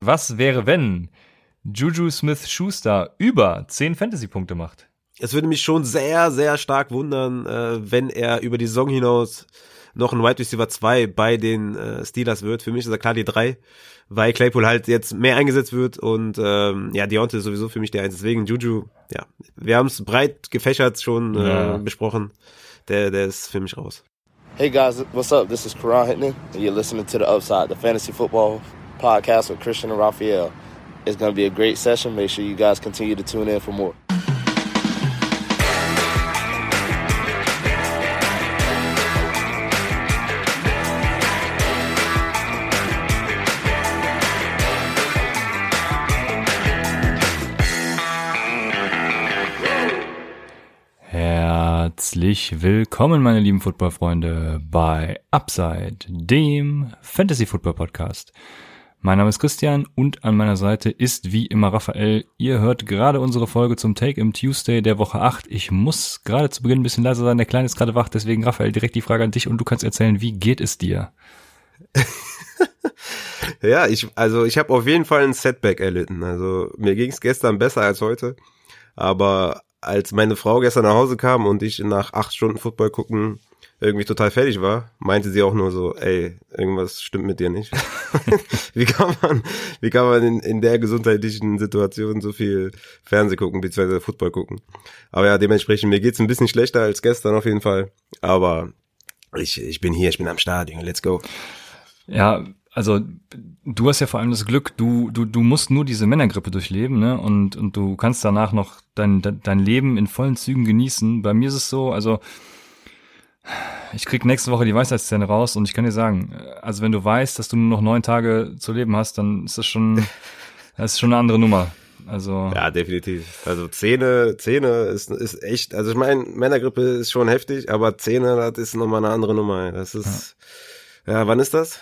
Was wäre, wenn Juju Smith-Schuster über 10 Fantasy-Punkte macht? Es würde mich schon sehr, sehr stark wundern, äh, wenn er über die Saison hinaus noch ein Wide Receiver 2 bei den äh, Steelers wird. Für mich ist er klar die 3, weil Claypool halt jetzt mehr eingesetzt wird und ähm, ja, Deontay ist sowieso für mich der 1. Deswegen Juju, ja, wir haben es breit gefächert schon äh, ja. besprochen. Der, der ist für mich raus. Hey guys, what's up? This is Karan Hittman, and you're listening to The Upside, the fantasy football podcast with Christian and Raphael. It's going to be a great session. Make sure you guys continue to tune in for more. Herzlich willkommen, meine lieben Footballfreunde, bei Upside, dem Fantasy Football Podcast. Mein Name ist Christian und an meiner Seite ist wie immer Raphael. Ihr hört gerade unsere Folge zum Take im Tuesday der Woche 8. Ich muss gerade zu Beginn ein bisschen leiser sein, der Kleine ist gerade wach, deswegen Raphael direkt die Frage an dich und du kannst erzählen, wie geht es dir? ja, ich also ich habe auf jeden Fall ein Setback erlitten. Also mir ging es gestern besser als heute, aber als meine Frau gestern nach Hause kam und ich nach acht Stunden Football gucken irgendwie total fertig war, meinte sie auch nur so, ey, irgendwas stimmt mit dir nicht. wie kann man, wie kann man in, in der gesundheitlichen Situation so viel Fernseh gucken, beziehungsweise Football gucken? Aber ja, dementsprechend, mir geht's ein bisschen schlechter als gestern auf jeden Fall. Aber ich, ich bin hier, ich bin am Start, let's go. Ja, also du hast ja vor allem das Glück, du, du, du musst nur diese Männergrippe durchleben, ne? Und, und du kannst danach noch dein, dein Leben in vollen Zügen genießen. Bei mir ist es so, also ich krieg nächste Woche die Weisheitszähne raus und ich kann dir sagen, also wenn du weißt, dass du nur noch neun Tage zu leben hast, dann ist das schon, das ist schon eine andere Nummer. Also ja, definitiv. Also Zähne, Zähne ist ist echt. Also ich meine, Männergrippe ist schon heftig, aber Zähne, das ist nochmal eine andere Nummer. Das ist ja. ja, wann ist das?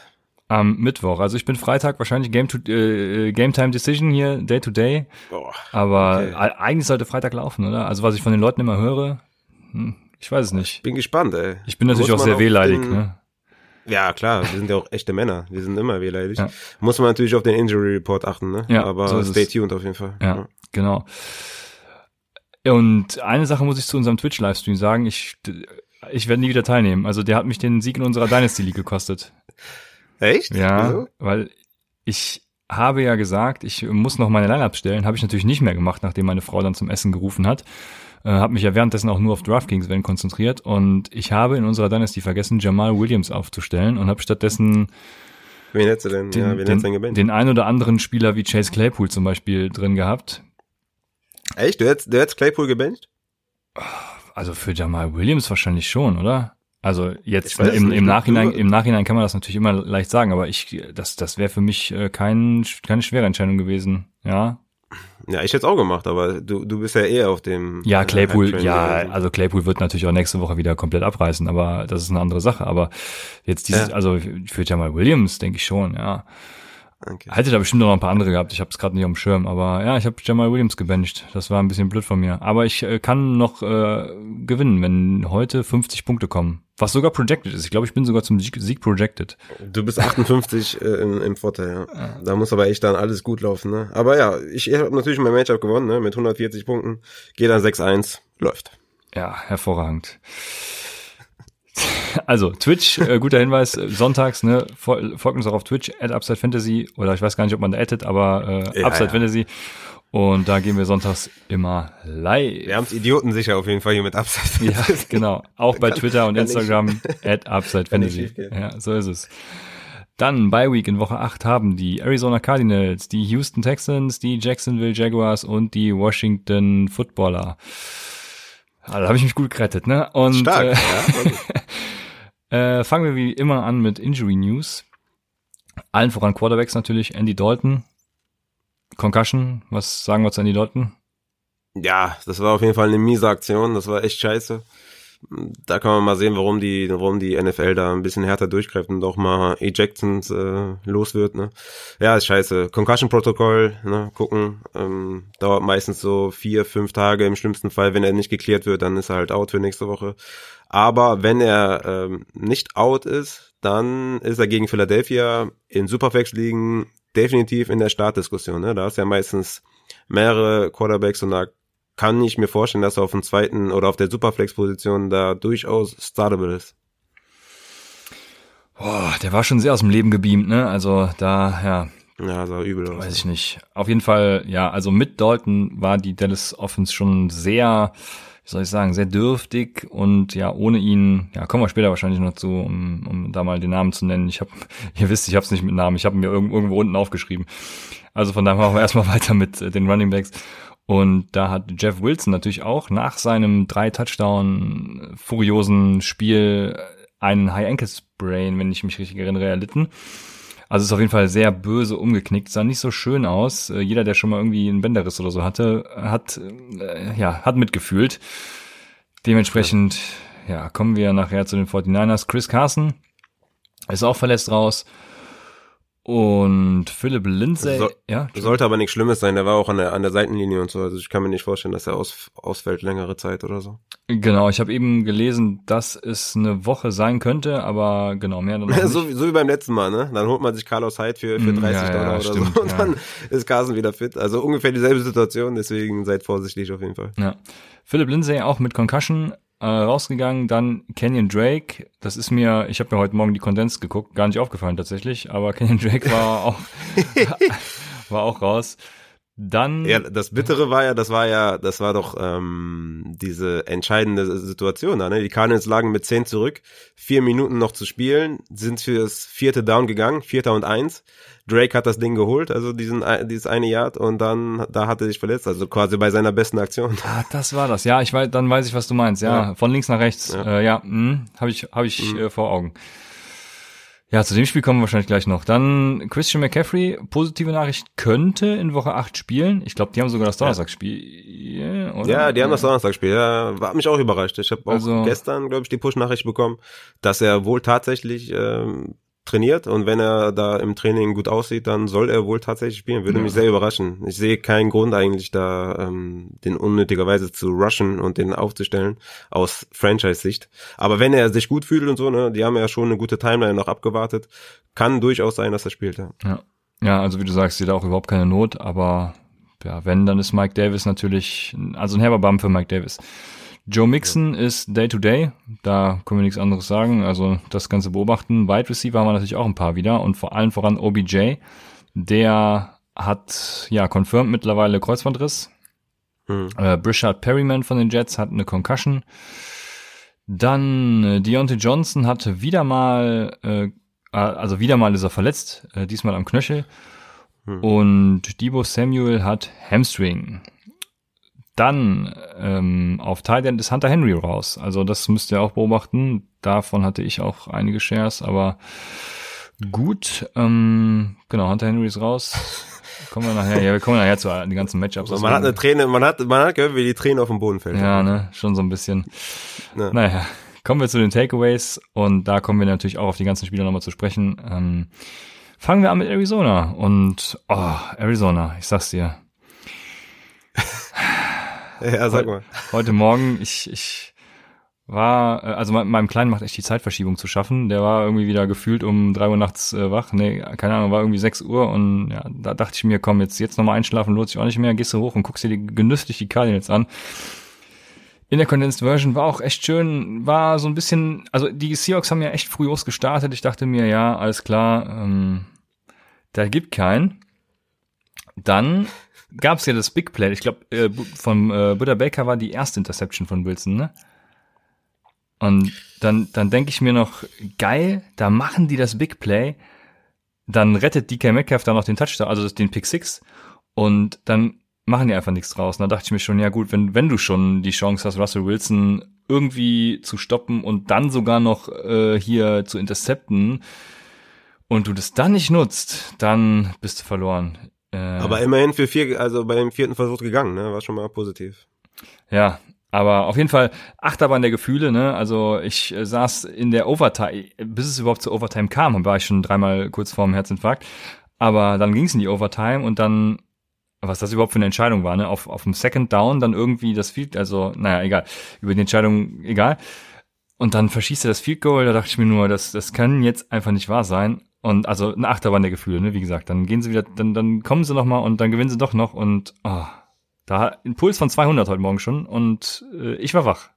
Am Mittwoch. Also ich bin Freitag wahrscheinlich Game to äh, Game Time Decision hier Day to Day. Boah, aber okay. eigentlich sollte Freitag laufen, oder? Also was ich von den Leuten immer höre, hm, ich weiß es nicht. Bin gespannt, ey. Ich bin natürlich auch sehr wehleidig, den, ne? Ja, klar, wir sind ja auch echte Männer. Wir sind immer wehleidig. Ja. Muss man natürlich auf den Injury Report achten, ne? Ja, aber so stay tuned auf jeden Fall. Ja, ja. genau. Und eine Sache muss ich zu unserem Twitch-Livestream sagen, ich, ich werde nie wieder teilnehmen. Also der hat mich den Sieg in unserer Dynasty League gekostet. Echt? Ja, Wieso? weil ich habe ja gesagt, ich muss noch meine Line-Up stellen. Habe ich natürlich nicht mehr gemacht, nachdem meine Frau dann zum Essen gerufen hat. Äh, habe mich ja währenddessen auch nur auf DraftKings wenn konzentriert und ich habe in unserer Dynasty vergessen, Jamal Williams aufzustellen und habe stattdessen Wen hättest du denn? Den, ja, wen den, denn den ein oder anderen Spieler wie Chase Claypool zum Beispiel drin gehabt. Echt? Du hättest, du hättest Claypool gebencht? Also für Jamal Williams wahrscheinlich schon, oder? Also jetzt im, im Nachhinein, im Nachhinein kann man das natürlich immer leicht sagen, aber ich, das, das wäre für mich äh, kein, keine schwere Entscheidung gewesen. Ja, ja, ich hätte es auch gemacht, aber du, du bist ja eher auf dem. Ja, äh, Claypool, ja, also Claypool wird natürlich auch nächste Woche wieder komplett abreißen, aber das ist eine andere Sache. Aber jetzt dieses, ja. also für Jamal Williams denke ich schon, ja. Okay. Hätte da bestimmt noch ein paar andere gehabt. Ich habe es gerade nicht auf dem Schirm, aber ja, ich habe Jamal Williams gebencht. Das war ein bisschen blöd von mir. Aber ich äh, kann noch äh, gewinnen, wenn heute 50 Punkte kommen. Was sogar projected ist. Ich glaube, ich bin sogar zum Sieg, Sieg projected. Du bist 58 äh, im, im Vorteil, ja. Da muss aber echt dann alles gut laufen, ne? Aber ja, ich, ich habe natürlich mein Matchup gewonnen, ne? Mit 140 Punkten. Geht dann 6-1. Läuft. Ja, hervorragend. Also, Twitch, äh, guter Hinweis, sonntags, ne, folgt uns auch auf Twitch, at Upside Fantasy, oder ich weiß gar nicht, ob man da addet, aber äh, ja, Upside ja. Fantasy. Und da gehen wir sonntags immer live. Wir haben es Idioten sicher auf jeden Fall hier mit Upside Fantasy. Ja, genau. Auch bei kann, Twitter und Instagram, at Upside Fantasy. Ja, so ist es. Dann bei Week in Woche 8 haben die Arizona Cardinals, die Houston Texans, die Jacksonville Jaguars und die Washington Footballer. Ah, da habe ich mich gut gerettet, ne? Und Stark, äh, ja, äh, fangen wir wie immer an mit Injury News. Allen voran Quarterbacks natürlich, Andy Dalton. Concussion, was sagen wir zu Andy Dalton? Ja, das war auf jeden Fall eine miese Aktion, das war echt scheiße da kann man mal sehen, warum die, warum die NFL da ein bisschen härter durchgreift und auch mal Ejections äh, los wird. Ne? Ja, ist scheiße. Concussion-Protokoll, ne? gucken. Ähm, dauert meistens so vier, fünf Tage im schlimmsten Fall. Wenn er nicht geklärt wird, dann ist er halt out für nächste Woche. Aber wenn er ähm, nicht out ist, dann ist er gegen Philadelphia in Superflex liegen definitiv in der Startdiskussion. Ne? Da ist ja meistens mehrere Quarterbacks und da kann ich mir vorstellen, dass er auf dem zweiten oder auf der Superflex-Position da durchaus startable ist. Boah, der war schon sehr aus dem Leben gebeamt, ne? Also da, ja. Ja, sah übel aus. Weiß ich nicht. Auf jeden Fall, ja, also mit Dalton war die Dallas Offense schon sehr, wie soll ich sagen, sehr dürftig und ja, ohne ihn, ja, kommen wir später wahrscheinlich noch zu, um, um da mal den Namen zu nennen. Ich habe, ihr wisst, ich habe es nicht mit Namen, ich habe mir irgendwo, unten aufgeschrieben. Also von daher machen wir erstmal weiter mit äh, den Running Backs. Und da hat Jeff Wilson natürlich auch nach seinem drei Touchdown furiosen Spiel einen High Ankle Sprain, wenn ich mich richtig erinnere, erlitten. Also ist auf jeden Fall sehr böse umgeknickt, sah nicht so schön aus. Äh, jeder, der schon mal irgendwie einen Bänderriss oder so hatte, hat äh, ja hat mitgefühlt. Dementsprechend ja kommen wir nachher zu den 49ers. Chris Carson ist auch verletzt raus. Und Philip Lindsay, so, ja. Sollte aber nichts Schlimmes sein, der war auch an der, an der Seitenlinie und so. Also ich kann mir nicht vorstellen, dass er aus, ausfällt längere Zeit oder so. Genau, ich habe eben gelesen, dass es eine Woche sein könnte, aber genau, mehr dann ja, so, so wie beim letzten Mal, ne? Dann holt man sich Carlos Hyde für, für 30 mm, ja, Dollar ja, oder stimmt, so und dann ist Carson wieder fit. Also ungefähr dieselbe Situation, deswegen seid vorsichtig auf jeden Fall. Ja. Philip Lindsay auch mit Concussion, äh, rausgegangen. Dann Kenyon Drake, das ist mir, ich habe mir heute Morgen die Kondens geguckt, gar nicht aufgefallen tatsächlich, aber Kenyon Drake war auch war auch raus. Dann ja, das Bittere war ja, das war ja, das war doch ähm, diese entscheidende Situation da. Ne? Die Cardinals lagen mit zehn zurück, vier Minuten noch zu spielen, sind fürs vierte Down gegangen, vierter und eins. Drake hat das Ding geholt, also diesen dieses eine Yard und dann da hatte er sich verletzt, also quasi bei seiner besten Aktion. Ah, das war das. Ja, ich weiß, dann weiß ich, was du meinst. Ja, ja. von links nach rechts. Ja, äh, ja hm, habe ich habe ich mhm. äh, vor Augen. Ja, zu dem Spiel kommen wir wahrscheinlich gleich noch. Dann Christian McCaffrey, positive Nachricht, könnte in Woche 8 spielen. Ich glaube, die haben sogar das Donnerstagsspiel, oder? Ja, die haben das Donnerstagsspiel. Ja, war mich auch überrascht. Ich habe auch also, gestern, glaube ich, die Push-Nachricht bekommen, dass er wohl tatsächlich ähm, trainiert und wenn er da im Training gut aussieht, dann soll er wohl tatsächlich spielen. Würde ja. mich sehr überraschen. Ich sehe keinen Grund eigentlich da, ähm, den unnötigerweise zu rushen und den aufzustellen aus Franchise-Sicht. Aber wenn er sich gut fühlt und so, ne, die haben ja schon eine gute Timeline noch abgewartet, kann durchaus sein, dass er spielt. Ja, ja, ja also wie du sagst, sieht auch überhaupt keine Not, aber ja, wenn, dann ist Mike Davis natürlich, also ein herber Bum für Mike Davis. Joe Mixon ist Day-to-Day, -Day. da können wir nichts anderes sagen, also das Ganze beobachten. Wide Receiver haben wir natürlich auch ein paar wieder und vor allem voran OBJ, der hat, ja, confirmed mittlerweile Kreuzbandriss. Hm. Äh, Brishard Perryman von den Jets hat eine Concussion. Dann äh, Deontay Johnson hat wieder mal, äh, also wieder mal ist er verletzt, äh, diesmal am Knöchel. Hm. Und Debo Samuel hat Hamstring. Dann ähm, auf Titan ist Hunter Henry raus. Also das müsst ihr auch beobachten. Davon hatte ich auch einige Shares, aber gut. Ähm, genau, Hunter Henry ist raus. Kommen wir nachher, ja, wir kommen nachher zu den ganzen Matchups. Also man hat eine Träne, man hat, man hat gehört, wie die Träne auf dem Boden fällt. Ja, ne, schon so ein bisschen. Ja. Naja, kommen wir zu den Takeaways und da kommen wir natürlich auch auf die ganzen Spieler nochmal zu sprechen. Ähm, fangen wir an mit Arizona und, oh, Arizona, ich sag's dir. Ja, sag mal. Heute Morgen, ich, ich war, äh, also meinem Kleinen macht echt die Zeitverschiebung zu schaffen. Der war irgendwie wieder gefühlt um drei Uhr nachts äh, wach. Nee, keine Ahnung, war irgendwie sechs Uhr und ja, da dachte ich mir, komm, jetzt, jetzt nochmal einschlafen, lohnt sich auch nicht mehr. Gehst du hoch und guckst dir die, genüsslich die Cardinals an. In der Condensed Version war auch echt schön, war so ein bisschen, also die Seahawks haben ja echt früh gestartet. Ich dachte mir, ja, alles klar, ähm, da gibt keinen. Dann gab es ja das Big Play. Ich glaube, äh, von äh, Buddha Baker war die erste Interception von Wilson, ne? Und dann, dann denke ich mir noch, geil, da machen die das Big Play. Dann rettet DK Metcalf da noch den Touchdown, also den Pick Six. Und dann machen die einfach nichts draus. Und da dachte ich mir schon, ja gut, wenn, wenn du schon die Chance hast, Russell Wilson irgendwie zu stoppen und dann sogar noch äh, hier zu intercepten und du das dann nicht nutzt, dann bist du verloren. Äh, aber immerhin für vier, also bei dem vierten Versuch gegangen, ne? War schon mal positiv. Ja, aber auf jeden Fall Achterbahn der Gefühle, ne? Also ich äh, saß in der Overtime, bis es überhaupt zur Overtime kam, war ich schon dreimal kurz vorm Herzinfarkt. Aber dann ging es in die Overtime und dann, was das überhaupt für eine Entscheidung war, ne? Auf, auf dem Second Down dann irgendwie das Field, also, naja, egal. Über die Entscheidung, egal. Und dann verschießt er das Field Goal, da dachte ich mir nur, das, das kann jetzt einfach nicht wahr sein. Und also eine Achterbahn der Gefühle, ne? Wie gesagt, dann gehen sie wieder, dann, dann kommen sie noch mal und dann gewinnen sie doch noch und oh, da ein Puls von 200 heute Morgen schon und äh, ich war wach.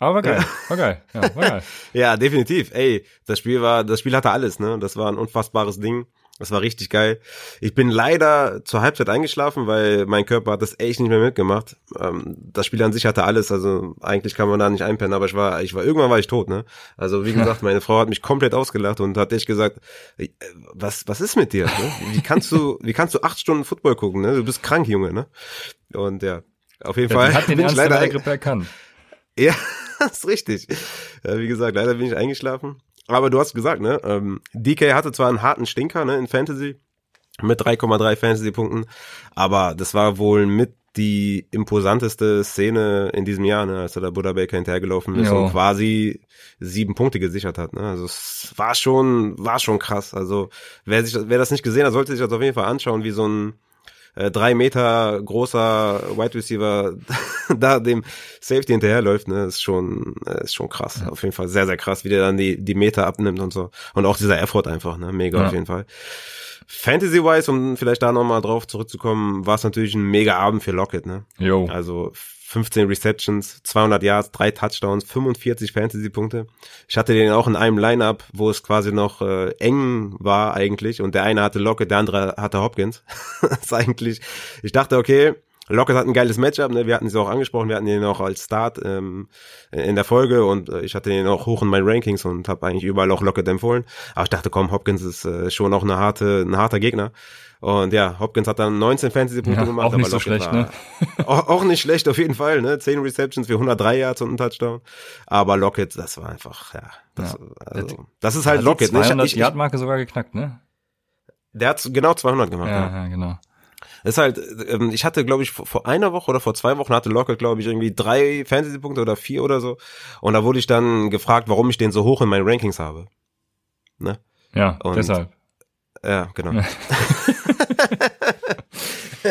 Aber war geil, ja. war geil, ja, war geil. ja, definitiv. Ey, das Spiel war, das Spiel hatte alles, ne? Das war ein unfassbares Ding. Das war richtig geil. Ich bin leider zur Halbzeit eingeschlafen, weil mein Körper hat das echt nicht mehr mitgemacht. Ähm, das Spiel an sich hatte alles, also eigentlich kann man da nicht einpennen, aber ich war, ich war, irgendwann war ich tot, ne? Also wie gesagt, meine Frau hat mich komplett ausgelacht und hat echt gesagt, äh, was, was ist mit dir? Ne? Wie kannst du, wie kannst du acht Stunden Football gucken, ne? Du bist krank, Junge, ne? Und ja, auf jeden ja, Fall. Hat den bin ich leider der Grippe erkannt. Ja, das ist richtig. Ja, wie gesagt, leider bin ich eingeschlafen. Aber du hast gesagt, ne? Ähm, DK hatte zwar einen harten Stinker, ne, in Fantasy mit 3,3 Fantasy-Punkten, aber das war wohl mit die imposanteste Szene in diesem Jahr, ne, als er der Buddha Baker hinterhergelaufen ist jo. und quasi sieben Punkte gesichert hat. Ne? Also es war schon, war schon krass. Also wer sich, wer das nicht gesehen hat, sollte sich das auf jeden Fall anschauen, wie so ein äh, drei Meter großer Wide Receiver da dem Safety hinterherläuft, ne, ist schon, äh, ist schon krass. Ja. Auf jeden Fall sehr, sehr krass, wie der dann die, die Meter abnimmt und so. Und auch dieser Effort einfach, ne, mega ja. auf jeden Fall. Fantasy-wise, um vielleicht da nochmal drauf zurückzukommen, war es natürlich ein mega Abend für Lockett, ne? Jo. Also 15 Receptions, 200 Yards, drei Touchdowns, 45 Fantasy-Punkte. Ich hatte den auch in einem Lineup, wo es quasi noch äh, eng war eigentlich und der eine hatte Lockett, der andere hatte Hopkins. das ist eigentlich, ich dachte, okay, Lockett hat ein geiles Matchup, ne? wir hatten es auch angesprochen, wir hatten den auch als Start ähm, in der Folge und äh, ich hatte den auch hoch in meinen Rankings und habe eigentlich überall auch Lockett empfohlen. Aber ich dachte, komm, Hopkins ist äh, schon auch eine harte, ein harter Gegner. Und ja, Hopkins hat dann 19 Fantasy-Punkte ja, gemacht. Auch nicht so schlecht, ne? Auch, auch, nicht schlecht, auf jeden Fall, ne? 10 Receptions für 103 Yards und ein Touchdown. Aber Lockett, das war einfach, ja. Das, ja. Also, das ist halt Lockett. Ne? 200 Yard-Marke sogar geknackt, ne? Der hat genau 200 gemacht. Ja, ja, ja genau. Das ist halt, ähm, ich hatte, glaube ich, vor einer Woche oder vor zwei Wochen hatte Lockett, glaube ich, irgendwie drei Fantasy-Punkte oder vier oder so. Und da wurde ich dann gefragt, warum ich den so hoch in meinen Rankings habe. Ne? Ja, und deshalb. Ja, genau. ja,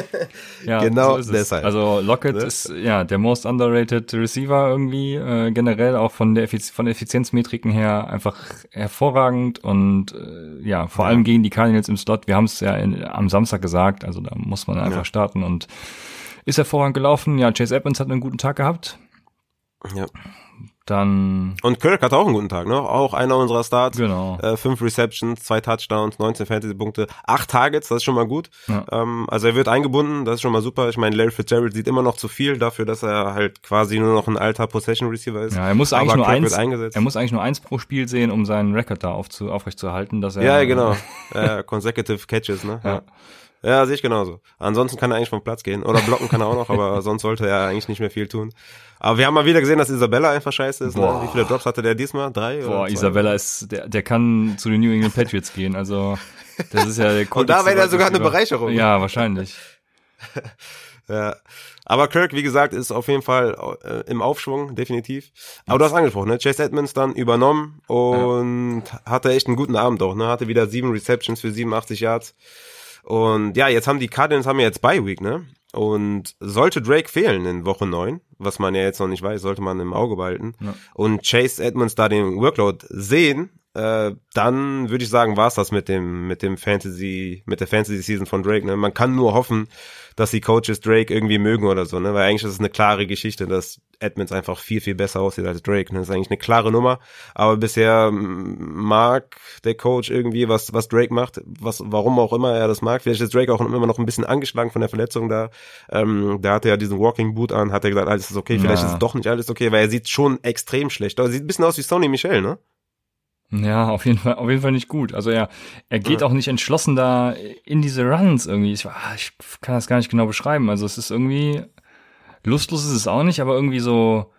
genau so deshalb. Also Lockett ne? ist ja der most underrated Receiver irgendwie äh, generell auch von der Effiz von Effizienzmetriken her einfach hervorragend und äh, ja vor ja. allem gegen die Cardinals im Slot. Wir haben es ja in, am Samstag gesagt, also da muss man einfach ja. starten und ist hervorragend gelaufen. Ja, Chase Evans hat einen guten Tag gehabt. Ja. Dann. Und Kirk hat auch einen guten Tag, ne? Auch einer unserer Starts. Genau. Äh, fünf Receptions, zwei Touchdowns, 19 Fantasy-Punkte, acht Targets, das ist schon mal gut. Ja. Ähm, also er wird eingebunden, das ist schon mal super. Ich meine, Larry Fitzgerald sieht immer noch zu viel dafür, dass er halt quasi nur noch ein alter Possession-Receiver ist. Ja, er muss eigentlich nur eins, er muss eigentlich nur eins pro Spiel sehen, um seinen Rekord da aufzu, aufrechtzuerhalten, dass er. Ja, genau. äh, consecutive Catches, ne? ja. ja. Ja, sehe ich genauso. Ansonsten kann er eigentlich vom Platz gehen. Oder blocken kann er auch noch, aber sonst sollte er eigentlich nicht mehr viel tun. Aber wir haben mal wieder gesehen, dass Isabella einfach scheiße ist. Ne? Wie viele Drops hatte der diesmal? Drei? Boah, oder Isabella ist, der, der kann zu den New England Patriots gehen. Also, das ist ja der Und da wäre er sogar eine Bereicherung. Ja, wahrscheinlich. ja. Aber Kirk, wie gesagt, ist auf jeden Fall äh, im Aufschwung, definitiv. Aber du hast angesprochen, ne? Chase Edmonds dann übernommen und ja. hatte echt einen guten Abend auch, ne? Hatte wieder sieben Receptions für 87 Yards. Und ja, jetzt haben die Cardinals haben ja jetzt Bye Week, ne? Und sollte Drake fehlen in Woche 9, was man ja jetzt noch nicht weiß, sollte man im Auge behalten, ja. und Chase Edmonds da den Workload sehen, äh, dann würde ich sagen, war's das mit dem, mit dem Fantasy, mit der Fantasy Season von Drake. Ne? Man kann nur hoffen, dass die Coaches Drake irgendwie mögen oder so, ne? Weil eigentlich ist es eine klare Geschichte, dass Edmonds einfach viel, viel besser aussieht als Drake. Ne? Das ist eigentlich eine klare Nummer. Aber bisher mag der Coach irgendwie, was, was Drake macht, was, warum auch immer er das mag. Vielleicht ist Drake auch immer noch ein bisschen angeschlagen von der Verletzung da. Ähm, da hat er ja diesen Walking Boot an, hat er gesagt, alles ist okay, vielleicht ja. ist es doch nicht alles okay, weil er sieht schon extrem schlecht aus. Sieht ein bisschen aus wie Sony Michel, ne? Ja, auf jeden Fall, auf jeden Fall nicht gut. Also er, er geht ja. auch nicht entschlossen da in diese Runs irgendwie. Ich, ah, ich kann das gar nicht genau beschreiben. Also es ist irgendwie, lustlos ist es auch nicht, aber irgendwie so,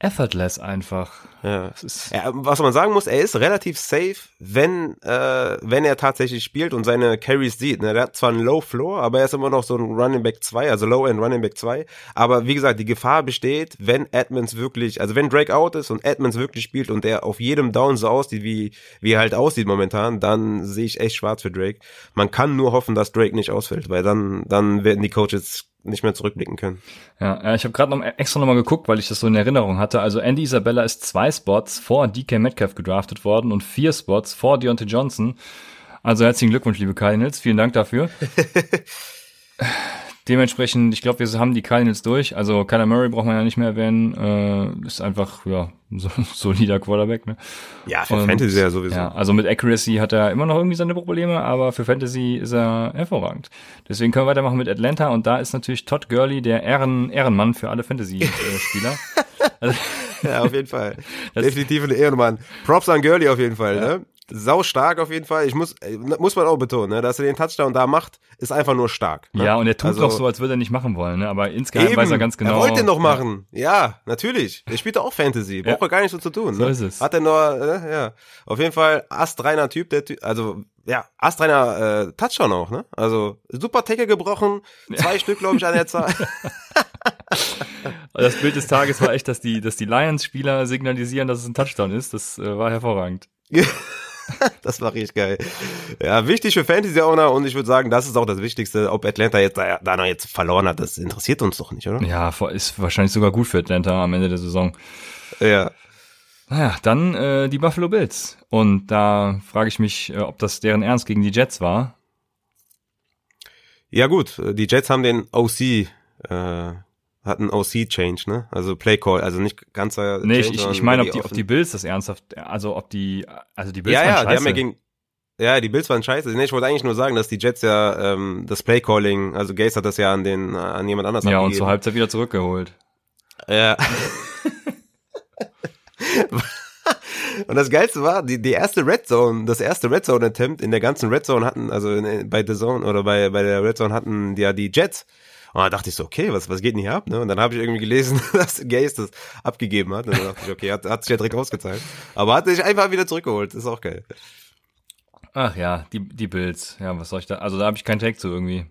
effortless einfach. Ja. ja. Was man sagen muss, er ist relativ safe, wenn äh, wenn er tatsächlich spielt und seine Carries sieht. Ne? Er hat zwar einen Low Floor, aber er ist immer noch so ein Running Back 2, also Low End Running Back 2. Aber wie gesagt, die Gefahr besteht, wenn Edmonds wirklich, also wenn Drake out ist und Edmonds wirklich spielt und er auf jedem Down so aussieht, wie wie er halt aussieht momentan, dann sehe ich echt schwarz für Drake. Man kann nur hoffen, dass Drake nicht ausfällt, weil dann dann werden die Coaches nicht mehr zurückblicken können. Ja, ich habe gerade noch extra nochmal geguckt, weil ich das so in Erinnerung hatte. Also Andy Isabella ist zwei Spots vor DK Metcalf gedraftet worden und vier Spots vor Deontay Johnson. Also herzlichen Glückwunsch, liebe Cardinals. Vielen Dank dafür. Dementsprechend, ich glaube, wir haben die Cardinals durch. Also Kyler Murray braucht man ja nicht mehr erwähnen. Äh, ist einfach, ja, so solider Quarterback. Ne? Ja, für Und, Fantasy ja sowieso. Ja, also mit Accuracy hat er immer noch irgendwie seine Probleme, aber für Fantasy ist er hervorragend. Deswegen können wir weitermachen mit Atlanta. Und da ist natürlich Todd Gurley der Ehren Ehrenmann für alle Fantasy-Spieler. also, ja, auf jeden Fall. Definitiv ein Ehrenmann. Props an Gurley auf jeden Fall. Ja. Ne? Sau stark auf jeden Fall. Ich muss, äh, muss man auch betonen, ne, dass er den Touchdown da macht, ist einfach nur stark. Ne? Ja, und er tut also, noch so, als würde er nicht machen wollen, ne? aber insgeheim eben, weiß er ganz genau. Er wollte noch machen. Ja, natürlich. Er spielt auch Fantasy. Braucht ja. er gar nicht so zu tun. Ne? So ist es. Hat er nur, äh, ja. Auf jeden Fall astreiner Typ, der Typ, also ja, astreiner äh, Touchdown auch, ne? Also super Tackle gebrochen, zwei ja. Stück, glaube ich, an der Zahl. das Bild des Tages war echt, dass die, dass die Lions-Spieler signalisieren, dass es ein Touchdown ist. Das äh, war hervorragend. das war richtig geil. Ja, wichtig für Fantasy-Owner und ich würde sagen, das ist auch das Wichtigste. Ob Atlanta jetzt da, da noch jetzt verloren hat, das interessiert uns doch nicht, oder? Ja, ist wahrscheinlich sogar gut für Atlanta am Ende der Saison. Ja. Naja, dann äh, die Buffalo Bills. Und da frage ich mich, äh, ob das deren Ernst gegen die Jets war. Ja gut, die Jets haben den OC äh, hat einen OC-Change, ne? Also Play-Call, also nicht ganzer Nee, Change, ich, ich meine, ob die, ob die Bills das ernsthaft, also ob die, also die Bills ja, waren ja, scheiße. Die haben ja gegen, ja, die Bills waren scheiße. Nee, ich wollte eigentlich nur sagen, dass die Jets ja ähm, das Play-Calling, also Gaze hat das ja an den an jemand anders Ja, und zur Halbzeit wieder zurückgeholt. Ja. Und das Geilste war, die, die erste Red Zone, das erste Red Zone Attempt in der ganzen Red Zone hatten, also in, bei The Zone oder bei, bei der Red Zone hatten ja die Jets und da dachte ich so, okay, was, was geht denn hier ab? Ne? Und dann habe ich irgendwie gelesen, dass Gaze das abgegeben hat. Und dann dachte ich, okay, hat, hat sich ja direkt ausgezahlt. Aber hat sich einfach wieder zurückgeholt. Ist auch geil. Ach ja, die, die Bills. Ja, was soll ich da? Also da habe ich keinen Tag zu irgendwie.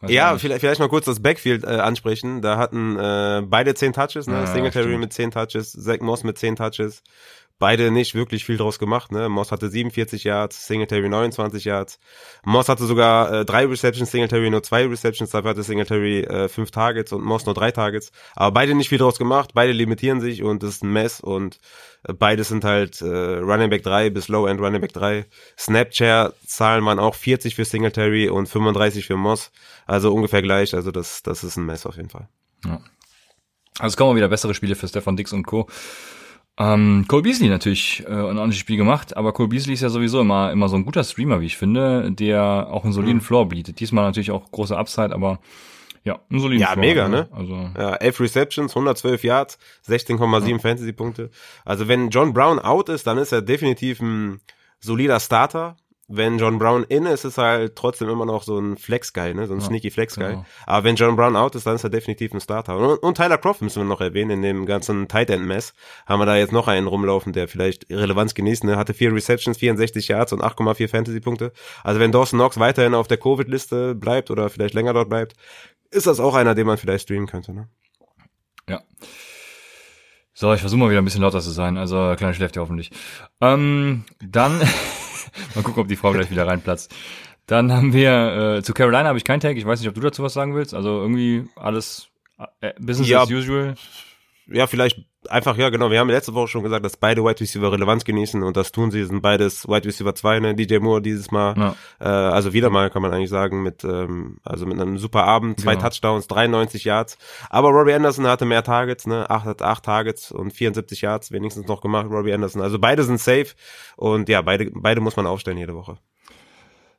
Weiß ja, vielleicht, vielleicht mal kurz das Backfield äh, ansprechen. Da hatten äh, beide zehn Touches, ne? Ja, Singletary mit zehn Touches, Zach Moss mit zehn Touches beide nicht wirklich viel draus gemacht. Ne? Moss hatte 47 Yards, Singletary 29 Yards. Moss hatte sogar äh, drei Receptions, Singletary nur zwei Receptions, dafür hatte Singletary äh, fünf Targets und Moss nur drei Targets. Aber beide nicht viel draus gemacht, beide limitieren sich und das ist ein Mess und äh, beide sind halt äh, Running Back 3 bis Low End Running Back 3. Snapchat-Zahlen waren auch 40 für Singletary und 35 für Moss. Also ungefähr gleich, also das, das ist ein Mess auf jeden Fall. Ja. Also es kommen wieder bessere Spiele für Stefan Dix und Co. Ähm, Cole Beasley natürlich äh, ein ordentliches Spiel gemacht, aber Cole Beasley ist ja sowieso immer immer so ein guter Streamer, wie ich finde, der auch einen soliden mhm. Floor bietet. Diesmal natürlich auch große Upside, aber ja, ein soliden Ja, Floor, mega, ne? Also ja, 11 Receptions, 112 Yards, 16,7 ja. Fantasy Punkte. Also wenn John Brown out ist, dann ist er definitiv ein solider Starter wenn John Brown in ist, ist er halt trotzdem immer noch so ein Flex-Guy, ne? so ein ja, sneaky Flex-Guy. Genau. Aber wenn John Brown out ist, dann ist er definitiv ein Starter. Und, und Tyler Croft müssen wir noch erwähnen, in dem ganzen Tight End-Mess haben wir da jetzt noch einen rumlaufen, der vielleicht Relevanz genießt. Ne? Hatte vier Receptions, 64 Yards und 8,4 Fantasy-Punkte. Also wenn Dawson Knox weiterhin auf der Covid-Liste bleibt oder vielleicht länger dort bleibt, ist das auch einer, den man vielleicht streamen könnte. Ne? Ja. So, ich versuche mal wieder ein bisschen lauter zu sein. Also, kleiner schläft ja hoffentlich. Ähm, dann Mal gucken, ob die Frau gleich wieder reinplatzt. Dann haben wir, äh, zu Carolina habe ich keinen Tag. Ich weiß nicht, ob du dazu was sagen willst. Also irgendwie alles äh, Business ja, as usual. Ja, vielleicht einfach, ja genau. Wir haben letzte Woche schon gesagt, dass beide Wide Receiver Relevanz genießen und das tun sie, sind beides Wide Receiver 2, ne? DJ Moore dieses Mal. Ja. Äh, also wieder mal, kann man eigentlich sagen, mit, ähm, also mit einem super Abend, zwei genau. Touchdowns, 93 Yards. Aber Robbie Anderson hatte mehr Targets, ne? Acht, hat acht Targets und 74 Yards wenigstens noch gemacht, Robbie Anderson. Also beide sind safe und ja, beide, beide muss man aufstellen jede Woche.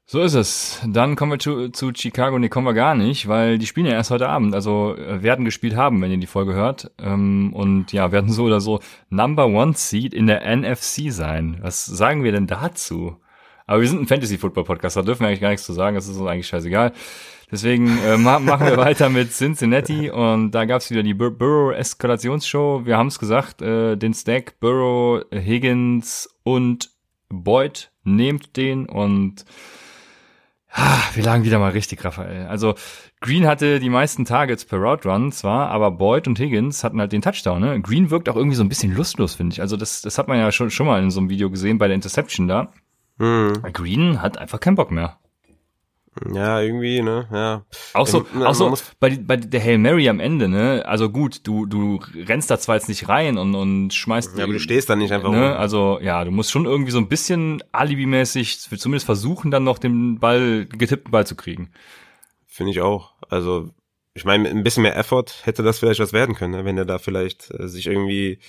So ist es. Dann kommen wir zu, zu Chicago. Nee, kommen wir gar nicht, weil die spielen ja erst heute Abend. Also äh, werden gespielt haben, wenn ihr die Folge hört. Ähm, und ja, werden so oder so Number One Seed in der NFC sein. Was sagen wir denn dazu? Aber wir sind ein Fantasy-Football-Podcast, da dürfen wir eigentlich gar nichts zu sagen. Das ist uns eigentlich scheißegal. Deswegen äh, ma machen wir weiter mit Cincinnati und da gab's wieder die Bur Burrow-Eskalationsshow. Wir haben es gesagt, äh, den Stack Burrow, Higgins und Boyd nehmt den und wir lagen wieder mal richtig, Raphael. Also Green hatte die meisten Targets per Route Run zwar, aber Boyd und Higgins hatten halt den Touchdown. Ne? Green wirkt auch irgendwie so ein bisschen lustlos, finde ich. Also das, das hat man ja schon, schon mal in so einem Video gesehen bei der Interception da. Mhm. Green hat einfach keinen Bock mehr. Ja, irgendwie, ne, ja. Auch so, Im, auch so bei, bei der Hail Mary am Ende, ne, also gut, du, du rennst da zwar jetzt nicht rein und, und schmeißt. Ja, aber du stehst da nicht einfach ne, rum. Also, ja, du musst schon irgendwie so ein bisschen alibimäßig zumindest versuchen, dann noch den Ball, getippten Ball zu kriegen. Finde ich auch. Also, ich meine, ein bisschen mehr Effort hätte das vielleicht was werden können, ne? wenn er da vielleicht äh, sich irgendwie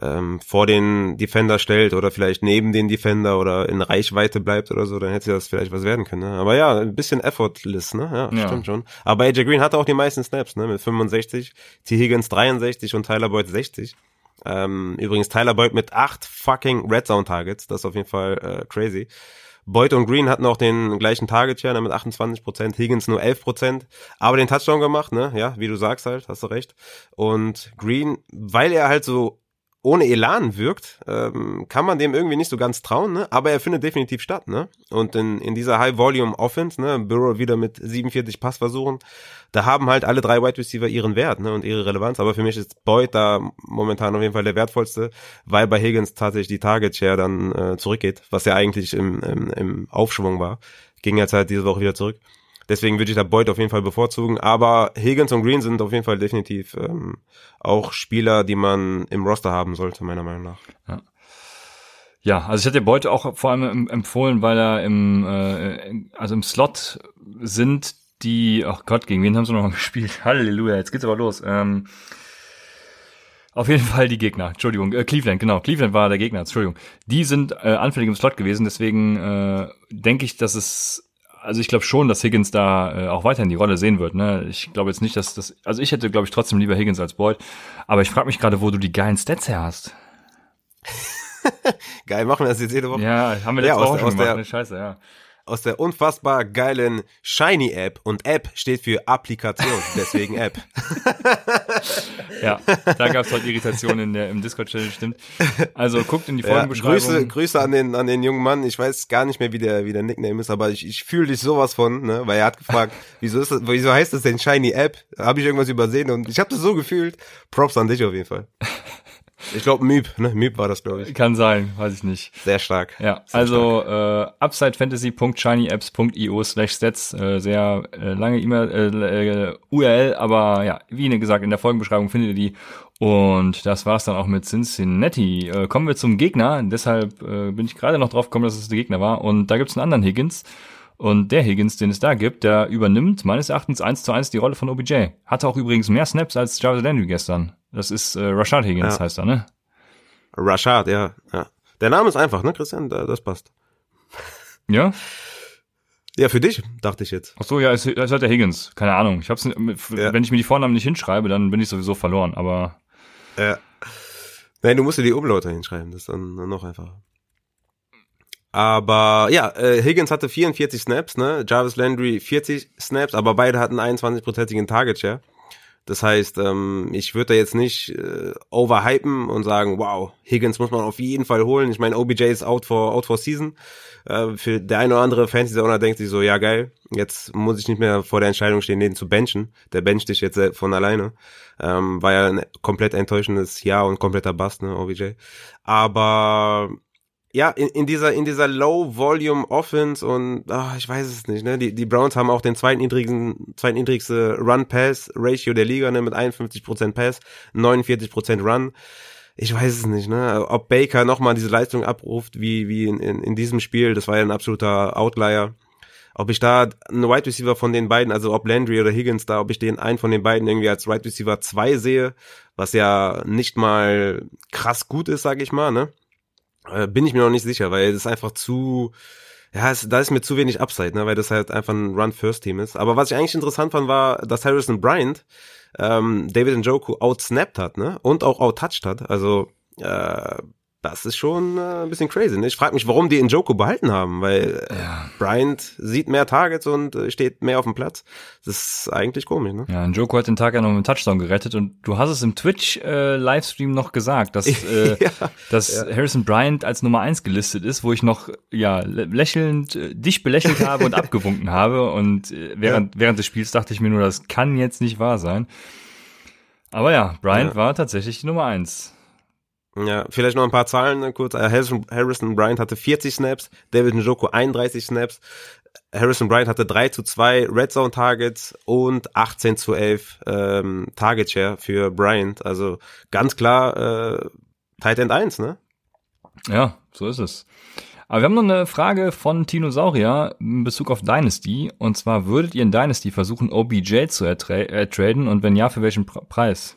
ähm, vor den Defender stellt oder vielleicht neben den Defender oder in Reichweite bleibt oder so, dann hätte das vielleicht was werden können. Ne? Aber ja, ein bisschen effortless, ne? Ja, ja, stimmt schon. Aber AJ Green hatte auch die meisten Snaps, ne? Mit 65, T. Higgins 63 und Tyler Boyd 60. Ähm, übrigens Tyler Boyd mit acht fucking Red Zone Targets, das ist auf jeden Fall äh, crazy. Boyd und Green hatten auch den gleichen Target Share ne, mit 28 Prozent, Higgins nur 11 Prozent, aber den Touchdown gemacht, ne, ja, wie du sagst halt, hast du recht. Und Green, weil er halt so ohne Elan wirkt, ähm, kann man dem irgendwie nicht so ganz trauen, ne? aber er findet definitiv statt. Ne? Und in, in dieser High-Volume-Offense, ne? Burrow wieder mit 47 Passversuchen, da haben halt alle drei Wide Receiver ihren Wert ne? und ihre Relevanz. Aber für mich ist Boyd da momentan auf jeden Fall der wertvollste, weil bei Higgins tatsächlich die Target-Share dann äh, zurückgeht, was ja eigentlich im, im, im Aufschwung war. Ging jetzt halt diese Woche wieder zurück. Deswegen würde ich da Boyd auf jeden Fall bevorzugen. Aber Higgins und Green sind auf jeden Fall definitiv ähm, auch Spieler, die man im Roster haben sollte, meiner Meinung nach. Ja. Ja, also ich hatte Boyd auch vor allem empfohlen, weil er im, äh, also im Slot sind die, ach Gott, gegen wen haben sie noch mal gespielt? Halleluja, jetzt geht's aber los. Ähm, auf jeden Fall die Gegner, Entschuldigung, äh, Cleveland, genau, Cleveland war der Gegner, Entschuldigung. Die sind äh, anfällig im Slot gewesen, deswegen äh, denke ich, dass es also ich glaube schon, dass Higgins da äh, auch weiterhin die Rolle sehen wird. Ne? Ich glaube jetzt nicht, dass das. Also ich hätte, glaube ich, trotzdem lieber Higgins als Boyd. Aber ich frage mich gerade, wo du die geilen Stats her hast. Geil, machen wir das jetzt jede Woche. Ja, haben wir letzte ja, Woche schon gemacht. Der, ne? Scheiße, ja aus der unfassbar geilen Shiny App und App steht für Applikation, deswegen App. ja, da gab es heute Irritationen in der, im Discord-Channel, stimmt. Also guckt in die Folgenbeschreibung. Ja, Grüße, Grüße an den, an den jungen Mann. Ich weiß gar nicht mehr, wie der, wie der Nickname ist, aber ich, ich fühle dich sowas von, ne? weil er hat gefragt, wieso, ist das, wieso heißt das denn Shiny App? Habe ich irgendwas übersehen und ich habe das so gefühlt. Props an dich auf jeden Fall. Ich glaube Myb, ne? Myb war das, glaube ich. Kann sein, weiß ich nicht. Sehr stark. Ja, sehr also stark. äh, upsidefantasy.shinyapps.io slash stats, äh, sehr äh, lange E-Mail, äh, äh, URL, aber ja, wie gesagt, in der Folgenbeschreibung findet ihr die. Und das war's dann auch mit Cincinnati. Äh, kommen wir zum Gegner, deshalb äh, bin ich gerade noch drauf gekommen, dass es der Gegner war. Und da gibt's einen anderen Higgins. Und der Higgins, den es da gibt, der übernimmt meines Erachtens eins zu eins die Rolle von OBJ. Hatte auch übrigens mehr Snaps als Jarvis Landry gestern. Das ist äh, Rashad Higgins, ja. heißt er, ne? Rashad, ja, ja. Der Name ist einfach, ne, Christian? Das passt. Ja? Ja, für dich, dachte ich jetzt. Ach so, ja, es ist halt der Higgins. Keine Ahnung. Ich hab's, ja. wenn ich mir die Vornamen nicht hinschreibe, dann bin ich sowieso verloren, aber. Ja. Nein, du musst dir die Umlaute hinschreiben, das ist dann noch einfacher. Aber ja, äh, Higgins hatte 44 Snaps, ne? Jarvis Landry 40 Snaps, aber beide hatten 21-prozentigen Target Share. Das heißt, ähm, ich würde da jetzt nicht äh, overhypen und sagen, wow, Higgins muss man auf jeden Fall holen. Ich meine, OBJ ist out for out for season. Äh, für der eine oder andere Fantasy Owner denkt sich so, ja geil, jetzt muss ich nicht mehr vor der Entscheidung stehen, den zu benchen. Der bencht dich jetzt von alleine. Ähm, war ja ein komplett enttäuschendes Jahr und kompletter Bust, ne, OBJ. Aber ja, in, in dieser, in dieser Low-Volume-Offense und ach, ich weiß es nicht, ne? Die, die Browns haben auch den zweitniedrigsten, zweitniedrigste Run-Pass-Ratio der Liga, ne? Mit 51% Pass, 49% Run. Ich weiß es nicht, ne? Ob Baker nochmal diese Leistung abruft, wie, wie in, in, in diesem Spiel, das war ja ein absoluter Outlier. Ob ich da einen Wide Receiver von den beiden, also ob Landry oder Higgins da, ob ich den einen von den beiden irgendwie als Wide Receiver 2 sehe, was ja nicht mal krass gut ist, sag ich mal, ne? Äh, bin ich mir noch nicht sicher, weil es ist einfach zu, ja, es, da ist mir zu wenig Upside, ne, weil das halt einfach ein Run-First-Team ist. Aber was ich eigentlich interessant fand, war, dass Harrison Bryant ähm, David Njoku outsnapped hat, ne, und auch outtouched hat. Also äh, das ist schon äh, ein bisschen crazy. Ne? Ich frage mich, warum die in Joko behalten haben, weil äh, ja. Bryant sieht mehr Targets und äh, steht mehr auf dem Platz. Das ist eigentlich komisch, ne? Ja, Joko hat den Tag ja noch mit einem Touchdown gerettet und du hast es im Twitch-Livestream äh, noch gesagt, dass, äh, ja, dass ja. Harrison Bryant als Nummer eins gelistet ist, wo ich noch ja lächelnd äh, dich belächelt habe und abgewunken habe und äh, während, während des Spiels dachte ich mir nur, das kann jetzt nicht wahr sein. Aber ja, Bryant war tatsächlich die Nummer eins. Ja, vielleicht noch ein paar Zahlen ne, kurz. Äh, Harrison, Bryant hatte 40 Snaps, David Njoko 31 Snaps, Harrison Bryant hatte 3 zu 2 Red Zone Targets und 18 zu 11 ähm, Target Share für Bryant. Also ganz klar äh, Tight End 1, ne? Ja, so ist es. Aber wir haben noch eine Frage von Tinosaurier in Bezug auf Dynasty. Und zwar, würdet ihr in Dynasty versuchen, OBJ zu ertraden? Und wenn ja, für welchen Preis?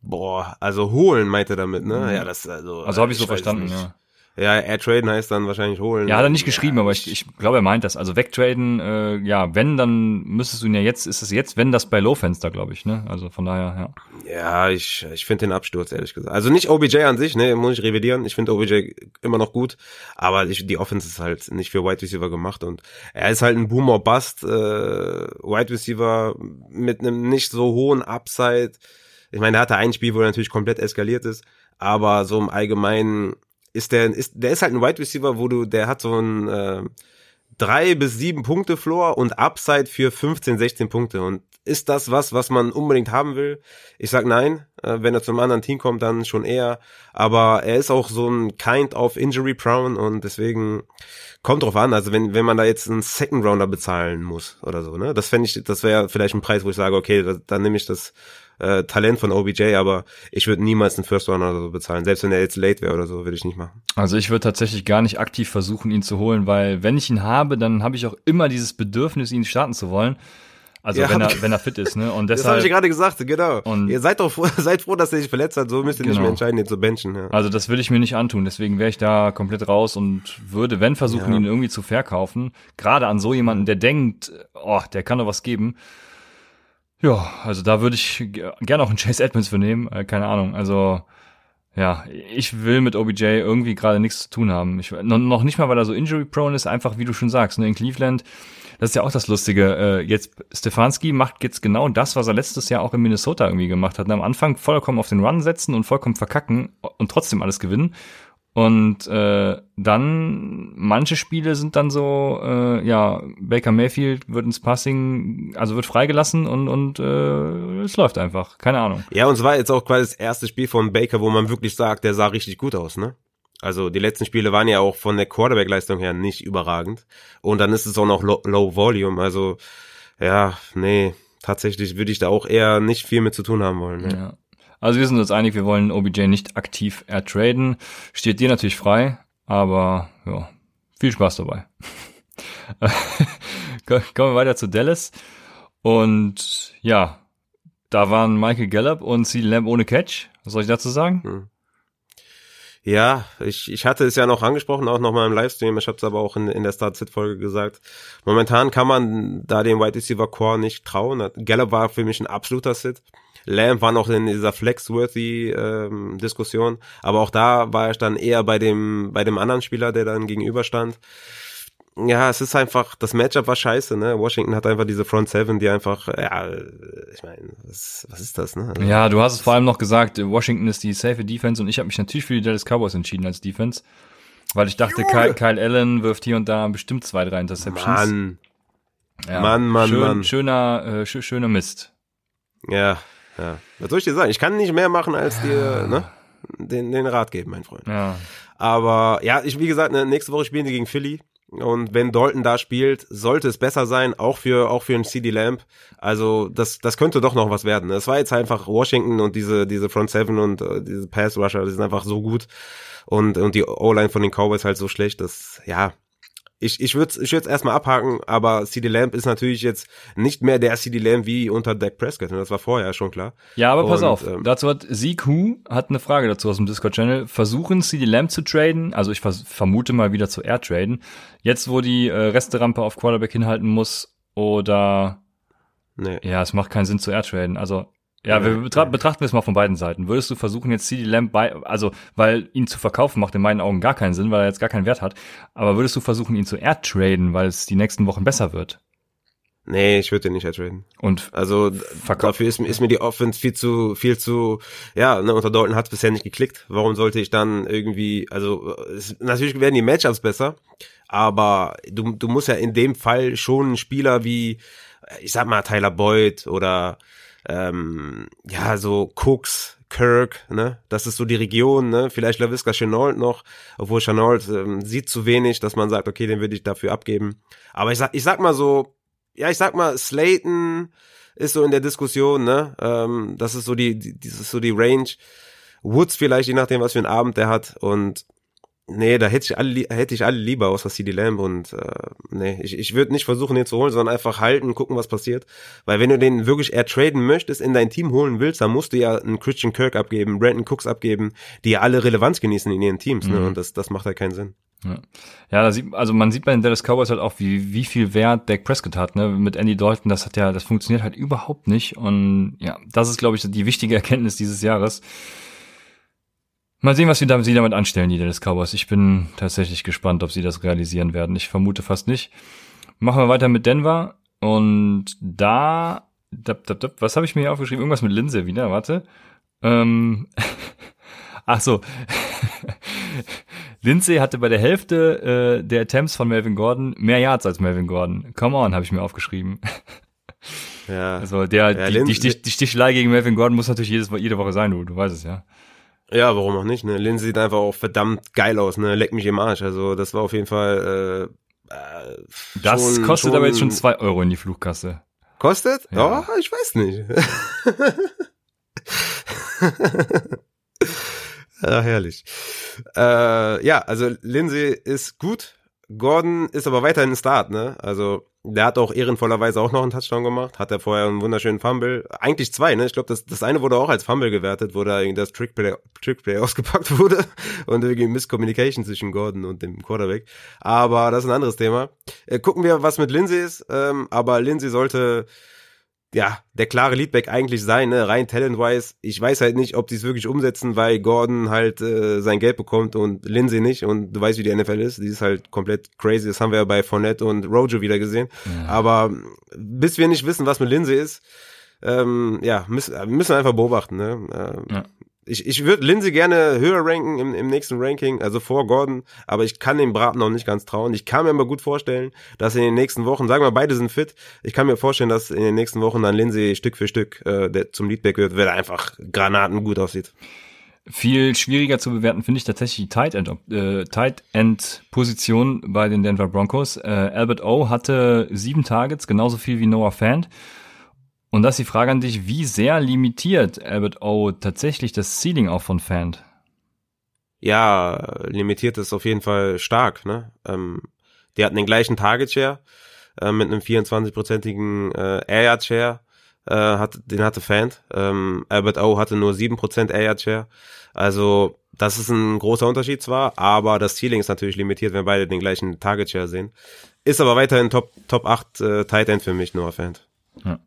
Boah, also holen meint er damit, ne? Mhm. Ja, das also. Also habe ich so verstanden, ja. Ja, Airtraden heißt dann wahrscheinlich holen. Ja, hat er nicht geschrieben, ja, aber ich, ich glaube, er meint das. Also wegtraden, äh, ja, wenn, dann müsstest du ihn ja jetzt, ist es jetzt, wenn das bei Low-Fenster, glaube ich, ne? Also von daher, ja. Ja, ich, ich finde den Absturz, ehrlich gesagt. Also nicht OBJ an sich, ne, muss ich revidieren. Ich finde OBJ immer noch gut, aber ich, die Offense ist halt nicht für Wide Receiver gemacht und er ist halt ein Boomer Bust, äh, Wide Receiver mit einem nicht so hohen Upside. Ich meine, er hatte ein Spiel, wo er natürlich komplett eskaliert ist, aber so im Allgemeinen ist der, ist, der ist halt ein Wide Receiver, wo du, der hat so ein äh, drei bis sieben Punkte Floor und Upside für 15, 16 Punkte. Und ist das was, was man unbedingt haben will? Ich sag nein. Äh, wenn er zum anderen Team kommt, dann schon eher. Aber er ist auch so ein kind of injury prone und deswegen kommt drauf an. Also wenn, wenn man da jetzt einen Second Rounder bezahlen muss oder so, ne? Das fände ich, das wäre vielleicht ein Preis, wo ich sage, okay, da, dann nehme ich das äh, Talent von OBJ, aber ich würde niemals einen First Runner oder so bezahlen. Selbst wenn er jetzt late wäre oder so, würde ich nicht machen. Also ich würde tatsächlich gar nicht aktiv versuchen, ihn zu holen, weil wenn ich ihn habe, dann habe ich auch immer dieses Bedürfnis, ihn starten zu wollen. Also ja, wenn er wenn er fit ist, ne? Und deshalb. Das habe ich gerade gesagt, genau. Und Ihr seid doch froh, seid froh, dass er sich verletzt hat. So müsst ihr genau. nicht mehr entscheiden, ihn zu benchen. Ja. Also das will ich mir nicht antun. Deswegen wäre ich da komplett raus und würde, wenn versuchen, ja. ihn irgendwie zu verkaufen. Gerade an so jemanden, der denkt, oh, der kann doch was geben. Ja, also da würde ich gerne auch einen Chase Edmonds für nehmen. Äh, keine Ahnung. Also ja, ich will mit OBJ irgendwie gerade nichts zu tun haben. Ich, noch nicht mal, weil er so injury prone ist, einfach wie du schon sagst, ne, in Cleveland. Das ist ja auch das Lustige. Äh, jetzt Stefanski macht jetzt genau das, was er letztes Jahr auch in Minnesota irgendwie gemacht hat. Und am Anfang vollkommen auf den Run setzen und vollkommen verkacken und trotzdem alles gewinnen. Und äh, dann, manche Spiele sind dann so, äh, ja, Baker Mayfield wird ins Passing, also wird freigelassen und, und äh, es läuft einfach. Keine Ahnung. Ja, und es war jetzt auch quasi das erste Spiel von Baker, wo man wirklich sagt, der sah richtig gut aus, ne? Also die letzten Spiele waren ja auch von der Quarterback-Leistung her nicht überragend. Und dann ist es auch noch low, low Volume. Also ja, nee, tatsächlich würde ich da auch eher nicht viel mit zu tun haben wollen. Ne? Ja. Also wir sind uns einig, wir wollen OBJ nicht aktiv ertraden. Steht dir natürlich frei, aber ja, viel Spaß dabei. Kommen wir weiter zu Dallas. Und ja, da waren Michael Gallup und CeeDee Lamb ohne Catch. Was soll ich dazu sagen? Hm. Ja, ich, ich hatte es ja noch angesprochen, auch nochmal im Livestream. Ich habe es aber auch in, in der Start-Sit-Folge gesagt. Momentan kann man da dem Wide Receiver Core nicht trauen. Gallup war für mich ein absoluter Sit. Lamb war noch in dieser Flexworthy-Diskussion, ähm, aber auch da war ich dann eher bei dem, bei dem anderen Spieler, der dann gegenüberstand. Ja, es ist einfach, das Matchup war scheiße, ne? Washington hat einfach diese Front Seven, die einfach, ja, ich meine, was, was ist das, ne? Ja, du hast es vor allem noch gesagt, Washington ist die safe Defense und ich habe mich natürlich für die Dallas Cowboys entschieden als Defense, weil ich dachte, Kyle, Kyle Allen wirft hier und da bestimmt zwei, drei Interceptions. Mann. Ja, Mann, Mann, schön, Mann. Schöner, äh, schöner Mist. Ja, ja. Was soll ich dir sagen? Ich kann nicht mehr machen, als dir ne, den, den Rat geben, mein Freund. Ja. Aber ja, ich, wie gesagt, ne, nächste Woche spielen die gegen Philly. Und wenn Dalton da spielt, sollte es besser sein, auch für, auch für einen CD Lamp. Also, das, das könnte doch noch was werden. Es war jetzt einfach Washington und diese, diese Front Seven und uh, diese Pass Rusher, die sind einfach so gut. Und, und die O-Line von den Cowboys halt so schlecht, dass, ja, ich, ich würde ich würde erstmal abhaken, aber CD Lamb ist natürlich jetzt nicht mehr der CD Lamb wie unter Dak Prescott. Und das war vorher schon klar. Ja, aber pass auf. Ähm, dazu hat Siku hat eine Frage dazu aus dem Discord-Channel. Versuchen CD Lamb zu traden, also ich vermute mal wieder zu air traden. Jetzt, wo die äh, Resterampe auf Quarterback hinhalten muss, oder Nee. Ja, es macht keinen Sinn zu air traden. Also ja, wir betra betrachten wir es mal von beiden Seiten. Würdest du versuchen, jetzt CD Lamb bei, also, weil ihn zu verkaufen macht in meinen Augen gar keinen Sinn, weil er jetzt gar keinen Wert hat. Aber würdest du versuchen, ihn zu air traden, weil es die nächsten Wochen besser wird? Nee, ich würde den nicht ertraden. Und also dafür ist, ist mir die Offense viel zu viel zu ja, ne, unter Dalton hat es bisher nicht geklickt. Warum sollte ich dann irgendwie also es, natürlich werden die Matchups besser, aber du du musst ja in dem Fall schon einen Spieler wie ich sag mal Tyler Boyd oder ähm, ja, so Cooks, Kirk, ne? Das ist so die Region, ne? Vielleicht LaVisca Chenault noch, obwohl Chenault ähm, sieht zu wenig, dass man sagt, okay, den würde ich dafür abgeben. Aber ich sag, ich sag mal so, ja, ich sag mal, Slayton ist so in der Diskussion, ne? Ähm, das ist so die, die, das ist so die Range. Woods vielleicht, je nachdem, was für einen Abend der hat. Und Nee, da hätte ich alle, hätte ich alle lieber außer CD Lamb und äh, nee, ich, ich würde nicht versuchen, den zu holen, sondern einfach halten, gucken, was passiert. Weil wenn du den wirklich eher traden möchtest, in dein Team holen willst, dann musst du ja einen Christian Kirk abgeben, Brandon Cooks abgeben, die ja alle Relevanz genießen in ihren Teams, ne? mhm. ne? Und das, das macht halt keinen Sinn. Ja, ja da sieht, also man sieht bei den Dallas Cowboys halt auch, wie, wie viel Wert Dak Prescott hat, ne? Mit Andy Dalton, das hat ja, das funktioniert halt überhaupt nicht. Und ja, das ist, glaube ich, die wichtige Erkenntnis dieses Jahres. Mal sehen, was sie damit, sie damit anstellen, die Dallas Cowboys. Ich bin tatsächlich gespannt, ob sie das realisieren werden. Ich vermute fast nicht. Machen wir weiter mit Denver. Und da, dab, dab, dab, was habe ich mir hier aufgeschrieben? Irgendwas mit Linse wieder, warte. Ähm, ach so. Lindsay hatte bei der Hälfte äh, der Attempts von Melvin Gordon mehr Yards als Melvin Gordon. Come on, habe ich mir aufgeschrieben. Ja. Also der, ja, die, die, die, Stichelei gegen Melvin Gordon muss natürlich jedes, jede Woche sein, du, du weißt es ja. Ja, warum auch nicht, ne? Lindsay sieht einfach auch verdammt geil aus, ne? Leck mich im Arsch. Also das war auf jeden Fall äh, äh Das schon, kostet schon aber jetzt schon zwei Euro in die Flugkasse. Kostet? Ja, oh, ich weiß nicht. ja, herrlich. Äh, ja, also Lindsay ist gut. Gordon ist aber weiterhin ein Start, ne? Also der hat auch ehrenvollerweise auch noch einen Touchdown gemacht, hat er vorher einen wunderschönen Fumble. Eigentlich zwei, ne? Ich glaube, das, das eine wurde auch als Fumble gewertet, wo da das Trickplay, Trickplay ausgepackt wurde und irgendwie Misscommunication zwischen Gordon und dem Quarterback. Aber das ist ein anderes Thema. Äh, gucken wir, was mit Lindsay ist. Ähm, aber Lindsay sollte ja, der klare Leadback eigentlich sein, ne? rein talent-wise. Ich weiß halt nicht, ob die es wirklich umsetzen, weil Gordon halt äh, sein Geld bekommt und Lindsay nicht und du weißt, wie die NFL ist. Die ist halt komplett crazy. Das haben wir ja bei Fournette und Rojo wieder gesehen. Ja. Aber bis wir nicht wissen, was mit Lindsay ist, ähm, ja, müssen, müssen wir einfach beobachten. Ne? Äh, ja ich, ich würde Lindsay gerne höher ranken im, im nächsten Ranking, also vor Gordon, aber ich kann dem Braten noch nicht ganz trauen. Ich kann mir aber gut vorstellen, dass in den nächsten Wochen, sagen wir beide sind fit, ich kann mir vorstellen, dass in den nächsten Wochen dann Lindsay Stück für Stück äh, der zum Leadback wird, weil er einfach Granaten gut aussieht. Viel schwieriger zu bewerten finde ich tatsächlich die Tight End, äh, Tight End Position bei den Denver Broncos. Äh, Albert O hatte sieben Targets, genauso viel wie Noah Fant. Und das ist die Frage an dich, wie sehr limitiert Albert O tatsächlich das Ceiling auch von Fant? Ja, limitiert ist auf jeden Fall stark. Ne? Ähm, die hatten den gleichen Target Share äh, mit einem 24-prozentigen äh, Air Share. Äh, hat, den hatte Fant. Ähm, Albert O hatte nur 7% Air Share. Also das ist ein großer Unterschied zwar, aber das Ceiling ist natürlich limitiert, wenn beide den gleichen Target Share sehen. Ist aber weiterhin Top, Top 8 äh, Tight End für mich, Noah Fant. Ja.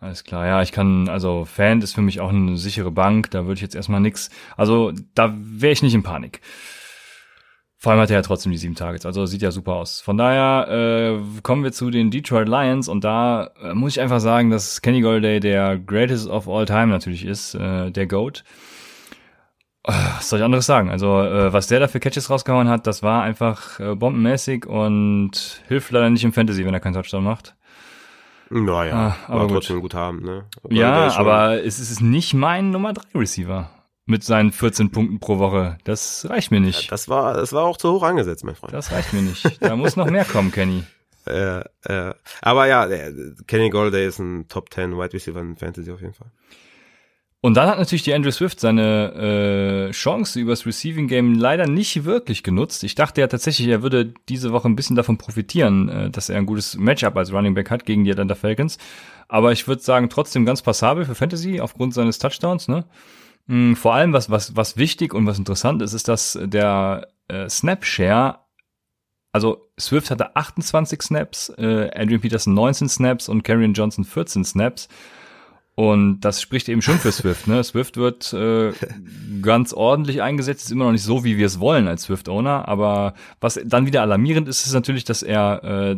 Alles klar, ja, ich kann, also Fan ist für mich auch eine sichere Bank, da würde ich jetzt erstmal nix, also da wäre ich nicht in Panik. Vor allem hat er ja trotzdem die sieben Targets, also sieht ja super aus. Von daher äh, kommen wir zu den Detroit Lions und da äh, muss ich einfach sagen, dass Kenny Golday der greatest of all time natürlich ist, äh, der GOAT. Äh, was soll ich anderes sagen? Also, äh, was der da für Catches rausgehauen hat, das war einfach äh, bombenmäßig und hilft leider nicht im Fantasy, wenn er keinen Touchdown macht. Naja, ah, aber trotzdem gut. haben, ne? Aber ja, aber es ist nicht mein Nummer 3 Receiver mit seinen 14 Punkten pro Woche. Das reicht mir nicht. Ja, das war, das war auch zu hoch angesetzt, mein Freund. Das reicht mir nicht. Da muss noch mehr kommen, Kenny. Äh, äh, aber ja, Kenny Golday ist ein Top 10 Wide Receiver in Fantasy auf jeden Fall. Und dann hat natürlich die Andrew Swift seine äh, Chance übers Receiving Game leider nicht wirklich genutzt. Ich dachte ja tatsächlich, er würde diese Woche ein bisschen davon profitieren, äh, dass er ein gutes Matchup als Running Back hat gegen die Atlanta Falcons. Aber ich würde sagen, trotzdem ganz passabel für Fantasy aufgrund seines Touchdowns. Ne? Mhm, vor allem, was, was, was wichtig und was interessant ist, ist, dass der äh, Snap-Share also Swift hatte 28 Snaps, äh, Adrian Peterson 19 Snaps und Karrion Johnson 14 Snaps. Und das spricht eben schon für Swift. Ne? Swift wird äh, ganz ordentlich eingesetzt, ist immer noch nicht so, wie wir es wollen als Swift-Owner. Aber was dann wieder alarmierend ist, ist natürlich, dass er äh,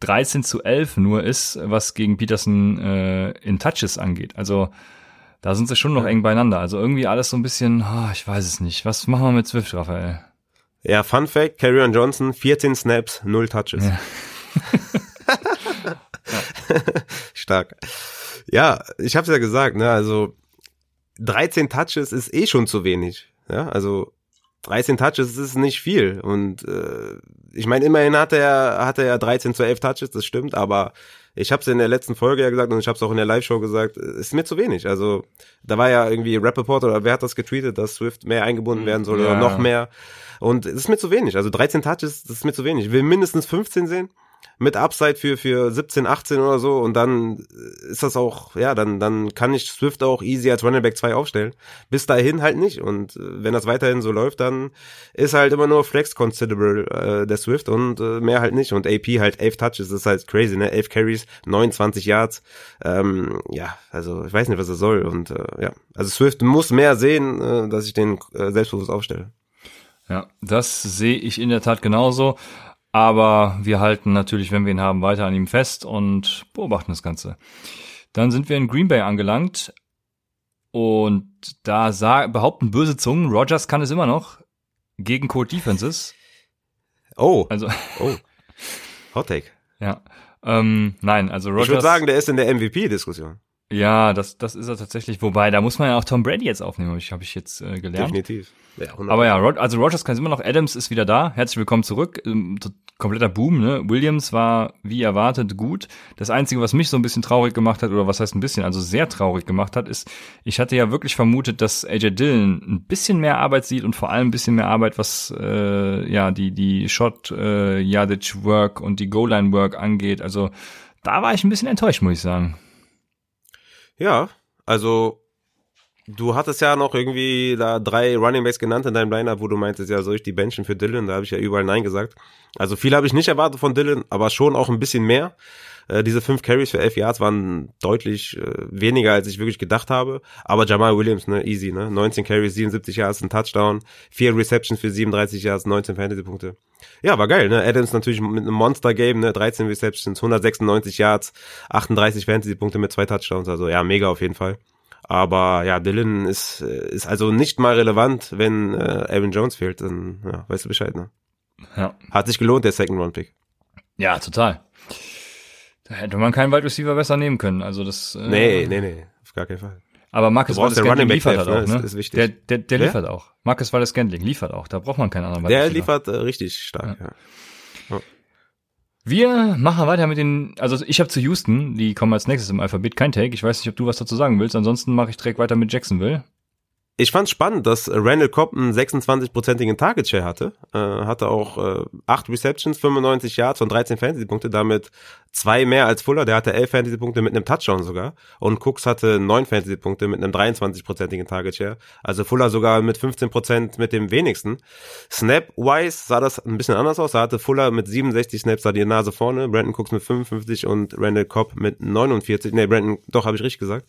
13 zu 11 nur ist, was gegen Peterson äh, in Touches angeht. Also da sind sie schon noch eng beieinander. Also irgendwie alles so ein bisschen, oh, ich weiß es nicht. Was machen wir mit Swift, Raphael? Ja, Fun Fact, Carrion Johnson, 14 Snaps, 0 Touches. Ja. Stark. Ja, ich hab's ja gesagt, ne, also 13 Touches ist eh schon zu wenig. Ja, also 13 Touches ist nicht viel. Und äh, ich meine, immerhin hatte er, hatte er 13 zu 11 Touches, das stimmt, aber ich habe es in der letzten Folge ja gesagt und ich habe es auch in der Live-Show gesagt, ist mir zu wenig. Also da war ja irgendwie Rappaport oder wer hat das getweetet, dass Swift mehr eingebunden werden soll ja. oder noch mehr. Und es ist mir zu wenig. Also 13 Touches, das ist mir zu wenig. Ich will mindestens 15 sehen mit Upside für, für 17, 18 oder so und dann ist das auch, ja, dann, dann kann ich Swift auch easy als Running Back 2 aufstellen. Bis dahin halt nicht und äh, wenn das weiterhin so läuft, dann ist halt immer nur Flex considerable äh, der Swift und äh, mehr halt nicht und AP halt 11 Touches, das ist halt crazy, ne, 11 Carries, 29 Yards, ähm, ja, also ich weiß nicht, was er soll und äh, ja, also Swift muss mehr sehen, äh, dass ich den äh, selbstbewusst aufstelle. Ja, das sehe ich in der Tat genauso. Aber wir halten natürlich, wenn wir ihn haben, weiter an ihm fest und beobachten das Ganze. Dann sind wir in Green Bay angelangt. Und da behaupten böse Zungen, Rogers kann es immer noch gegen Cold Defenses. Oh. Also. Oh. Hot Take. Ja. Ähm, nein, also Rogers. Ich würde sagen, der ist in der MVP-Diskussion. Ja, das, das ist er tatsächlich. Wobei, da muss man ja auch Tom Brady jetzt aufnehmen, habe ich, hab ich jetzt äh, gelernt. Definitiv. Ja, Aber ja, Rod, also Rogers kann es immer noch. Adams ist wieder da. Herzlich willkommen zurück. Ähm, kompletter Boom. Ne? Williams war wie erwartet gut. Das Einzige, was mich so ein bisschen traurig gemacht hat, oder was heißt ein bisschen, also sehr traurig gemacht hat, ist, ich hatte ja wirklich vermutet, dass AJ Dillon ein bisschen mehr Arbeit sieht und vor allem ein bisschen mehr Arbeit, was äh, ja die die Shot äh, Yardage Work und die Goal Line Work angeht. Also da war ich ein bisschen enttäuscht, muss ich sagen. Ja, also du hattest ja noch irgendwie da drei Running Backs genannt in deinem Lineup, wo du meintest, ja, soll ich die benchen für Dylan? Da habe ich ja überall Nein gesagt. Also viel habe ich nicht erwartet von Dylan, aber schon auch ein bisschen mehr. Äh, diese fünf Carries für elf Yards waren deutlich äh, weniger, als ich wirklich gedacht habe. Aber Jamal Williams, ne, easy, ne? 19 Carries, 77 Yards, ein Touchdown, vier Receptions für 37 Yards, 19 Fantasy-Punkte. Ja, war geil, ne? Adams natürlich mit einem Monster-Game, ne? 13 Receptions, 196 Yards, 38 Fantasy-Punkte mit zwei Touchdowns. Also ja, mega auf jeden Fall. Aber ja, Dylan ist, äh, ist also nicht mal relevant, wenn äh, Aaron Jones fehlt. Dann ja, weißt du Bescheid, ne? Ja. Hat sich gelohnt, der Second-Round-Pick. Ja, total. Da hätte man keinen Wide Receiver besser nehmen können. Also das. Äh, nee, nee, nee, auf gar keinen Fall. Aber Marcus Wallace Scantling liefert halt auch, ne? Ist, ist wichtig. Der, der, der ja? liefert auch. Marcus Wallace Scantling liefert auch. Da braucht man keinen anderen. Der liefert äh, richtig stark, ja. ja. Wir machen weiter mit den, also ich habe zu Houston, die kommen als nächstes im Alphabet, kein Take. Ich weiß nicht, ob du was dazu sagen willst. Ansonsten mache ich direkt weiter mit Jacksonville. Ich fand spannend, dass Randall Cobb einen 26-prozentigen Target Share hatte. Äh, hatte auch äh, 8 Receptions, 95 Yards und 13 Fantasy-Punkte, damit zwei mehr als Fuller. Der hatte 11 Fantasy-Punkte mit einem Touchdown sogar. Und Cooks hatte 9 Fantasy-Punkte mit einem 23-prozentigen Target Share. Also Fuller sogar mit 15 Prozent mit dem wenigsten. Snap-wise sah das ein bisschen anders aus. Da hatte Fuller mit 67 Snaps da die Nase vorne, Brandon Cooks mit 55 und Randall Cobb mit 49. Nee, Brandon, doch, habe ich richtig gesagt.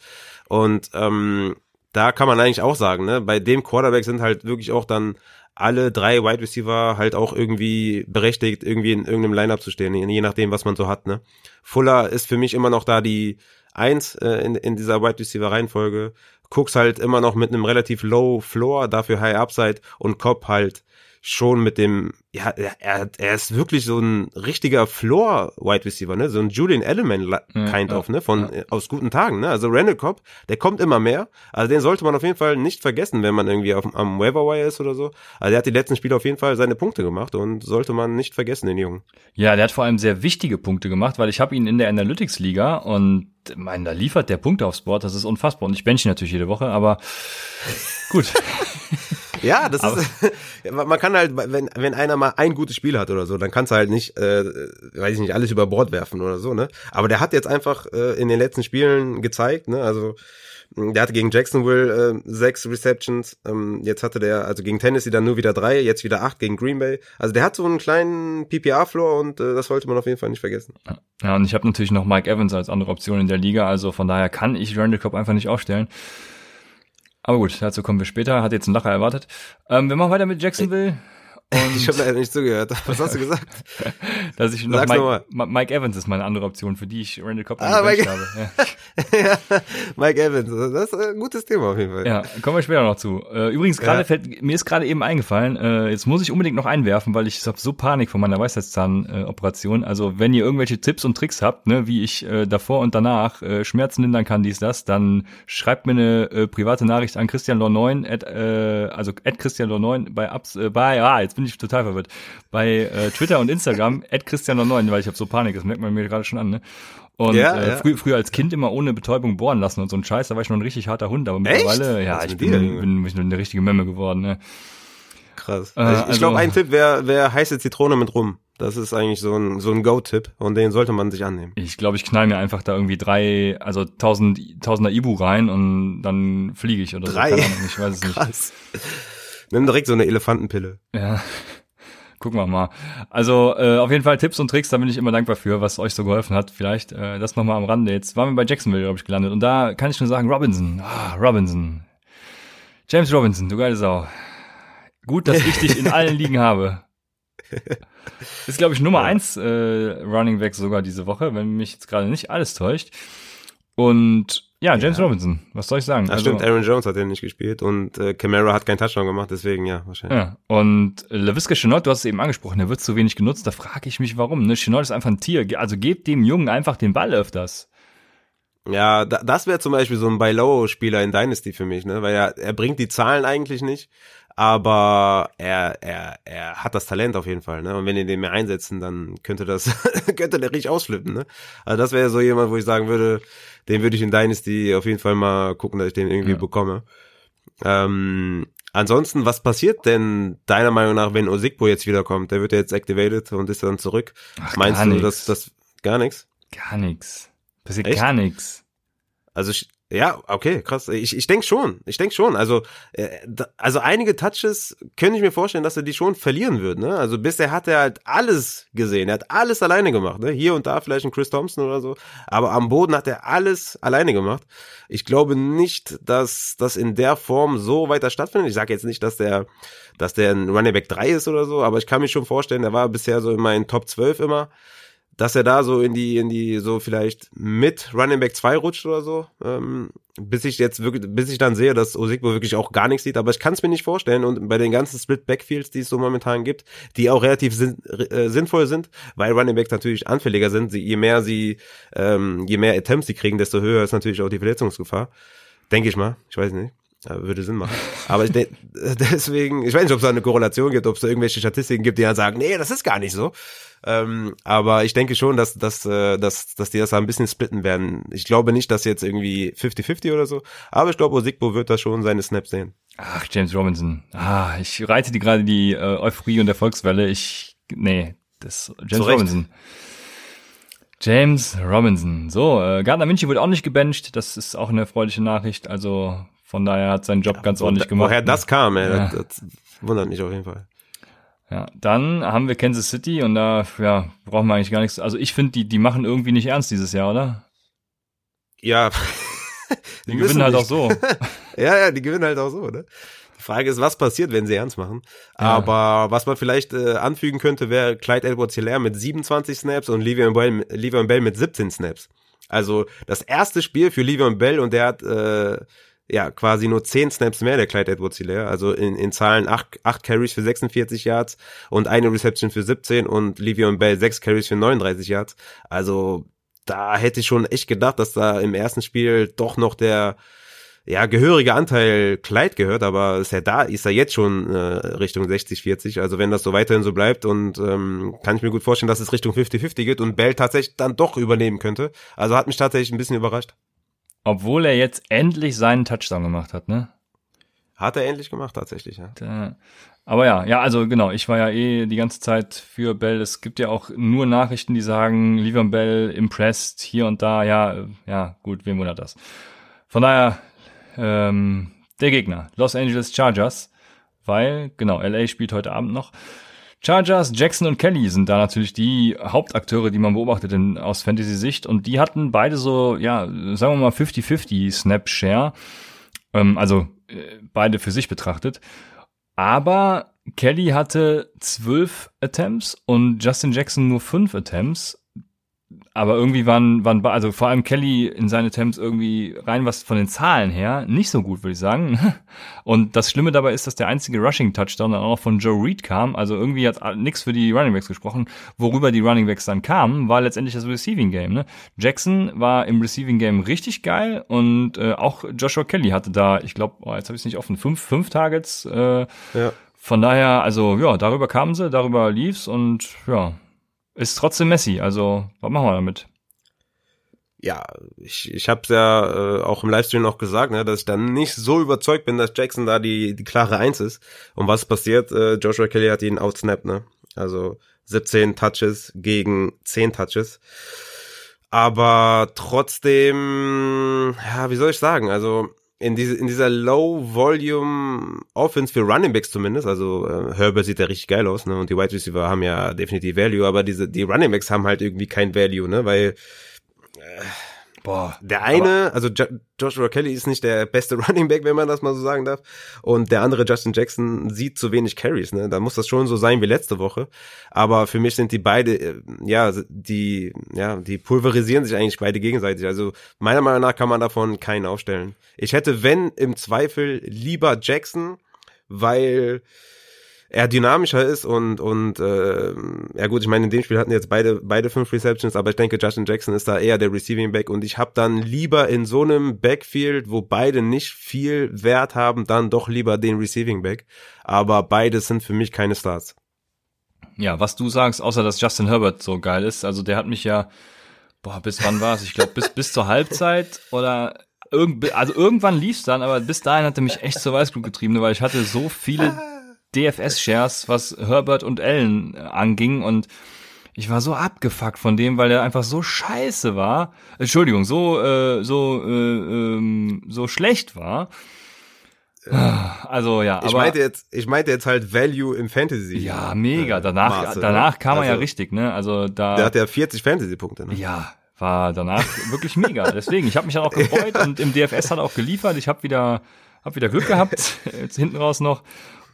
Und ähm, da kann man eigentlich auch sagen, ne, bei dem Quarterback sind halt wirklich auch dann alle drei Wide Receiver halt auch irgendwie berechtigt, irgendwie in irgendeinem Lineup zu stehen, je nachdem, was man so hat, ne. Fuller ist für mich immer noch da die Eins äh, in, in dieser Wide Receiver Reihenfolge. Cooks halt immer noch mit einem relativ low Floor, dafür High Upside und Cobb halt schon mit dem, ja, er, er ist wirklich so ein richtiger Floor-Wide Receiver, ne? So ein Julian Edelman kind ja, of, ne? Von ja. aus guten Tagen, ne? Also Randall Cobb, der kommt immer mehr. Also den sollte man auf jeden Fall nicht vergessen, wenn man irgendwie auf, am Waiver ist oder so. Also der hat die letzten Spiele auf jeden Fall seine Punkte gemacht und sollte man nicht vergessen, den Jungen. Ja, der hat vor allem sehr wichtige Punkte gemacht, weil ich habe ihn in der Analytics-Liga und mein, da liefert der Punkte aufs Board, das ist unfassbar. Und ich bench ihn natürlich jede Woche, aber gut. Ja, das Aber ist, man kann halt, wenn, wenn einer mal ein gutes Spiel hat oder so, dann kannst du halt nicht, äh, weiß ich nicht, alles über Bord werfen oder so, ne? Aber der hat jetzt einfach äh, in den letzten Spielen gezeigt, ne? Also, der hatte gegen Jacksonville äh, sechs Receptions, ähm, jetzt hatte der, also gegen Tennessee dann nur wieder drei, jetzt wieder acht gegen Green Bay. Also der hat so einen kleinen PPR-Floor und äh, das sollte man auf jeden Fall nicht vergessen. Ja, und ich habe natürlich noch Mike Evans als andere Option in der Liga, also von daher kann ich Randall Cobb einfach nicht aufstellen. Aber gut, dazu kommen wir später. Hat jetzt ein Lacher erwartet. Ähm, wir machen weiter mit Jacksonville. Und ich habe leider nicht zugehört. Was hast du gesagt? dass ich noch Mike, Mike, Evans ist meine andere Option, für die ich Randall Cobb ah, Mike, habe. Ja. ja. Mike Evans, das ist ein gutes Thema auf jeden Fall. Ja, kommen wir später noch zu. Äh, übrigens, gerade ja. mir ist gerade eben eingefallen, äh, jetzt muss ich unbedingt noch einwerfen, weil ich habe so Panik vor meiner Weisheitszahnoperation. Also wenn ihr irgendwelche Tipps und Tricks habt, ne, wie ich äh, davor und danach äh, Schmerzen lindern kann, dies, das, dann schreibt mir eine äh, private Nachricht an Christian Lor9, at, äh, also at Christian Lor9 bei, Abs, äh, bei, ah, jetzt bin ich total verwirrt, bei äh, Twitter und Instagram, at Christian Lor9, weil ich habe so Panik, das merkt man mir gerade schon an, ne? Und ja, äh, ja. Früh, früher als Kind immer ohne Betäubung bohren lassen und so ein Scheiß, da war ich noch ein richtig harter Hund, aber mittlerweile, Echt? ja, ich bin, bin, bin, bin eine richtige Memme geworden, ne? Krass. Äh, ich, ich glaube, also, ein Tipp wäre wär heiße Zitrone mit rum. Das ist eigentlich so ein, so ein Go-Tipp und den sollte man sich annehmen. Ich glaube, ich knall mir einfach da irgendwie drei, also tausend, tausender Ibu rein und dann fliege ich oder drei? so. Drei? Ich weiß es Krass. nicht. Nimm direkt so eine Elefantenpille. Ja. Gucken wir mal. Also äh, auf jeden Fall Tipps und Tricks, da bin ich immer dankbar für, was euch so geholfen hat. Vielleicht äh, das nochmal am Rande. Jetzt waren wir bei Jacksonville, glaube ich, gelandet. Und da kann ich nur sagen, Robinson. Ah, Robinson. James Robinson, du geile Sau. Gut, dass ich dich in allen Ligen habe. Ist, glaube ich, Nummer ja. eins äh, Running Back sogar diese Woche, wenn mich jetzt gerade nicht alles täuscht. Und ja, James ja. Robinson, was soll ich sagen? Ja, also, stimmt, Aaron Jones hat den nicht gespielt und äh, Camara hat keinen Touchdown gemacht, deswegen ja, wahrscheinlich. Ja, und LaVisca Chenault, du hast es eben angesprochen, der wird zu wenig genutzt, da frage ich mich, warum. Ne? Chenault ist einfach ein Tier, also gebt dem Jungen einfach den Ball öfters. Ja, da, das wäre zum Beispiel so ein Buy-Low-Spieler in Dynasty für mich, ne? weil er, er bringt die Zahlen eigentlich nicht, aber er, er, er hat das Talent auf jeden Fall, ne? Und wenn ihr den mehr einsetzen, dann könnte das, könnte der richtig ausflippen, ne? Also das wäre so jemand, wo ich sagen würde, den würde ich in Dynasty auf jeden Fall mal gucken, dass ich den irgendwie ja. bekomme. Ähm, ansonsten, was passiert denn deiner Meinung nach, wenn Osigbo jetzt wiederkommt? Der wird ja jetzt activated und ist dann zurück. Ach, Meinst du, dass das gar nichts? Gar nichts. Passiert Echt? gar nichts. Also ja, okay, krass. Ich, ich denke schon. Ich denke schon. Also, äh, also einige Touches könnte ich mir vorstellen, dass er die schon verlieren wird. Ne? Also bisher hat er halt alles gesehen. Er hat alles alleine gemacht. Ne? Hier und da vielleicht ein Chris Thompson oder so. Aber am Boden hat er alles alleine gemacht. Ich glaube nicht, dass das in der Form so weiter stattfindet. Ich sage jetzt nicht, dass der, dass der ein Running Back 3 ist oder so, aber ich kann mir schon vorstellen, er war bisher so in meinen Top 12 immer dass er da so in die, in die, so vielleicht mit Running Back 2 rutscht oder so, ähm, bis ich jetzt wirklich, bis ich dann sehe, dass Osigbo wirklich auch gar nichts sieht, aber ich kann es mir nicht vorstellen und bei den ganzen Split Backfields, die es so momentan gibt, die auch relativ sinn, äh, sinnvoll sind, weil Running Backs natürlich anfälliger sind, sie, je mehr sie, ähm, je mehr Attempts sie kriegen, desto höher ist natürlich auch die Verletzungsgefahr. Denke ich mal, ich weiß nicht. Ja, würde Sinn machen. Aber ich deswegen, ich weiß nicht, ob es da eine Korrelation gibt, ob es da irgendwelche Statistiken gibt, die dann sagen, nee, das ist gar nicht so. Ähm, aber ich denke schon, dass, dass, äh, dass, dass die das ein bisschen splitten werden. Ich glaube nicht, dass jetzt irgendwie 50-50 oder so, aber ich glaube, Osigbo wird da schon seine Snaps sehen. Ach, James Robinson. Ah, ich reite die gerade die äh, Euphorie und Erfolgswelle. Ich, nee, das James Zurecht. Robinson. James Robinson. So, äh, Gardner Minshew wurde auch nicht gebencht. Das ist auch eine erfreuliche Nachricht. Also von daher hat seinen Job ja, ganz ordentlich gemacht. Woher das kam, ey, ja. das, das wundert mich auf jeden Fall. Ja, dann haben wir Kansas City und da ja, brauchen wir eigentlich gar nichts. Also ich finde, die, die machen irgendwie nicht ernst dieses Jahr, oder? Ja. die, die gewinnen halt nicht. auch so. ja, ja, die gewinnen halt auch so, ne? Die Frage ist, was passiert, wenn sie ernst machen. Ja. Aber was man vielleicht äh, anfügen könnte, wäre Clyde Edwards Hilaire mit 27 Snaps und Le'Veon Bell, Le'Veon Bell mit 17 Snaps. Also das erste Spiel für Le'Veon Bell und der hat äh, ja, quasi nur 10 Snaps mehr, der Clyde Edwards Hilaire. Also in, in Zahlen 8, 8 Carries für 46 Yards und eine Reception für 17 und Livion Bell 6 Carries für 39 Yards. Also da hätte ich schon echt gedacht, dass da im ersten Spiel doch noch der ja, gehörige Anteil Clyde gehört, aber ist ja da, ist er jetzt schon äh, Richtung 60, 40. Also wenn das so weiterhin so bleibt und ähm, kann ich mir gut vorstellen, dass es Richtung 50-50 geht und Bell tatsächlich dann doch übernehmen könnte. Also hat mich tatsächlich ein bisschen überrascht. Obwohl er jetzt endlich seinen Touchdown gemacht hat, ne? Hat er endlich gemacht, tatsächlich, ja. Der, aber ja, ja, also genau, ich war ja eh die ganze Zeit für Bell. Es gibt ja auch nur Nachrichten, die sagen, lieber Bell impressed, hier und da, ja, ja, gut, wem wundert das? Von daher, ähm, der Gegner, Los Angeles Chargers, weil, genau, LA spielt heute Abend noch. Chargers, Jackson und Kelly sind da natürlich die Hauptakteure, die man beobachtet in, aus Fantasy-Sicht. Und die hatten beide so, ja, sagen wir mal 50-50 Snap-Share. Ähm, also äh, beide für sich betrachtet. Aber Kelly hatte zwölf Attempts und Justin Jackson nur fünf Attempts aber irgendwie waren, waren, also vor allem Kelly in seine Attempts irgendwie rein was von den Zahlen her nicht so gut, würde ich sagen. Und das Schlimme dabei ist, dass der einzige Rushing-Touchdown dann auch noch von Joe Reed kam. Also irgendwie hat nichts für die Running Backs gesprochen. Worüber die Running Backs dann kamen, war letztendlich das Receiving Game. Ne? Jackson war im Receiving Game richtig geil und äh, auch Joshua Kelly hatte da, ich glaube, oh, jetzt habe ich es nicht offen, fünf, fünf Targets. Äh, ja. Von daher, also ja, darüber kamen sie, darüber lief's und ja, ist trotzdem Messi. Also, was machen wir damit? Ja, ich, ich habe ja äh, auch im Livestream noch gesagt, ne, dass ich dann nicht so überzeugt bin, dass Jackson da die, die klare Eins ist. Und was passiert? Äh, Joshua Kelly hat ihn outsnapped, ne? Also 17 Touches gegen 10 Touches. Aber trotzdem, ja, wie soll ich sagen? Also in, diese, in dieser Low-Volume-Offense für Running Backs zumindest, also äh, Herbert sieht ja richtig geil aus, ne? Und die Wide Receiver haben ja definitiv Value, aber diese die Running Backs haben halt irgendwie kein Value, ne? Weil äh, Boah. Der eine, also jo Joshua Kelly ist nicht der beste Running Back, wenn man das mal so sagen darf. Und der andere, Justin Jackson, sieht zu wenig Carries, ne? Da muss das schon so sein wie letzte Woche. Aber für mich sind die beide, äh, ja, die, ja, die pulverisieren sich eigentlich beide gegenseitig. Also meiner Meinung nach kann man davon keinen aufstellen. Ich hätte, wenn, im Zweifel lieber Jackson, weil er dynamischer ist und und äh, ja gut, ich meine, in dem Spiel hatten jetzt beide beide fünf Receptions, aber ich denke, Justin Jackson ist da eher der Receiving Back und ich habe dann lieber in so einem Backfield, wo beide nicht viel Wert haben, dann doch lieber den Receiving Back. Aber beide sind für mich keine Stars. Ja, was du sagst, außer dass Justin Herbert so geil ist, also der hat mich ja, boah, bis wann war es? Ich glaube bis bis zur Halbzeit oder irgend, also irgendwann lief's dann, aber bis dahin hat er mich echt zur Weißglut getrieben, weil ich hatte so viele DFS-Shares, was Herbert und Allen anging und ich war so abgefuckt von dem, weil er einfach so scheiße war. Entschuldigung, so äh, so äh, ähm, so schlecht war. Also ja, ich aber, meinte jetzt, ich meinte jetzt halt Value im Fantasy. Ja, mega. Äh, danach, Maße, danach kam also, er ja also richtig, ne? Also da. Der hat ja 40 Fantasy-Punkte. Ne? Ja, war danach wirklich mega. Deswegen, ich habe mich dann auch gefreut und im DFS hat er auch geliefert. Ich habe wieder, hab wieder Glück gehabt. Jetzt hinten raus noch.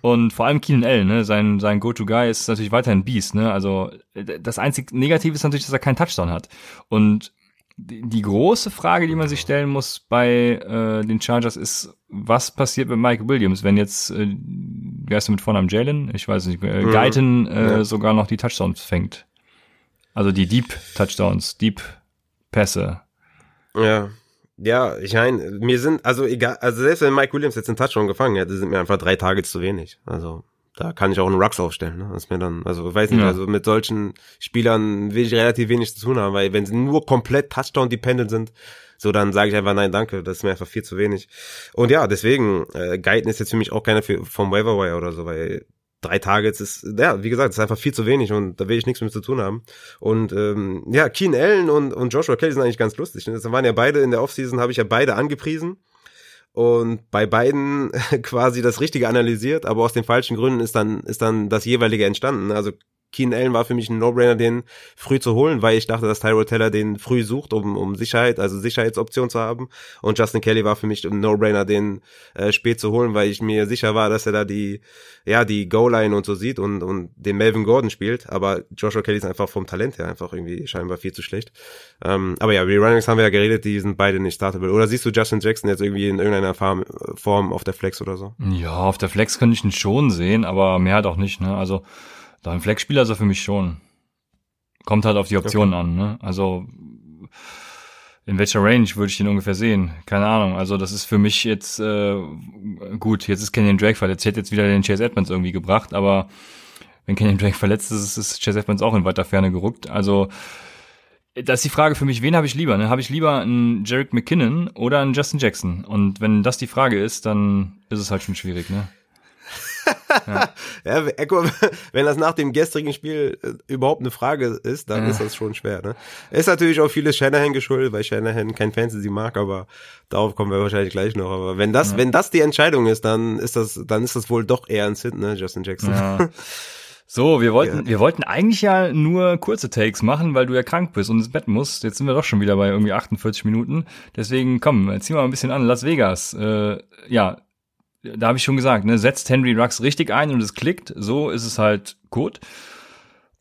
Und vor allem Keenan L, ne, sein, sein Go-To-Guy ist natürlich weiterhin Beast, ne, also das einzig Negative ist natürlich, dass er keinen Touchdown hat. Und die, große Frage, die man sich stellen muss bei äh, den Chargers ist, was passiert mit Mike Williams, wenn jetzt, äh, wie heißt er mit Vornamen, Jalen? Ich weiß nicht, äh, mhm. Guyton äh, ja. sogar noch die Touchdowns fängt. Also die Deep Touchdowns, Deep Pässe. Ja. Ja, ich meine, mir sind, also egal, also selbst wenn Mike Williams jetzt einen Touchdown gefangen hätte, sind mir einfach drei Tage zu wenig. Also da kann ich auch einen Rux aufstellen. Ne? Das ist mir dann, also weiß nicht, ja. also mit solchen Spielern will ich relativ wenig zu tun haben, weil wenn sie nur komplett Touchdown-dependent sind, so dann sage ich einfach nein, danke, das ist mir einfach viel zu wenig. Und ja, deswegen, äh, Guiden ist jetzt für mich auch keiner für, vom Waiver oder so, weil drei Targets ist, ja, wie gesagt, ist einfach viel zu wenig und da will ich nichts mit zu tun haben. Und ähm, ja, Keen Allen und, und Joshua Kelly sind eigentlich ganz lustig. Ne? Das waren ja beide in der Offseason, habe ich ja beide angepriesen und bei beiden quasi das Richtige analysiert, aber aus den falschen Gründen ist dann, ist dann das jeweilige entstanden. Also Keen Allen war für mich ein No-Brainer, den früh zu holen, weil ich dachte, dass Tyrod Teller den früh sucht, um, um Sicherheit, also Sicherheitsoption zu haben. Und Justin Kelly war für mich ein No-Brainer, den äh, spät zu holen, weil ich mir sicher war, dass er da die, ja, die Goal-Line und so sieht und, und den Melvin Gordon spielt. Aber Joshua Kelly ist einfach vom Talent her einfach irgendwie scheinbar viel zu schlecht. Ähm, aber ja, Runnings haben wir ja geredet, die sind beide nicht startable. Oder siehst du Justin Jackson jetzt irgendwie in irgendeiner Form, Form auf der Flex oder so? Ja, auf der Flex könnte ich ihn schon sehen, aber mehr halt auch nicht, ne? Also, da ein Flexspieler ist er für mich schon. Kommt halt auf die Optionen okay. an, ne? Also in welcher Range würde ich den ungefähr sehen? Keine Ahnung. Also das ist für mich jetzt äh, gut. Jetzt ist Kenyon Drake verletzt. Ich hätte jetzt wieder den Chase Edmonds irgendwie gebracht, aber wenn Kenyon Drake verletzt ist, ist Chase Edmonds auch in weiter Ferne gerückt. Also das ist die Frage für mich, wen habe ich lieber? Ne? Habe ich lieber einen Jarek McKinnon oder einen Justin Jackson? Und wenn das die Frage ist, dann ist es halt schon schwierig, ne? Ja. ja, wenn das nach dem gestrigen Spiel äh, überhaupt eine Frage ist, dann ja. ist das schon schwer. Ne? Ist natürlich auch vieles Shanahan geschuldet, weil Shanahan kein Fantasy mag, aber darauf kommen wir wahrscheinlich gleich noch. Aber wenn das, ja. wenn das die Entscheidung ist, dann ist das, dann ist das wohl doch eher ein Sit, ne, Justin Jackson. Ja. So, wir wollten, ja. wir wollten eigentlich ja nur kurze Takes machen, weil du ja krank bist und ins Bett musst. Jetzt sind wir doch schon wieder bei irgendwie 48 Minuten. Deswegen komm, zieh mal ein bisschen an. Las Vegas. Äh, ja, da habe ich schon gesagt, ne, setzt Henry Rux richtig ein und es klickt, so ist es halt gut.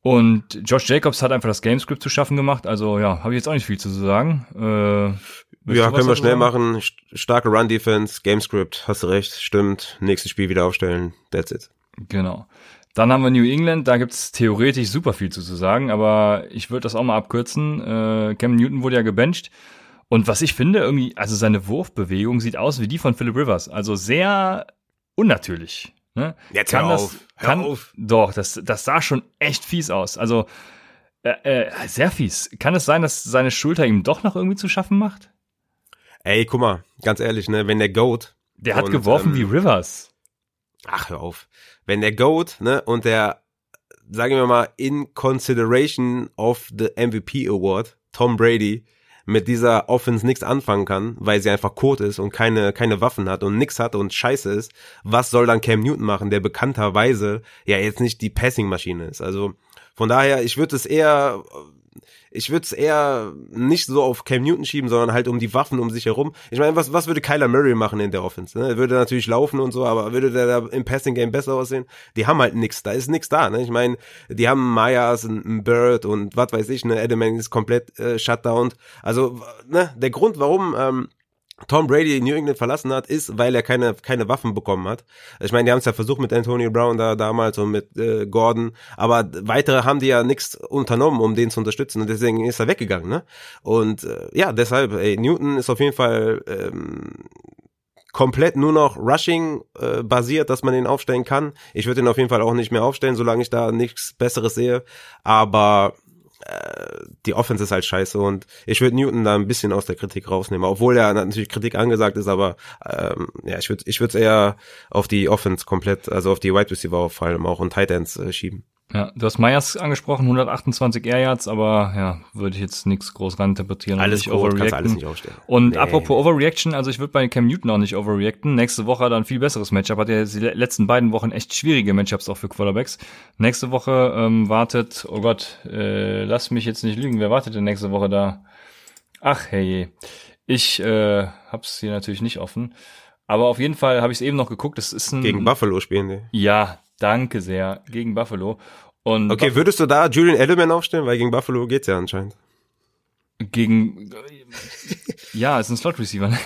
Und Josh Jacobs hat einfach das Gamescript zu schaffen gemacht, also ja, habe ich jetzt auch nicht viel zu sagen. Äh, ja, können wir schnell sagen? machen. Starke Run-Defense, Gamescript, hast du recht, stimmt. Nächstes Spiel wieder aufstellen, that's it. Genau. Dann haben wir New England, da gibt's theoretisch super viel zu, zu sagen, aber ich würde das auch mal abkürzen. Äh, Cam Newton wurde ja gebencht. Und was ich finde, irgendwie, also seine Wurfbewegung sieht aus wie die von Philip Rivers. Also sehr unnatürlich. Ne? Jetzt kann hör das, auf, hör kann, auf. Doch, das, das sah schon echt fies aus. Also äh, äh, sehr fies. Kann es sein, dass seine Schulter ihm doch noch irgendwie zu schaffen macht? Ey, guck mal, ganz ehrlich, ne, wenn der Goat. Der hat und, geworfen ähm, wie Rivers. Ach, hör auf. Wenn der Goat, ne, und der, sagen wir mal, in consideration of the MVP Award, Tom Brady, mit dieser Offense nichts anfangen kann, weil sie einfach kot ist und keine, keine Waffen hat und nix hat und scheiße ist, was soll dann Cam Newton machen, der bekannterweise ja jetzt nicht die Passing-Maschine ist. Also von daher, ich würde es eher ich würde es eher nicht so auf Cam Newton schieben, sondern halt um die Waffen um sich herum. Ich meine, was, was würde Kyler Murray machen in der Offense? Ne? Er würde natürlich laufen und so, aber würde der da im Passing Game besser aussehen? Die haben halt nix, da ist nix da. Ne? Ich meine, die haben Myers, ein Bird und was weiß ich, ne, Edelman ist komplett äh, shutdown. Also, ne, der Grund, warum ähm, Tom Brady New England verlassen hat, ist, weil er keine, keine Waffen bekommen hat. Ich meine, die haben es ja versucht mit Antonio Brown da damals und mit äh, Gordon, aber weitere haben die ja nichts unternommen, um den zu unterstützen und deswegen ist er weggegangen. Ne? Und äh, ja, deshalb, ey, Newton ist auf jeden Fall ähm, komplett nur noch Rushing äh, basiert, dass man ihn aufstellen kann. Ich würde ihn auf jeden Fall auch nicht mehr aufstellen, solange ich da nichts Besseres sehe. Aber die Offense ist halt scheiße und ich würde Newton da ein bisschen aus der Kritik rausnehmen, obwohl er natürlich Kritik angesagt ist, aber ähm, ja, ich würde ich würde eher auf die Offense komplett, also auf die Wide Receiver vor allem auch und Tight Ends äh, schieben. Ja, du hast Myers angesprochen, 128 Air Yards, aber ja, würde ich jetzt nichts groß reininterpretieren. Alles nicht gut, kannst alles nicht aufstellen. Und nee. apropos Overreaction, also ich würde bei Cam Newton auch nicht overreacten. Nächste Woche dann viel besseres Matchup. Hat ja die letzten beiden Wochen echt schwierige Matchups auch für Quarterbacks. Nächste Woche ähm, wartet, oh Gott, äh, lass mich jetzt nicht lügen, wer wartet denn nächste Woche da? Ach hey, ich äh, hab's hier natürlich nicht offen. Aber auf jeden Fall habe ich es eben noch geguckt. Das ist ein gegen Buffalo spielen die. Ja, Danke sehr. Gegen Buffalo. Und okay, würdest du da Julian Edelman aufstellen? Weil gegen Buffalo geht's ja anscheinend. Gegen, ja, ist ein Slot Receiver. Ne?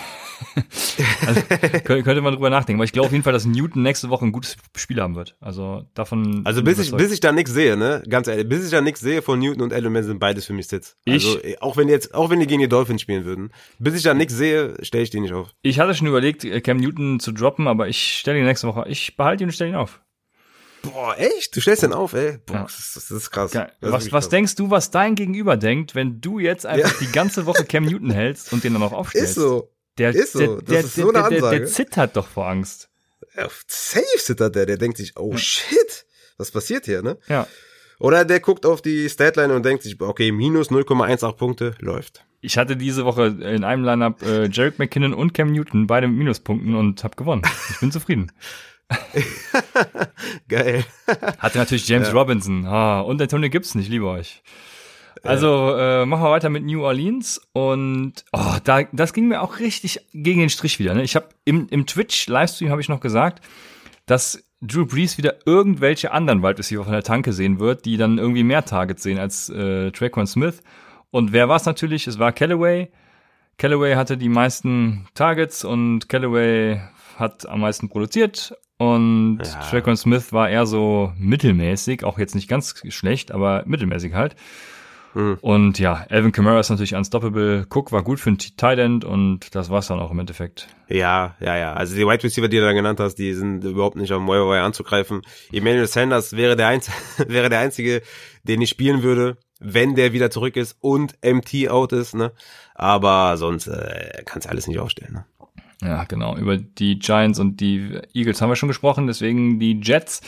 also, könnte man drüber nachdenken. Aber ich glaube auf jeden Fall, dass Newton nächste Woche ein gutes Spiel haben wird. Also davon. Also bis ich, bis ich da nichts sehe, ne? Ganz ehrlich, bis ich da nichts sehe von Newton und Edelman sind beides für mich Sits. Also ich, auch wenn jetzt, auch wenn die gegen die Dolphins spielen würden, bis ich da nichts sehe, stelle ich die nicht auf. Ich hatte schon überlegt, Cam Newton zu droppen, aber ich stelle ihn nächste Woche. Ich behalte ihn und stelle ihn auf. Boah, echt? Du stellst den auf, ey? Boah, ja. das, das, ist krass. Das was, ist was krass. denkst du, was dein Gegenüber denkt, wenn du jetzt einfach ja. die ganze Woche Cam Newton hältst und den dann auch aufstellst? Ist so. Der, ist so. Der, das der, ist so eine Ansage. Der, der, zittert doch vor Angst. Ja, safe zittert der. Der denkt sich, oh shit, was passiert hier, ne? Ja. Oder der guckt auf die Statline und denkt sich, okay, minus 0,18 Punkte, läuft. Ich hatte diese Woche in einem Lineup äh, Jarek McKinnon und Cam Newton, beide mit Minuspunkten und hab gewonnen. Ich bin zufrieden. Geil. Hatte natürlich James ja. Robinson ah, und Antonio Gibson, ich liebe euch. Also äh, machen wir weiter mit New Orleans und oh, da, das ging mir auch richtig gegen den Strich wieder. Ne? Ich habe im, im Twitch-Livestream habe ich noch gesagt, dass Drew Brees wieder irgendwelche anderen Wide Receiver von der Tanke sehen wird, die dann irgendwie mehr Targets sehen als äh, Traquan Smith. Und wer war es natürlich? Es war Callaway. Callaway hatte die meisten Targets und Callaway hat am meisten produziert und ja. Traquan Smith war eher so mittelmäßig, auch jetzt nicht ganz schlecht, aber mittelmäßig halt. Mhm. Und ja, Alvin Kamara ist natürlich unstoppable. Cook war gut für ein Tight End und das war's dann auch im Endeffekt. Ja, ja, ja. Also die Wide Receiver, die du da genannt hast, die sind überhaupt nicht am Wire anzugreifen. Emmanuel Sanders wäre der, Einz wäre der einzige, den ich spielen würde, wenn der wieder zurück ist und MT out ist, ne? Aber sonst äh, kannst du alles nicht aufstellen, ne? Ja, genau. Über die Giants und die Eagles haben wir schon gesprochen, deswegen die Jets.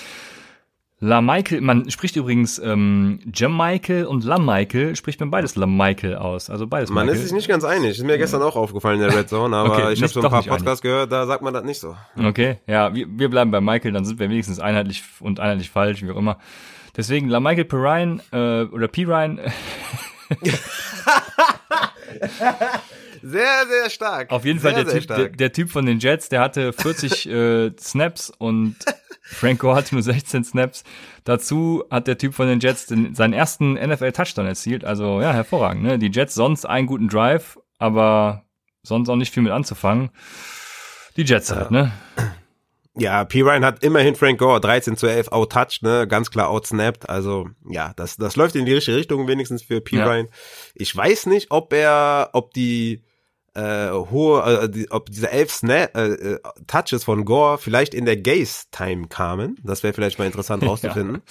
La Michael, man spricht übrigens ähm, Jam Michael und La Michael, spricht man beides La Michael aus, also beides Man Michael. ist sich nicht ganz einig, ist mir gestern auch aufgefallen in der Red Zone, aber okay, ich habe so ein paar Podcasts einig. gehört, da sagt man das nicht so. Okay, ja, wir, wir bleiben bei Michael, dann sind wir wenigstens einheitlich und einheitlich falsch, wie auch immer. Deswegen La Michael Perrine äh, oder P. Sehr, sehr stark. Auf jeden sehr, Fall der typ, der, der, Typ von den Jets, der hatte 40 äh, Snaps und Franco hatte nur 16 Snaps. Dazu hat der Typ von den Jets den, seinen ersten NFL-Touchdown erzielt. Also ja, hervorragend. Ne? Die Jets sonst einen guten Drive, aber sonst auch nicht viel mit anzufangen. Die Jets halt, ne? Ja, P. Ryan hat immerhin Frank Gore 13 zu 11 outtouched, ne, ganz klar outsnapped. Also, ja, das, das läuft in die richtige Richtung, wenigstens für P. Ja. Ryan. Ich weiß nicht, ob er, ob die, äh, hohe, äh, die, ob diese elf Snap, äh, äh, Touches von Gore vielleicht in der Gaze-Time kamen. Das wäre vielleicht mal interessant rauszufinden. ja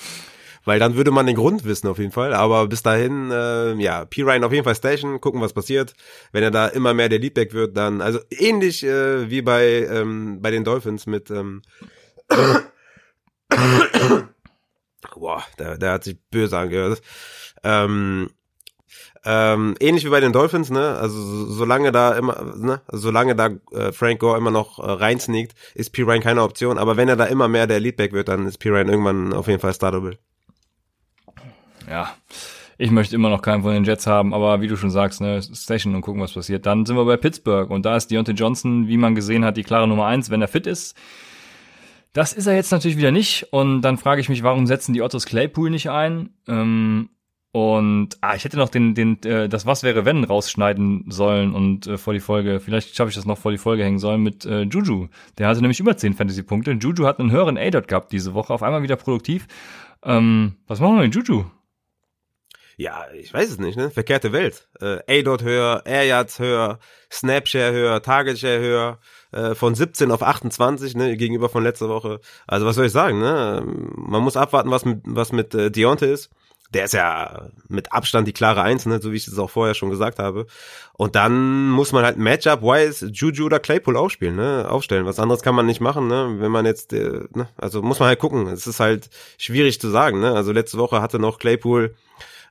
weil dann würde man den Grund wissen auf jeden Fall. Aber bis dahin, äh, ja, P. Ryan auf jeden Fall station, gucken, was passiert. Wenn er da immer mehr der Leadback wird, dann, also ähnlich äh, wie bei, ähm, bei den Dolphins mit ähm, Boah, der, der hat sich böse angehört. Ähm, ähm, ähnlich wie bei den Dolphins, ne? Also so, solange da immer, ne? solange da äh, Frank Gore immer noch äh, reinsneakt, ist P. Ryan keine Option. Aber wenn er da immer mehr der Leadback wird, dann ist P. Ryan irgendwann auf jeden Fall startable ja, ich möchte immer noch keinen von den Jets haben, aber wie du schon sagst, ne, Station und gucken, was passiert. Dann sind wir bei Pittsburgh und da ist Deontay Johnson, wie man gesehen hat, die klare Nummer eins, wenn er fit ist. Das ist er jetzt natürlich wieder nicht und dann frage ich mich, warum setzen die Ottos Claypool nicht ein? Ähm, und ah, ich hätte noch den, den, äh, das Was wäre wenn rausschneiden sollen und äh, vor die Folge, vielleicht schaffe ich das noch vor die Folge hängen sollen mit äh, Juju. Der hatte nämlich über 10 Fantasy-Punkte. Juju hat einen höheren A-Dot gehabt diese Woche, auf einmal wieder produktiv. Ähm, was machen wir mit Juju? ja, ich weiß es nicht, ne? Verkehrte Welt. Äh, A-Dot höher, Air Yards höher, Snapshare höher, Target Share höher, äh, von 17 auf 28, ne, gegenüber von letzter Woche. Also was soll ich sagen, ne? Man muss abwarten, was mit, was mit äh, Deontay ist. Der ist ja mit Abstand die klare Eins, ne, so wie ich es auch vorher schon gesagt habe. Und dann muss man halt Matchup-wise Juju oder Claypool aufspielen, ne, aufstellen. Was anderes kann man nicht machen, ne, wenn man jetzt, äh, ne, also muss man halt gucken. Es ist halt schwierig zu sagen, ne. Also letzte Woche hatte noch Claypool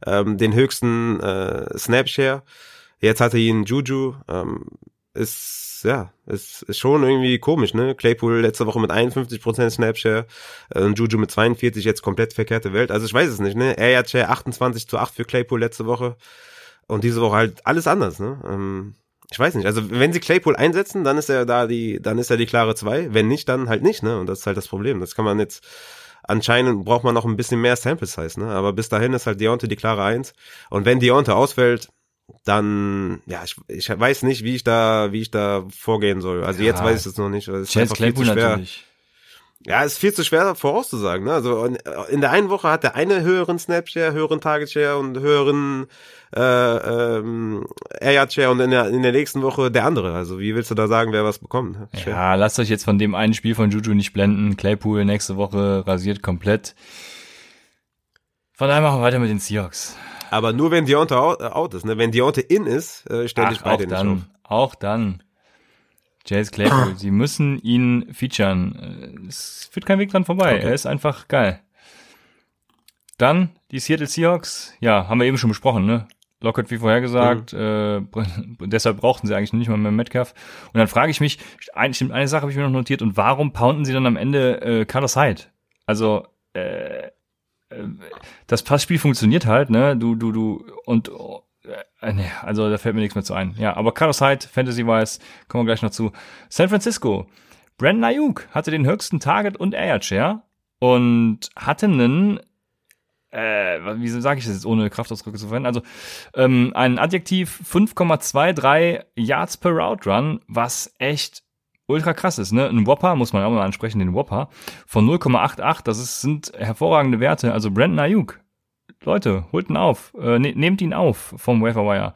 ähm, den höchsten äh, Snapshare. Jetzt hatte ihn Juju. Ähm, ist ja, ist, ist schon irgendwie komisch, ne? Claypool letzte Woche mit 51% Snapshare, äh, Juju mit 42, jetzt komplett verkehrte Welt. Also ich weiß es nicht, ne? Air Share 28 zu 8 für Claypool letzte Woche und diese Woche halt alles anders, ne? Ähm, ich weiß nicht. Also wenn sie Claypool einsetzen, dann ist er da die, dann ist er die klare 2. Wenn nicht, dann halt nicht, ne? Und das ist halt das Problem. Das kann man jetzt anscheinend braucht man noch ein bisschen mehr Sample Size, ne? Aber bis dahin ist halt Deontay die klare Eins. Und wenn Deontay ausfällt, dann, ja, ich, ich weiß nicht, wie ich da, wie ich da vorgehen soll. Also ja. jetzt weiß ich es noch nicht. Es ist Chance Claypool natürlich. Ja, ist viel zu schwer vorauszusagen. Ne? Also in der einen Woche hat der eine höheren Snapshare, höheren Target Share und höheren äh, ähm, Air Share und in der, in der nächsten Woche der andere. Also wie willst du da sagen, wer was bekommt? Schwer. Ja, lasst euch jetzt von dem einen Spiel von Juju nicht blenden. Claypool nächste Woche rasiert komplett. Von daher machen wir weiter mit den Seahawks. Aber nur wenn Deontay out, out ist. Ne? Wenn Deontay in ist, äh, stelle ich beide nicht dann, auf. Auch dann. Chase Claypool, sie müssen ihn featuren. Es führt kein Weg dran vorbei. Okay. Er ist einfach geil. Dann die Seattle Seahawks. Ja, haben wir eben schon besprochen, ne? Lockett wie vorher gesagt, mhm. äh, deshalb brauchten sie eigentlich nicht mal mehr Metcalf. Und dann frage ich mich, eine, eine Sache habe ich mir noch notiert, und warum pounden sie dann am Ende äh, Carlos Hyde? Also, äh, äh, das Passspiel funktioniert halt, ne? Du, du, du, und äh, nee, also da fällt mir nichts mehr zu ein. Ja, aber Carlos Hyde, Fantasy-wise, kommen wir gleich noch zu. San Francisco. Brandon Ayuk hatte den höchsten Target und Air Share und hatte einen äh, wie sage ich das jetzt, ohne Kraftausdrücke zu verwenden? Also ähm, ein Adjektiv 5,23 Yards per Route Run, was echt ultra krass ist, ne? Ein Whopper, muss man auch mal ansprechen, den Whopper, von 0,88, das ist, sind hervorragende Werte. Also Brandon Ayuk, Leute, holt ihn auf, äh, ne, nehmt ihn auf vom Waferwire.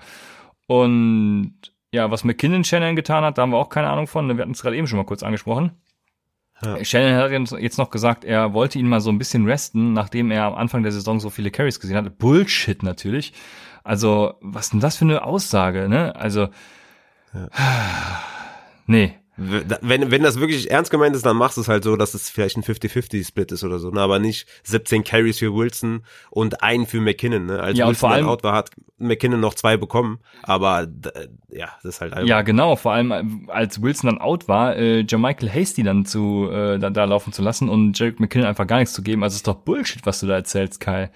Und ja, was McKinnon Shannon getan hat, da haben wir auch keine Ahnung von. Wir hatten es gerade eben schon mal kurz angesprochen. Ja. Shannon hat jetzt noch gesagt, er wollte ihn mal so ein bisschen resten, nachdem er am Anfang der Saison so viele Carries gesehen hatte. Bullshit natürlich. Also, was denn das für eine Aussage, ne? Also, ja. nee, wenn, wenn das wirklich ernst gemeint ist, dann machst du es halt so, dass es vielleicht ein 50-50-Split ist oder so, ne? aber nicht 17 Carries für Wilson und einen für McKinnon. Ne? Als ja, Wilson vor allem, out war, hat McKinnon noch zwei bekommen, aber ja, das ist halt einfach. Ja, genau, vor allem als Wilson dann out war, äh, Jermichael Hasty dann zu äh, da, da laufen zu lassen und Jarek McKinnon einfach gar nichts zu geben. Also ist doch Bullshit, was du da erzählst, Kyle.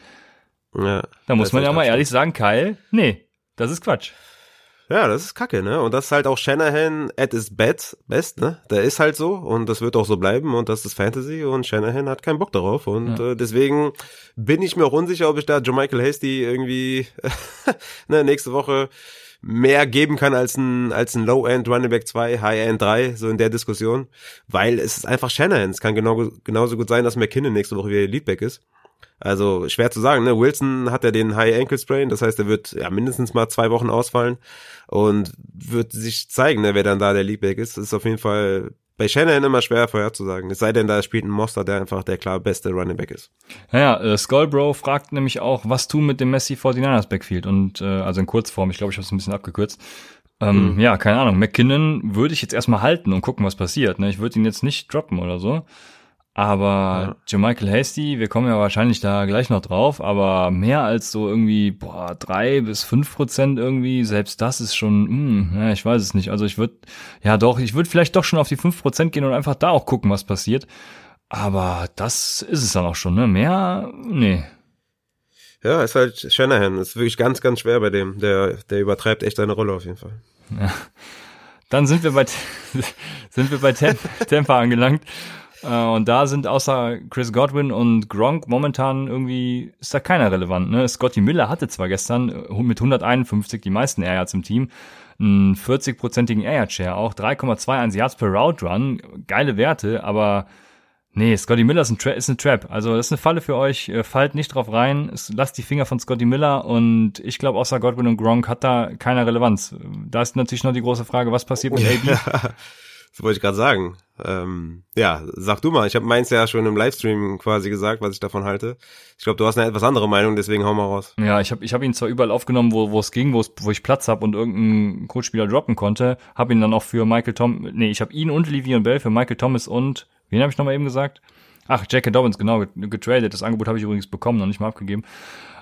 Ja, da muss man ja mal ehrlich sagen, Kyle, nee, das ist Quatsch. Ja, das ist kacke, ne? Und das ist halt auch Shanahan at his best, best, ne? Der ist halt so und das wird auch so bleiben und das ist Fantasy und Shanahan hat keinen Bock darauf und ja. äh, deswegen bin ich mir auch unsicher, ob ich da Michael Hasty irgendwie ne, nächste Woche mehr geben kann als ein, als ein Low-End Running Back 2, High-End 3, so in der Diskussion, weil es ist einfach Shanahan. Es kann genau, genauso gut sein, dass McKinnon nächste Woche wieder Leadback ist. Also schwer zu sagen, ne? Wilson hat ja den High Ankle Sprain, das heißt, er wird ja mindestens mal zwei Wochen ausfallen und wird sich zeigen, ne, wer dann da der Leadback ist. Das ist auf jeden Fall bei Shannon immer schwer vorherzusagen. Es sei denn, da spielt ein Monster, der einfach der klar beste Running Back ist. Naja, äh, Skullbro fragt nämlich auch, was tun mit dem Messi 49ers Backfield und äh, also in Kurzform, ich glaube, ich habe es ein bisschen abgekürzt. Ähm, mhm. Ja, keine Ahnung. McKinnon würde ich jetzt erstmal halten und gucken, was passiert. Ne? Ich würde ihn jetzt nicht droppen oder so. Aber ja. Jermichael Hasty, wir kommen ja wahrscheinlich da gleich noch drauf, aber mehr als so irgendwie, boah, drei bis fünf Prozent irgendwie, selbst das ist schon, hm, ja, ich weiß es nicht. Also ich würde, ja doch, ich würde vielleicht doch schon auf die fünf Prozent gehen und einfach da auch gucken, was passiert. Aber das ist es dann auch schon, ne? Mehr, nee. Ja, ist halt Shanahan. Ist wirklich ganz, ganz schwer bei dem. Der, der übertreibt echt seine Rolle auf jeden Fall. Ja. Dann sind wir bei, sind wir bei Tampa angelangt. Äh, und da sind außer Chris Godwin und Gronk momentan irgendwie, ist da keiner relevant. Ne? Scotty Miller hatte zwar gestern äh, mit 151 die meisten Air Yards im Team, einen 40-prozentigen Air Yard Share, auch 3,21 Yards per Route Run, geile Werte, aber nee, Scotty Miller ist ein, Tra ist ein Trap. Also das ist eine Falle für euch, äh, fallt nicht drauf rein, lasst die Finger von Scotty Miller und ich glaube, außer Godwin und Gronk hat da keine Relevanz. Da ist natürlich noch die große Frage, was passiert mit AB? Das wollte ich gerade sagen. Ähm, ja, sag du mal. Ich habe meins ja schon im Livestream quasi gesagt, was ich davon halte. Ich glaube, du hast eine etwas andere Meinung, deswegen hau mal raus. Ja, ich habe ich hab ihn zwar überall aufgenommen, wo wo es ging, wo wo ich Platz habe und irgendeinen Coachspieler droppen konnte. Habe ihn dann auch für Michael Tom, nee, ich habe ihn und Livion Bell für Michael Thomas und wen habe ich nochmal eben gesagt? Ach, J.K. Dobbins, genau, getradet. Das Angebot habe ich übrigens bekommen, noch nicht mal abgegeben.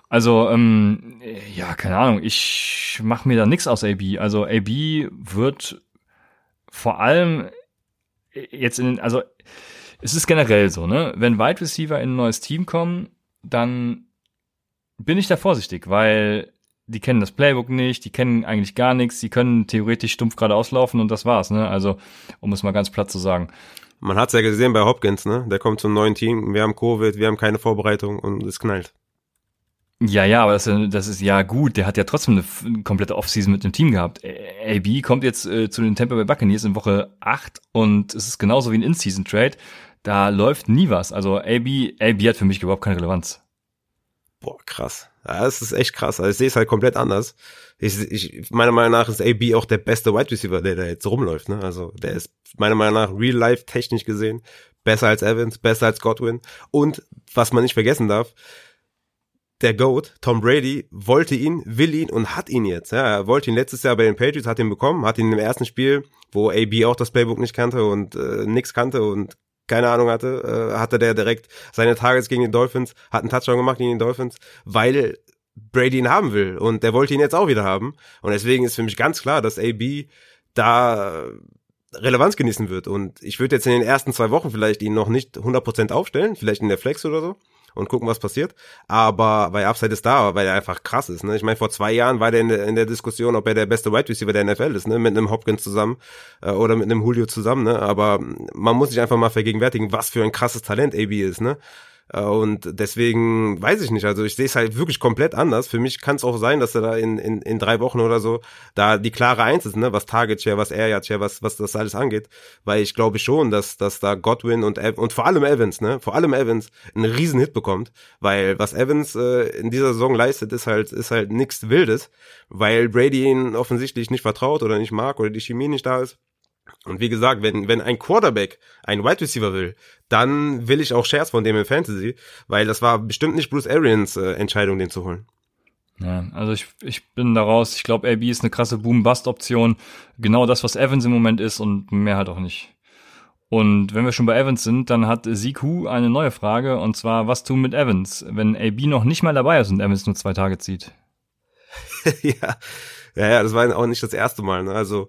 Also, ähm, ja, keine Ahnung, ich mache mir da nix aus AB. Also AB wird vor allem jetzt in, also es ist generell so, ne? Wenn Wide Receiver in ein neues Team kommen, dann bin ich da vorsichtig, weil die kennen das Playbook nicht, die kennen eigentlich gar nichts, die können theoretisch stumpf geradeaus laufen und das war's, ne? Also, um es mal ganz platt zu sagen. Man hat's ja gesehen bei Hopkins, ne? Der kommt zum neuen Team, wir haben Covid, wir haben keine Vorbereitung und es knallt. Ja, ja, aber das, das ist ja gut. Der hat ja trotzdem eine komplette Offseason mit dem Team gehabt. AB kommt jetzt äh, zu den Tampa Bay Buccaneers in Woche 8 und es ist genauso wie ein In-Season-Trade. Da läuft nie was. Also AB, AB hat für mich überhaupt keine Relevanz. Boah, krass. Das ist echt krass. Also ich sehe es halt komplett anders. Ich, ich, meiner Meinung nach ist AB auch der beste Wide Receiver, der da jetzt rumläuft. Ne? Also der ist meiner Meinung nach real life technisch gesehen besser als Evans, besser als Godwin. Und was man nicht vergessen darf, der GOAT, Tom Brady, wollte ihn, will ihn und hat ihn jetzt. Ja, er wollte ihn letztes Jahr bei den Patriots, hat ihn bekommen, hat ihn im ersten Spiel, wo AB auch das Playbook nicht kannte und äh, nix kannte und keine Ahnung hatte, äh, hatte der direkt seine Targets gegen die Dolphins, hat einen Touchdown gemacht gegen die Dolphins, weil Brady ihn haben will und der wollte ihn jetzt auch wieder haben. Und deswegen ist für mich ganz klar, dass AB da Relevanz genießen wird. Und ich würde jetzt in den ersten zwei Wochen vielleicht ihn noch nicht 100% aufstellen, vielleicht in der Flex oder so und gucken, was passiert. Aber weil Upside ist da, weil er einfach krass ist. Ne? Ich meine, vor zwei Jahren war der in, der in der Diskussion, ob er der beste Wide Receiver der NFL ist, ne? mit einem Hopkins zusammen äh, oder mit einem Julio zusammen. Ne? Aber man muss sich einfach mal vergegenwärtigen, was für ein krasses Talent AB ist. Ne? Äh, und deswegen weiß ich nicht. Also ich sehe es halt wirklich komplett anders. Für mich kann es auch sein, dass er da in, in, in drei Wochen oder so da die klare Eins ist, ne, was Target Share, was Air Share, was, was das alles angeht. Weil ich glaube schon, dass, dass da Godwin und und vor allem Evans, ne, vor allem Evans einen riesen Hit bekommt. Weil was Evans äh, in dieser Saison leistet, ist halt, ist halt nichts Wildes, weil Brady ihn offensichtlich nicht vertraut oder nicht mag oder die Chemie nicht da ist. Und wie gesagt, wenn, wenn ein Quarterback einen Wide Receiver will, dann will ich auch Shares von dem in Fantasy, weil das war bestimmt nicht Bruce Arians äh, Entscheidung, den zu holen. Ja, also ich, ich bin daraus, ich glaube, AB ist eine krasse Boom-Bust-Option. Genau das, was Evans im Moment ist und mehr halt auch nicht. Und wenn wir schon bei Evans sind, dann hat Siku eine neue Frage und zwar, was tun mit Evans, wenn AB noch nicht mal dabei ist und Evans nur zwei Tage zieht? ja. ja, ja, das war auch nicht das erste Mal. Ne? Also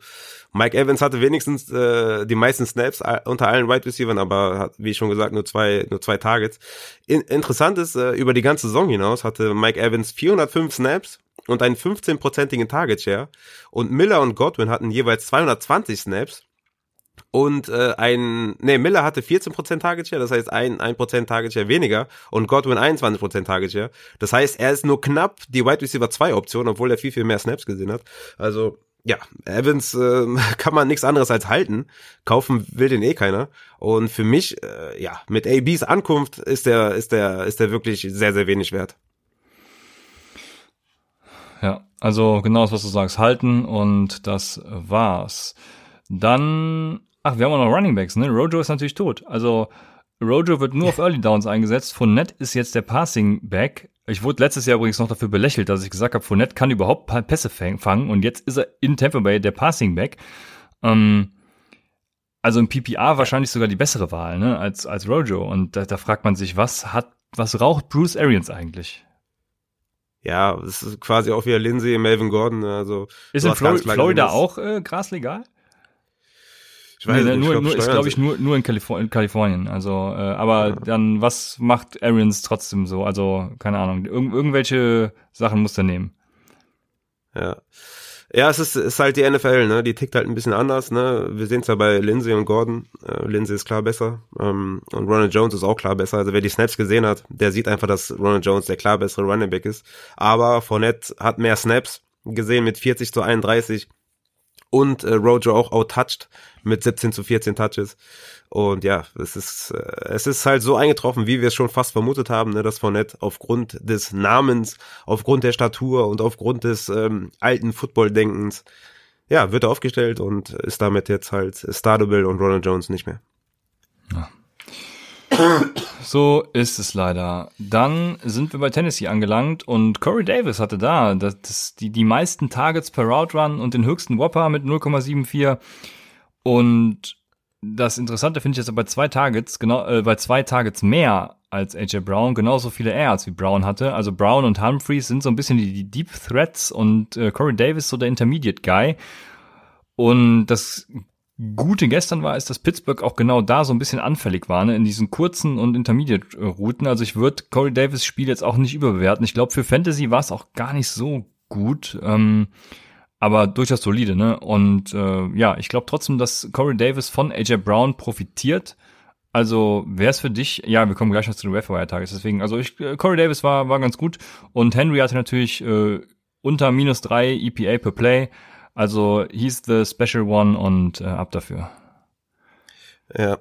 Mike Evans hatte wenigstens äh, die meisten Snaps unter allen Wide Receivers, aber hat, wie schon gesagt, nur zwei, nur zwei Targets. In, interessant ist, äh, über die ganze Saison hinaus hatte Mike Evans 405 Snaps und einen 15-prozentigen Target Share. Und Miller und Godwin hatten jeweils 220 Snaps. Und äh, ein, nee, Miller hatte 14% Target Share, das heißt ein, ein Prozent Target Share weniger und Godwin 21% Target Share. Das heißt, er ist nur knapp die Wide Receiver 2 Option, obwohl er viel, viel mehr Snaps gesehen hat. Also ja, Evans äh, kann man nichts anderes als halten. Kaufen will den eh keiner. Und für mich, äh, ja, mit ABs Ankunft ist der, ist der, ist der wirklich sehr, sehr wenig wert. Ja, also genau das, was du sagst, halten und das war's. Dann, ach, wir haben auch noch Running Backs, ne? Rojo ist natürlich tot. Also Rojo wird nur auf Early Downs eingesetzt. Fournette ist jetzt der Passing Back. Ich wurde letztes Jahr übrigens noch dafür belächelt, dass ich gesagt habe, Fournette kann überhaupt Pässe fangen und jetzt ist er in Tampa Bay der Passing Back. Ähm, also im PPA wahrscheinlich sogar die bessere Wahl, ne, als, als Rojo. Und da, da fragt man sich, was hat, was raucht Bruce Arians eigentlich? Ja, es ist quasi auch wieder Lindsay, Melvin Gordon, also. Ist in Flor Florida auch äh, Gras legal? Ich weiß nee, nicht, nur, ich glaub, nur, ist glaube ich nur nur in, Kalifor in Kalifornien. Also, äh, aber ja. dann was macht Arians trotzdem so? Also keine Ahnung. Irg irgendwelche Sachen muss er nehmen. Ja. Ja, es ist, ist halt die NFL, ne? Die tickt halt ein bisschen anders, ne? Wir sehen es ja bei Lindsay und Gordon. Äh, Lindsay ist klar besser. Ähm, und Ronald Jones ist auch klar besser. Also wer die Snaps gesehen hat, der sieht einfach, dass Ronald Jones der klar bessere Running Back ist. Aber Fournette hat mehr Snaps gesehen mit 40 zu 31 und äh, Rojo auch outtouched mit 17 zu 14 Touches. Und ja, es ist, äh, es ist halt so eingetroffen, wie wir es schon fast vermutet haben, ne, dass Fournette aufgrund des Namens, aufgrund der Statur und aufgrund des ähm, alten Football-Denkens, ja, wird er aufgestellt und ist damit jetzt halt startable und Ronald Jones nicht mehr. Ja. So ist es leider. Dann sind wir bei Tennessee angelangt und Corey Davis hatte da das, das, die, die meisten Targets per Route Run und den höchsten Whopper mit 0,74. Und das Interessante finde ich jetzt bei zwei Targets, genau, äh, bei zwei Targets mehr als AJ Brown, genauso viele Airs wie Brown hatte. Also Brown und Humphreys sind so ein bisschen die, die Deep Threats und äh, Corey Davis so der Intermediate Guy. Und das Gute gestern war, ist, dass Pittsburgh auch genau da so ein bisschen anfällig war, ne, in diesen kurzen und Intermediate-Routen. Also ich würde Corey Davis Spiel jetzt auch nicht überbewerten. Ich glaube, für Fantasy war es auch gar nicht so gut, ähm, aber durchaus solide, ne? Und äh, ja, ich glaube trotzdem, dass Corey Davis von AJ Brown profitiert. Also wäre es für dich, ja, wir kommen gleich noch zu den Waiver-Tages, deswegen, also ich, äh, Corey Davis war, war ganz gut und Henry hatte natürlich äh, unter minus drei EPA per Play. Also he's the special one und äh, ab dafür. Ja.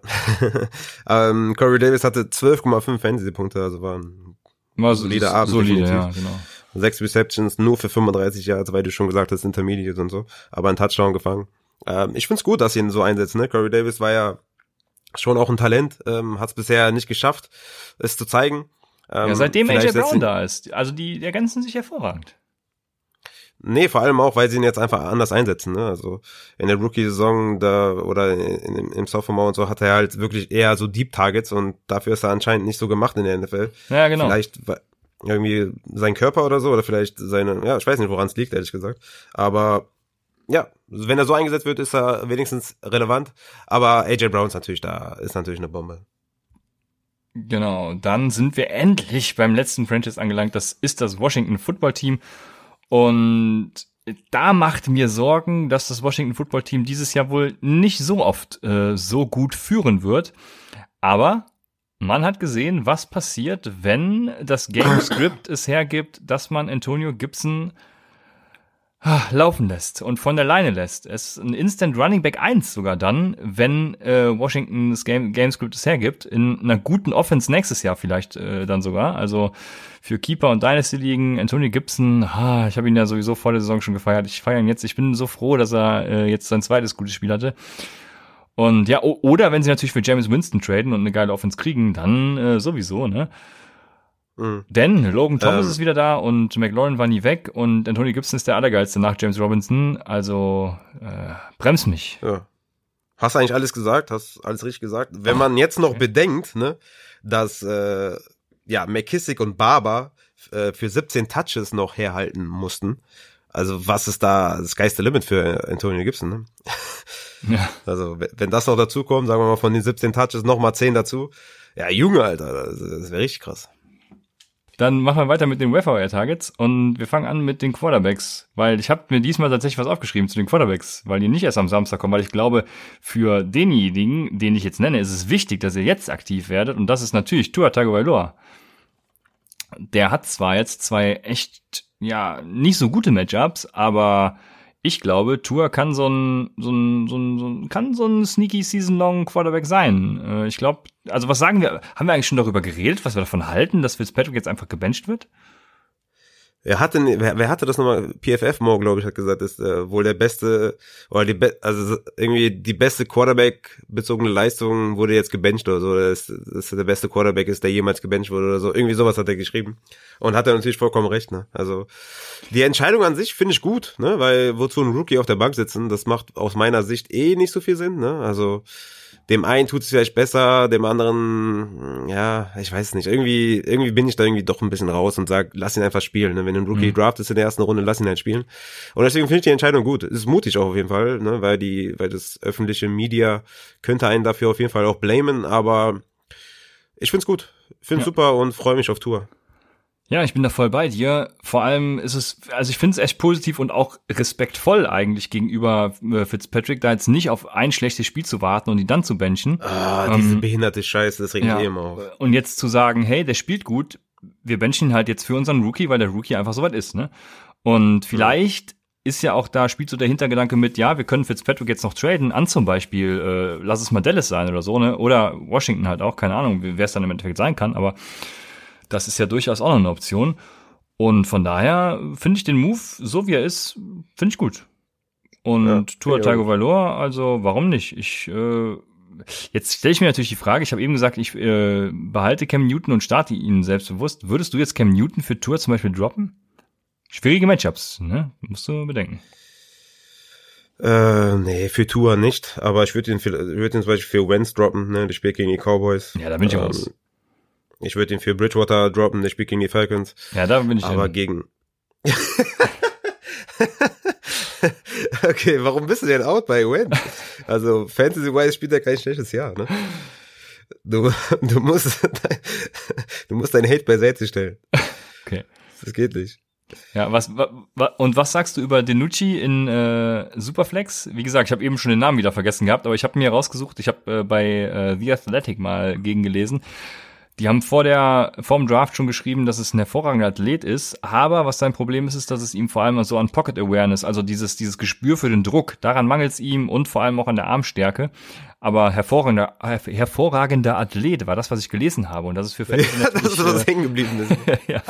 ähm, Corey Davis hatte 12,5 Fantasy-Punkte, also war ein war solider Abend. Solide, ja, genau. Sechs Receptions, nur für 35 Yards, weil du schon gesagt hast, Intermediate und so, aber ein Touchdown gefangen. Ähm, ich find's gut, dass sie ihn so einsetzen, ne? Corey Davis war ja schon auch ein Talent, ähm, hat es bisher nicht geschafft, es zu zeigen. Ähm, ja, seitdem AJ Brown da ist. Also die ergänzen sich hervorragend. Nee, vor allem auch, weil sie ihn jetzt einfach anders einsetzen. Ne? Also in der Rookie-Saison da oder in, in, im Sophomore und so hat er halt wirklich eher so Deep Targets und dafür ist er anscheinend nicht so gemacht in der NFL. Ja, genau. Vielleicht irgendwie sein Körper oder so oder vielleicht seine, ja, ich weiß nicht, woran es liegt, ehrlich gesagt. Aber ja, wenn er so eingesetzt wird, ist er wenigstens relevant. Aber AJ Brown ist natürlich da, ist natürlich eine Bombe. Genau, dann sind wir endlich beim letzten Franchise angelangt. Das ist das Washington Football Team. Und da macht mir Sorgen, dass das Washington Football Team dieses Jahr wohl nicht so oft äh, so gut führen wird. Aber man hat gesehen, was passiert, wenn das Game Script es hergibt, dass man Antonio Gibson laufen lässt und von der Leine lässt. Es ist ein Instant Running Back 1 sogar dann, wenn äh, Washington das Game, Gamescript es hergibt, in einer guten Offense nächstes Jahr vielleicht äh, dann sogar. Also für Keeper und Dynasty liegen, Antonio Gibson, ah, ich habe ihn ja sowieso vor der Saison schon gefeiert. Ich feiere ihn jetzt. Ich bin so froh, dass er äh, jetzt sein zweites gutes Spiel hatte. Und ja, oder wenn sie natürlich für James Winston traden und eine geile Offense kriegen, dann äh, sowieso, ne? Mhm. Denn Logan Thomas ähm. ist wieder da und McLaurin war nie weg und Anthony Gibson ist der Allergeilste nach James Robinson. Also äh, bremst mich. Ja. Hast eigentlich alles gesagt, hast alles richtig gesagt. Wenn man jetzt noch okay. bedenkt, ne, dass äh, ja McKissick und Barber äh, für 17 Touches noch herhalten mussten. Also was ist da das geiste Limit für Antonio Gibson? Ne? Ja. Also wenn das noch dazu kommt, sagen wir mal von den 17 Touches noch mal 10 dazu. Ja, Junge, Alter, das, das wäre richtig krass. Dann machen wir weiter mit den Wire Targets und wir fangen an mit den Quarterbacks, weil ich habe mir diesmal tatsächlich was aufgeschrieben zu den Quarterbacks, weil die nicht erst am Samstag kommen, weil ich glaube, für denjenigen, den ich jetzt nenne, ist es wichtig, dass ihr jetzt aktiv werdet und das ist natürlich Tua Tagovailoa. Der hat zwar jetzt zwei echt ja nicht so gute Matchups, aber ich glaube, Tour kann so ein, so ein, so ein, so ein kann so ein sneaky Season-Long Quarterback sein. Äh, ich glaube, also was sagen wir? Haben wir eigentlich schon darüber geredet, was wir davon halten, dass Fitzpatrick jetzt einfach gebencht wird? Er hatte, wer, wer hatte das nochmal? PFF Mo, glaube ich, hat gesagt, ist äh, wohl der beste, oder die, be also irgendwie die beste Quarterback-bezogene Leistung wurde jetzt gebencht oder so. Dass, dass der beste Quarterback ist, der jemals gebencht wurde oder so. Irgendwie sowas hat er geschrieben. Und hat er natürlich vollkommen recht, ne? Also, die Entscheidung an sich finde ich gut, ne? Weil wozu ein Rookie auf der Bank sitzen, das macht aus meiner Sicht eh nicht so viel Sinn, ne? Also, dem einen tut es vielleicht besser, dem anderen, ja, ich weiß nicht. Irgendwie, irgendwie bin ich da irgendwie doch ein bisschen raus und sag, lass ihn einfach spielen. Ne? Wenn ein Rookie mhm. Draft ist in der ersten Runde, lass ihn halt spielen. Und deswegen finde ich die Entscheidung gut. Ist mutig auch auf jeden Fall, ne? weil die, weil das öffentliche Media könnte einen dafür auf jeden Fall auch blamen, aber ich find's gut. Find's ja. super und freue mich auf Tour. Ja, ich bin da voll bei dir. Vor allem ist es, also ich finde es echt positiv und auch respektvoll eigentlich gegenüber äh, Fitzpatrick, da jetzt nicht auf ein schlechtes Spiel zu warten und ihn dann zu benchen. Ah, diese ähm, behinderte Scheiße, das regt ja. eh immer auf. Und jetzt zu sagen, hey, der spielt gut, wir benchen ihn halt jetzt für unseren Rookie, weil der Rookie einfach soweit ist, ne? Und vielleicht ja. ist ja auch da, spielt so der Hintergedanke mit, ja, wir können Fitzpatrick jetzt noch traden, an zum Beispiel, äh, lass es mal Dallas sein oder so, ne? Oder Washington halt auch, keine Ahnung, wer es dann im Endeffekt sein kann, aber das ist ja durchaus auch noch eine Option. Und von daher finde ich den Move, so wie er ist, finde ich gut. Und ja, Tua Tago Valor, also warum nicht? Ich äh, jetzt stelle ich mir natürlich die Frage, ich habe eben gesagt, ich äh, behalte Cam Newton und starte ihn selbstbewusst. Würdest du jetzt Cam Newton für Tour zum Beispiel droppen? Schwierige Matchups, ne? Musst du bedenken. Äh, nee, für Tour nicht, aber ich würde ihn, würd ihn zum Beispiel für Wentz droppen, ne? Das spielt gegen die Cowboys. Ja, da bin ich ähm, raus. Ich würde ihn für Bridgewater droppen, der spielt gegen die Falcons. Ja, da bin ich Aber hin. gegen. okay, warum bist du denn out bei Win? Also Fantasy-wise spielt er kein schlechtes Jahr, ne? Du, du musst, du musst dein Hate beiseite stellen. Okay. Das geht nicht. Ja, was, wa, und was sagst du über Denucci in äh, Superflex? Wie gesagt, ich habe eben schon den Namen wieder vergessen gehabt, aber ich habe mir rausgesucht, ich habe äh, bei äh, The Athletic mal gegengelesen. Die haben vor der, vor dem Draft schon geschrieben, dass es ein hervorragender Athlet ist, aber was sein Problem ist, ist, dass es ihm vor allem so an Pocket Awareness, also dieses, dieses Gespür für den Druck, daran mangelt es ihm und vor allem auch an der Armstärke aber hervorragender, hervorragender Athlet war das, was ich gelesen habe. Und das ist für Fans ja, das ist, was äh, hängen geblieben ist. ja.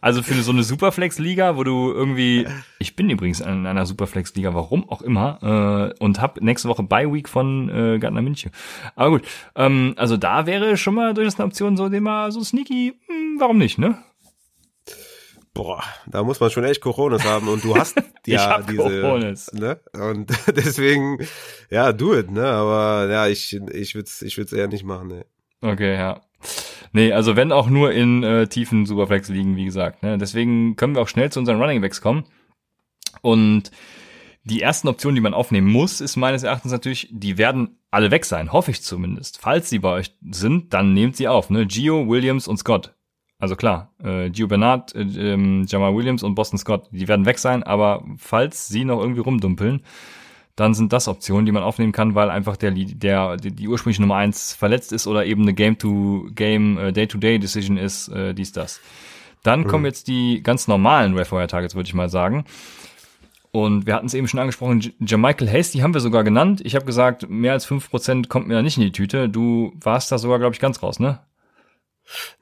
Also für so eine Superflex-Liga, wo du irgendwie, ich bin übrigens in einer Superflex-Liga, warum auch immer, äh, und hab nächste Woche Bye-Week von äh, Gardner München. Aber gut, ähm, also da wäre schon mal durchaus eine Option, so den mal so sneaky, mh, hm, warum nicht, ne? Boah, da muss man schon echt Coronas haben und du hast ja diese, Coronas. ne? Und deswegen, ja, do it, ne? Aber ja, ich, ich würde es ich würd's eher nicht machen, ne? Okay, ja. Nee, also wenn auch nur in äh, tiefen Superflex liegen, wie gesagt. Ne? Deswegen können wir auch schnell zu unseren Running Backs kommen. Und die ersten Optionen, die man aufnehmen muss, ist meines Erachtens natürlich, die werden alle weg sein, hoffe ich zumindest. Falls sie bei euch sind, dann nehmt sie auf. Ne? Gio, Williams und Scott. Also klar, äh, Gio Bernard, äh, äh, Jamal Williams und Boston Scott, die werden weg sein, aber falls sie noch irgendwie rumdumpeln, dann sind das Optionen, die man aufnehmen kann, weil einfach der, der die, die ursprüngliche Nummer eins verletzt ist oder eben eine Game-to-Game, äh, Day-to-Day-Decision ist, äh, dies, das. Dann mhm. kommen jetzt die ganz normalen Wire-Targets, würde ich mal sagen. Und wir hatten es eben schon angesprochen, Jermichael Hasty haben wir sogar genannt. Ich habe gesagt, mehr als fünf Prozent kommt mir da nicht in die Tüte. Du warst da sogar, glaube ich, ganz raus, ne?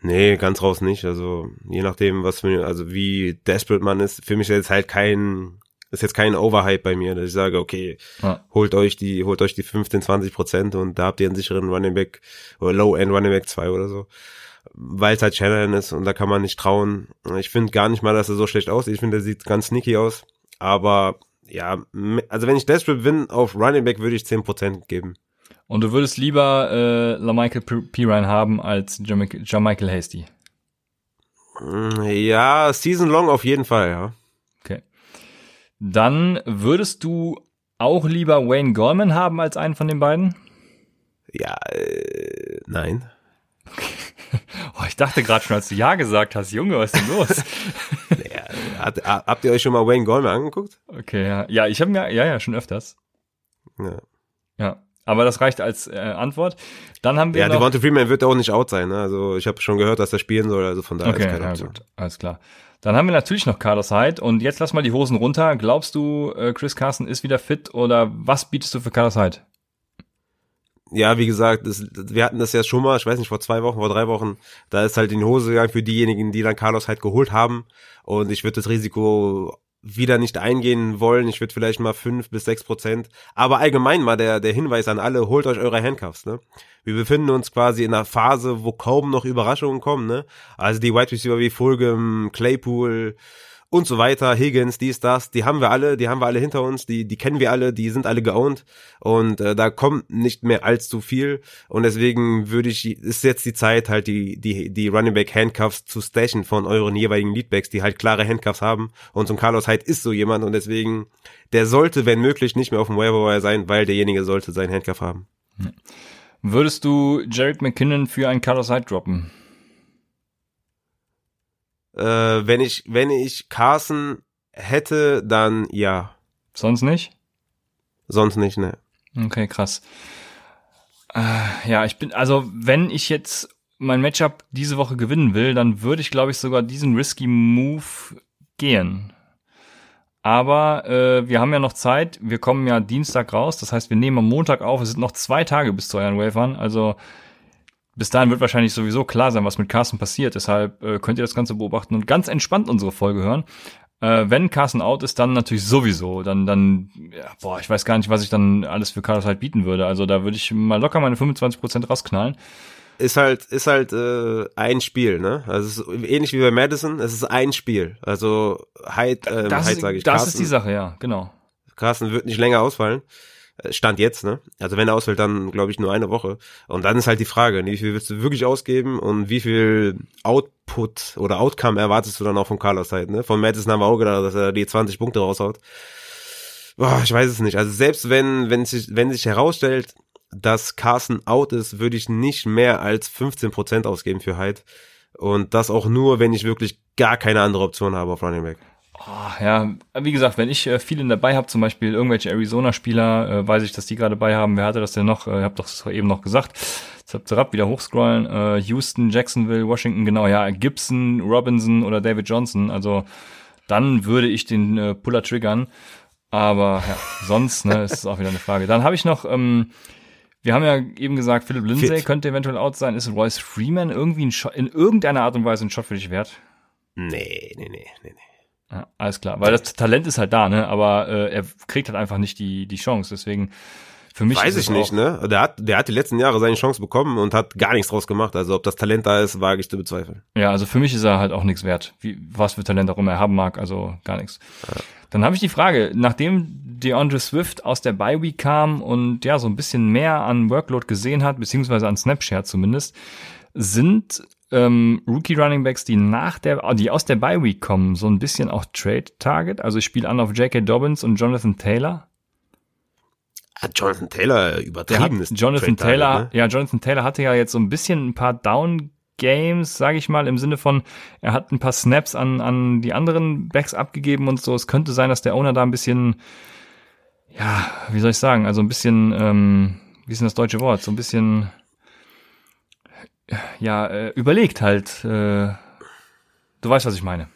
Nee, ganz raus nicht. Also je nachdem, was für, also wie desperate man ist. Für mich ist jetzt halt kein, ist jetzt kein Overhype bei mir, dass ich sage, okay, ja. holt euch die, holt euch die 15, 20 Prozent und da habt ihr einen sicheren Running Back oder Low-End Running Back 2 oder so. Weil es halt Shannon ist und da kann man nicht trauen. Ich finde gar nicht mal, dass er so schlecht aussieht. Ich finde, er sieht ganz sneaky aus. Aber ja, also wenn ich desperate bin auf Running Back, würde ich 10 Prozent geben. Und du würdest lieber äh, LaMichael Pirine haben als Jermichael Hasty? Ja, Season Long auf jeden Fall, ja. Okay. Dann würdest du auch lieber Wayne Gorman haben als einen von den beiden? Ja, äh, nein. oh, ich dachte gerade schon, als du Ja gesagt hast, Junge, was ist denn los? ja, hat, habt ihr euch schon mal Wayne Goldman angeguckt? Okay, ja. Ja, ich habe mir, ja, ja, schon öfters. Ja. Ja. Aber das reicht als äh, Antwort. Dann haben wir. Ja, Devonta Freeman wird auch nicht out sein. Ne? Also ich habe schon gehört, dass er spielen soll. Also von daher okay, ist keine ja, Gut, alles klar. Dann haben wir natürlich noch Carlos Hyde und jetzt lass mal die Hosen runter. Glaubst du, äh, Chris Carson ist wieder fit oder was bietest du für Carlos Hyde? Ja, wie gesagt, das, wir hatten das ja schon mal, ich weiß nicht, vor zwei Wochen, vor drei Wochen, da ist halt in die Hose gegangen für diejenigen, die dann Carlos Hyde geholt haben und ich würde das Risiko wieder nicht eingehen wollen. Ich würde vielleicht mal fünf bis sechs Prozent. Aber allgemein mal der, der Hinweis an alle, holt euch eure Handcuffs, ne? Wir befinden uns quasi in einer Phase, wo kaum noch Überraschungen kommen, ne? Also die Wide Receiver wie Fulgham, Claypool, und so weiter, Higgins, dies, das, die haben wir alle, die haben wir alle hinter uns, die, die kennen wir alle, die sind alle geowned. Und äh, da kommt nicht mehr allzu viel. Und deswegen würde ich, ist jetzt die Zeit halt die, die, die Running Back Handcuffs zu stashen von euren jeweiligen Leadbacks, die halt klare Handcuffs haben. Und so ein Carlos Hyde ist so jemand. Und deswegen, der sollte, wenn möglich, nicht mehr auf dem Waiver sein, weil derjenige sollte seinen Handcuff haben. Würdest du Jarek McKinnon für einen Carlos Hyde droppen? Äh, wenn ich, wenn ich Carson hätte, dann ja. Sonst nicht? Sonst nicht, ne. Okay, krass. Äh, ja, ich bin, also wenn ich jetzt mein Matchup diese Woche gewinnen will, dann würde ich, glaube ich, sogar diesen risky Move gehen. Aber äh, wir haben ja noch Zeit. Wir kommen ja Dienstag raus. Das heißt, wir nehmen am Montag auf. Es sind noch zwei Tage bis zu euren Wavern. Also bis dahin wird wahrscheinlich sowieso klar sein, was mit Carsten passiert. Deshalb äh, könnt ihr das Ganze beobachten und ganz entspannt unsere Folge hören. Äh, wenn Carsten out ist, dann natürlich sowieso. Dann, dann, ja, boah, ich weiß gar nicht, was ich dann alles für Carlos halt bieten würde. Also da würde ich mal locker meine 25% rausknallen. Ist halt, ist halt äh, ein Spiel, ne? Also es ist ähnlich wie bei Madison, es ist ein Spiel. Also Hyde, ähm, Hyde sage ich. Das Carsten, ist die Sache, ja, genau. Carsten wird nicht länger ausfallen. Äh, Stand jetzt, ne? Also wenn er ausfällt, dann glaube ich nur eine Woche. Und dann ist halt die Frage, wie viel willst du wirklich ausgeben und wie viel Output oder Outcome erwartest du dann auch von Carlos halt, ne? Von Madison haben wir auch gedacht, dass er die 20 Punkte raushaut. Boah, ich weiß es nicht. Also selbst wenn, wenn sich, wenn sich herausstellt, dass Carson out ist, würde ich nicht mehr als 15% ausgeben für Hyde. Und das auch nur, wenn ich wirklich gar keine andere Option habe auf Running Back. Oh, ja, wie gesagt, wenn ich äh, viele dabei habe, zum Beispiel irgendwelche Arizona-Spieler, äh, weiß ich, dass die gerade dabei haben. Wer hatte das denn noch? Äh, ich habe doch das eben noch gesagt. Zap, zap, wieder hochscrollen. Äh, Houston, Jacksonville, Washington, genau, ja, Gibson, Robinson oder David Johnson. Also dann würde ich den äh, Puller triggern. Aber ja, sonst ne, ist es auch wieder eine Frage. Dann habe ich noch, ähm, wir haben ja eben gesagt, Philip Lindsay Fit. könnte eventuell out sein. Ist Royce Freeman irgendwie ein Shot, in irgendeiner Art und Weise ein Shot für dich wert? Nee, nee, nee, nee, nee. Ja, alles klar, weil das Talent ist halt da, ne? Aber äh, er kriegt halt einfach nicht die die Chance. Deswegen für mich weiß ich nicht, ne? Der hat der hat die letzten Jahre seine Chance bekommen und hat gar nichts draus gemacht. Also ob das Talent da ist, wage ich zu bezweifeln. Ja, also für mich ist er halt auch nichts wert. Wie was für Talent auch immer er haben mag, also gar nichts. Ja. Dann habe ich die Frage, nachdem DeAndre Swift aus der Bye Week kam und ja so ein bisschen mehr an Workload gesehen hat, beziehungsweise an Snapshare zumindest, sind ähm, Rookie Running Backs, die nach der, die aus der Bye Week kommen, so ein bisschen auch Trade Target. Also ich spiele an auf J.K. Dobbins und Jonathan Taylor. Hat Jonathan Taylor übertrieben ist. Jonathan Taylor, ne? ja, Jonathan Taylor hatte ja jetzt so ein bisschen ein paar Down Games, sage ich mal, im Sinne von, er hat ein paar Snaps an, an die anderen Backs abgegeben und so. Es könnte sein, dass der Owner da ein bisschen, ja, wie soll ich sagen, also ein bisschen, ähm, wie ist denn das deutsche Wort? So ein bisschen ja, äh, überlegt halt. Äh, du weißt, was ich meine.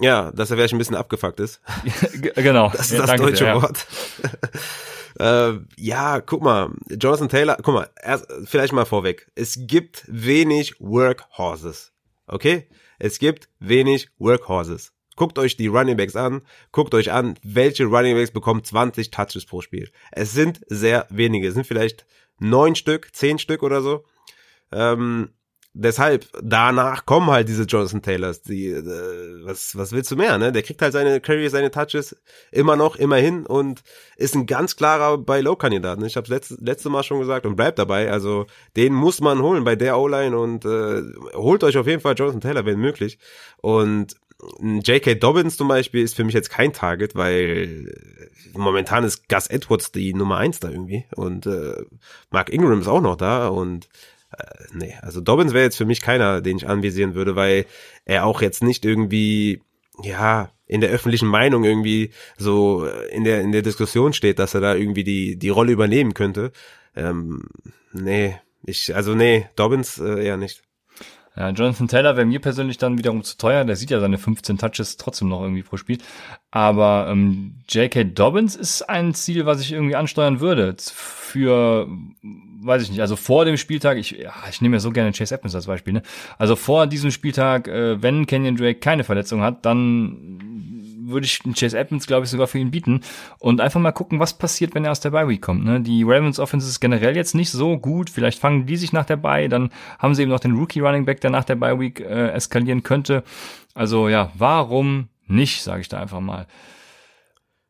Ja, dass er vielleicht ein bisschen abgefuckt ist. genau. Das ist ja, das deutsche dir, Wort. Ja. äh, ja, guck mal, Jonathan Taylor, guck mal, erst, vielleicht mal vorweg. Es gibt wenig Workhorses. Okay? Es gibt wenig Workhorses. Guckt euch die Running Backs an, guckt euch an, welche Running Backs bekommen 20 Touches pro Spiel. Es sind sehr wenige, es sind vielleicht neun Stück, zehn Stück oder so. Ähm, deshalb, danach kommen halt diese Jonathan Taylors. Die, äh, was, was willst du mehr, ne? Der kriegt halt seine Carries, seine Touches immer noch, immerhin und ist ein ganz klarer bei Low-Kandidat. Ne? Ich habe letzte, letzte Mal schon gesagt und bleibt dabei. Also den muss man holen bei der O-Line und äh, holt euch auf jeden Fall Jonathan Taylor, wenn möglich. Und J.K. Dobbins zum Beispiel ist für mich jetzt kein Target, weil momentan ist Gus Edwards die Nummer eins da irgendwie und äh, Mark Ingram ist auch noch da und äh, nee, also Dobbins wäre jetzt für mich keiner, den ich anvisieren würde, weil er auch jetzt nicht irgendwie, ja, in der öffentlichen Meinung irgendwie so äh, in der in der Diskussion steht, dass er da irgendwie die die Rolle übernehmen könnte. Ähm, nee, ich also nee, Dobbins äh, eher nicht. Ja, Jonathan Taylor wäre mir persönlich dann wiederum zu teuer. Der sieht ja seine 15 Touches trotzdem noch irgendwie pro Spiel. Aber ähm, J.K. Dobbins ist ein Ziel, was ich irgendwie ansteuern würde. Für, weiß ich nicht, also vor dem Spieltag, ich, ja, ich nehme ja so gerne Chase Edmonds als Beispiel, ne? Also vor diesem Spieltag, äh, wenn Kenyon Drake keine Verletzung hat, dann würde ich Chase Edmonds, glaube ich, sogar für ihn bieten. Und einfach mal gucken, was passiert, wenn er aus der Bye Week kommt. Ne? Die Ravens Offense ist generell jetzt nicht so gut. Vielleicht fangen die sich nach der Bye, dann haben sie eben noch den Rookie Running Back, der nach der Bye Week äh, eskalieren könnte. Also ja, warum nicht, sage ich da einfach mal.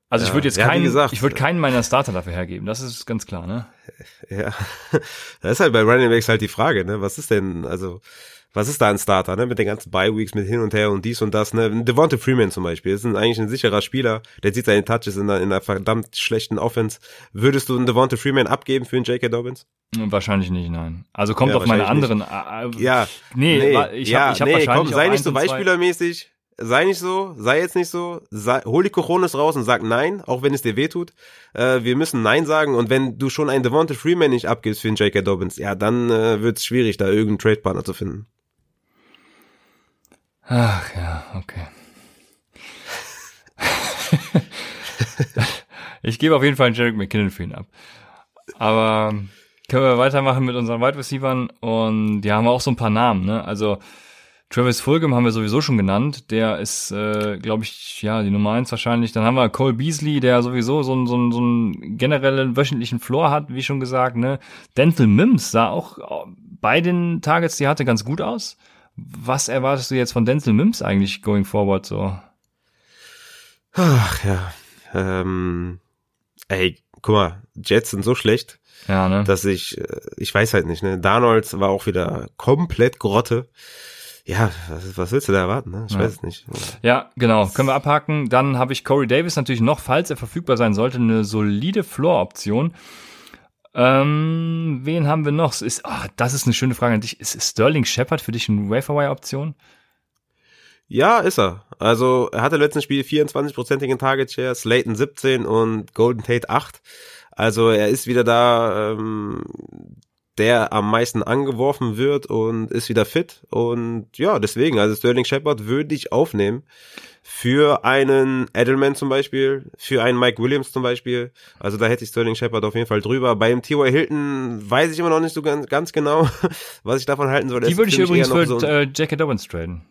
Also ja, ich würde jetzt ja, keinen, gesagt, ich würde keinen meiner Starter dafür hergeben. Das ist ganz klar, ne? Ja, das ist halt bei Running Backs halt die Frage, ne? Was ist denn, also was ist da ein Starter, ne? Mit den ganzen Bye-Weeks, mit hin und her und dies und das, ne? Devonta Freeman zum Beispiel, ist ein, eigentlich ein sicherer Spieler, der sieht seine Touches in einer, in einer verdammt schlechten Offense. Würdest du einen Devonta Freeman abgeben für einen J.K. Dobbins? Wahrscheinlich nicht, nein. Also kommt ja, auf meine anderen. Äh, äh, ja. Nee, nee ich hab, ja, ich hab nee, wahrscheinlich komm, sei nicht so beispielermäßig. Sei nicht so, sei jetzt nicht so, sei, hol die Cojones raus und sag nein, auch wenn es dir wehtut. Äh, wir müssen nein sagen und wenn du schon einen Devonta Freeman nicht abgibst für einen J.K. Dobbins, ja, dann äh, wird es schwierig, da irgendeinen Trade-Partner zu finden. Ach ja, okay. ich gebe auf jeden Fall einen Jarek McKinnon für ihn ab. Aber können wir weitermachen mit unseren Wide Receivers und die haben auch so ein paar Namen, ne? Also Travis Fulgham haben wir sowieso schon genannt. Der ist, äh, glaube ich, ja, die Nummer eins wahrscheinlich. Dann haben wir Cole Beasley, der sowieso so einen, so einen, so einen generellen wöchentlichen Floor hat, wie schon gesagt. Ne? Dental Mims sah auch bei den Targets, die hatte, ganz gut aus. Was erwartest du jetzt von Denzel Mims eigentlich going forward so? Ach ja. Ähm, ey, guck mal, Jets sind so schlecht, ja, ne? dass ich, äh, ich weiß halt nicht, ne? Darnold war auch wieder komplett Grotte. Ja, was, was willst du da erwarten? Ne? Ich ja. weiß es nicht. Ja, genau. Können wir abhaken. Dann habe ich Corey Davis natürlich noch, falls er verfügbar sein sollte, eine solide Floor-Option. Ähm, wen haben wir noch? Ist, oh, das ist eine schöne Frage an dich. Ist Sterling Shepard für dich eine Waferwire-Option? Ja, ist er. Also er hatte letzten Spiel 24-prozentigen Target Share, Slayton 17 und Golden Tate 8. Also er ist wieder da, ähm, der am meisten angeworfen wird und ist wieder fit. Und ja, deswegen, also Sterling Shepard würde ich aufnehmen für einen Edelman zum Beispiel, für einen Mike Williams zum Beispiel. Also da hätte ich Sterling Shepard auf jeden Fall drüber. Beim T.Y. Hilton weiß ich immer noch nicht so ganz, ganz genau, was ich davon halten soll. Die würde ich übrigens für so äh, Jackie Dobbins traden.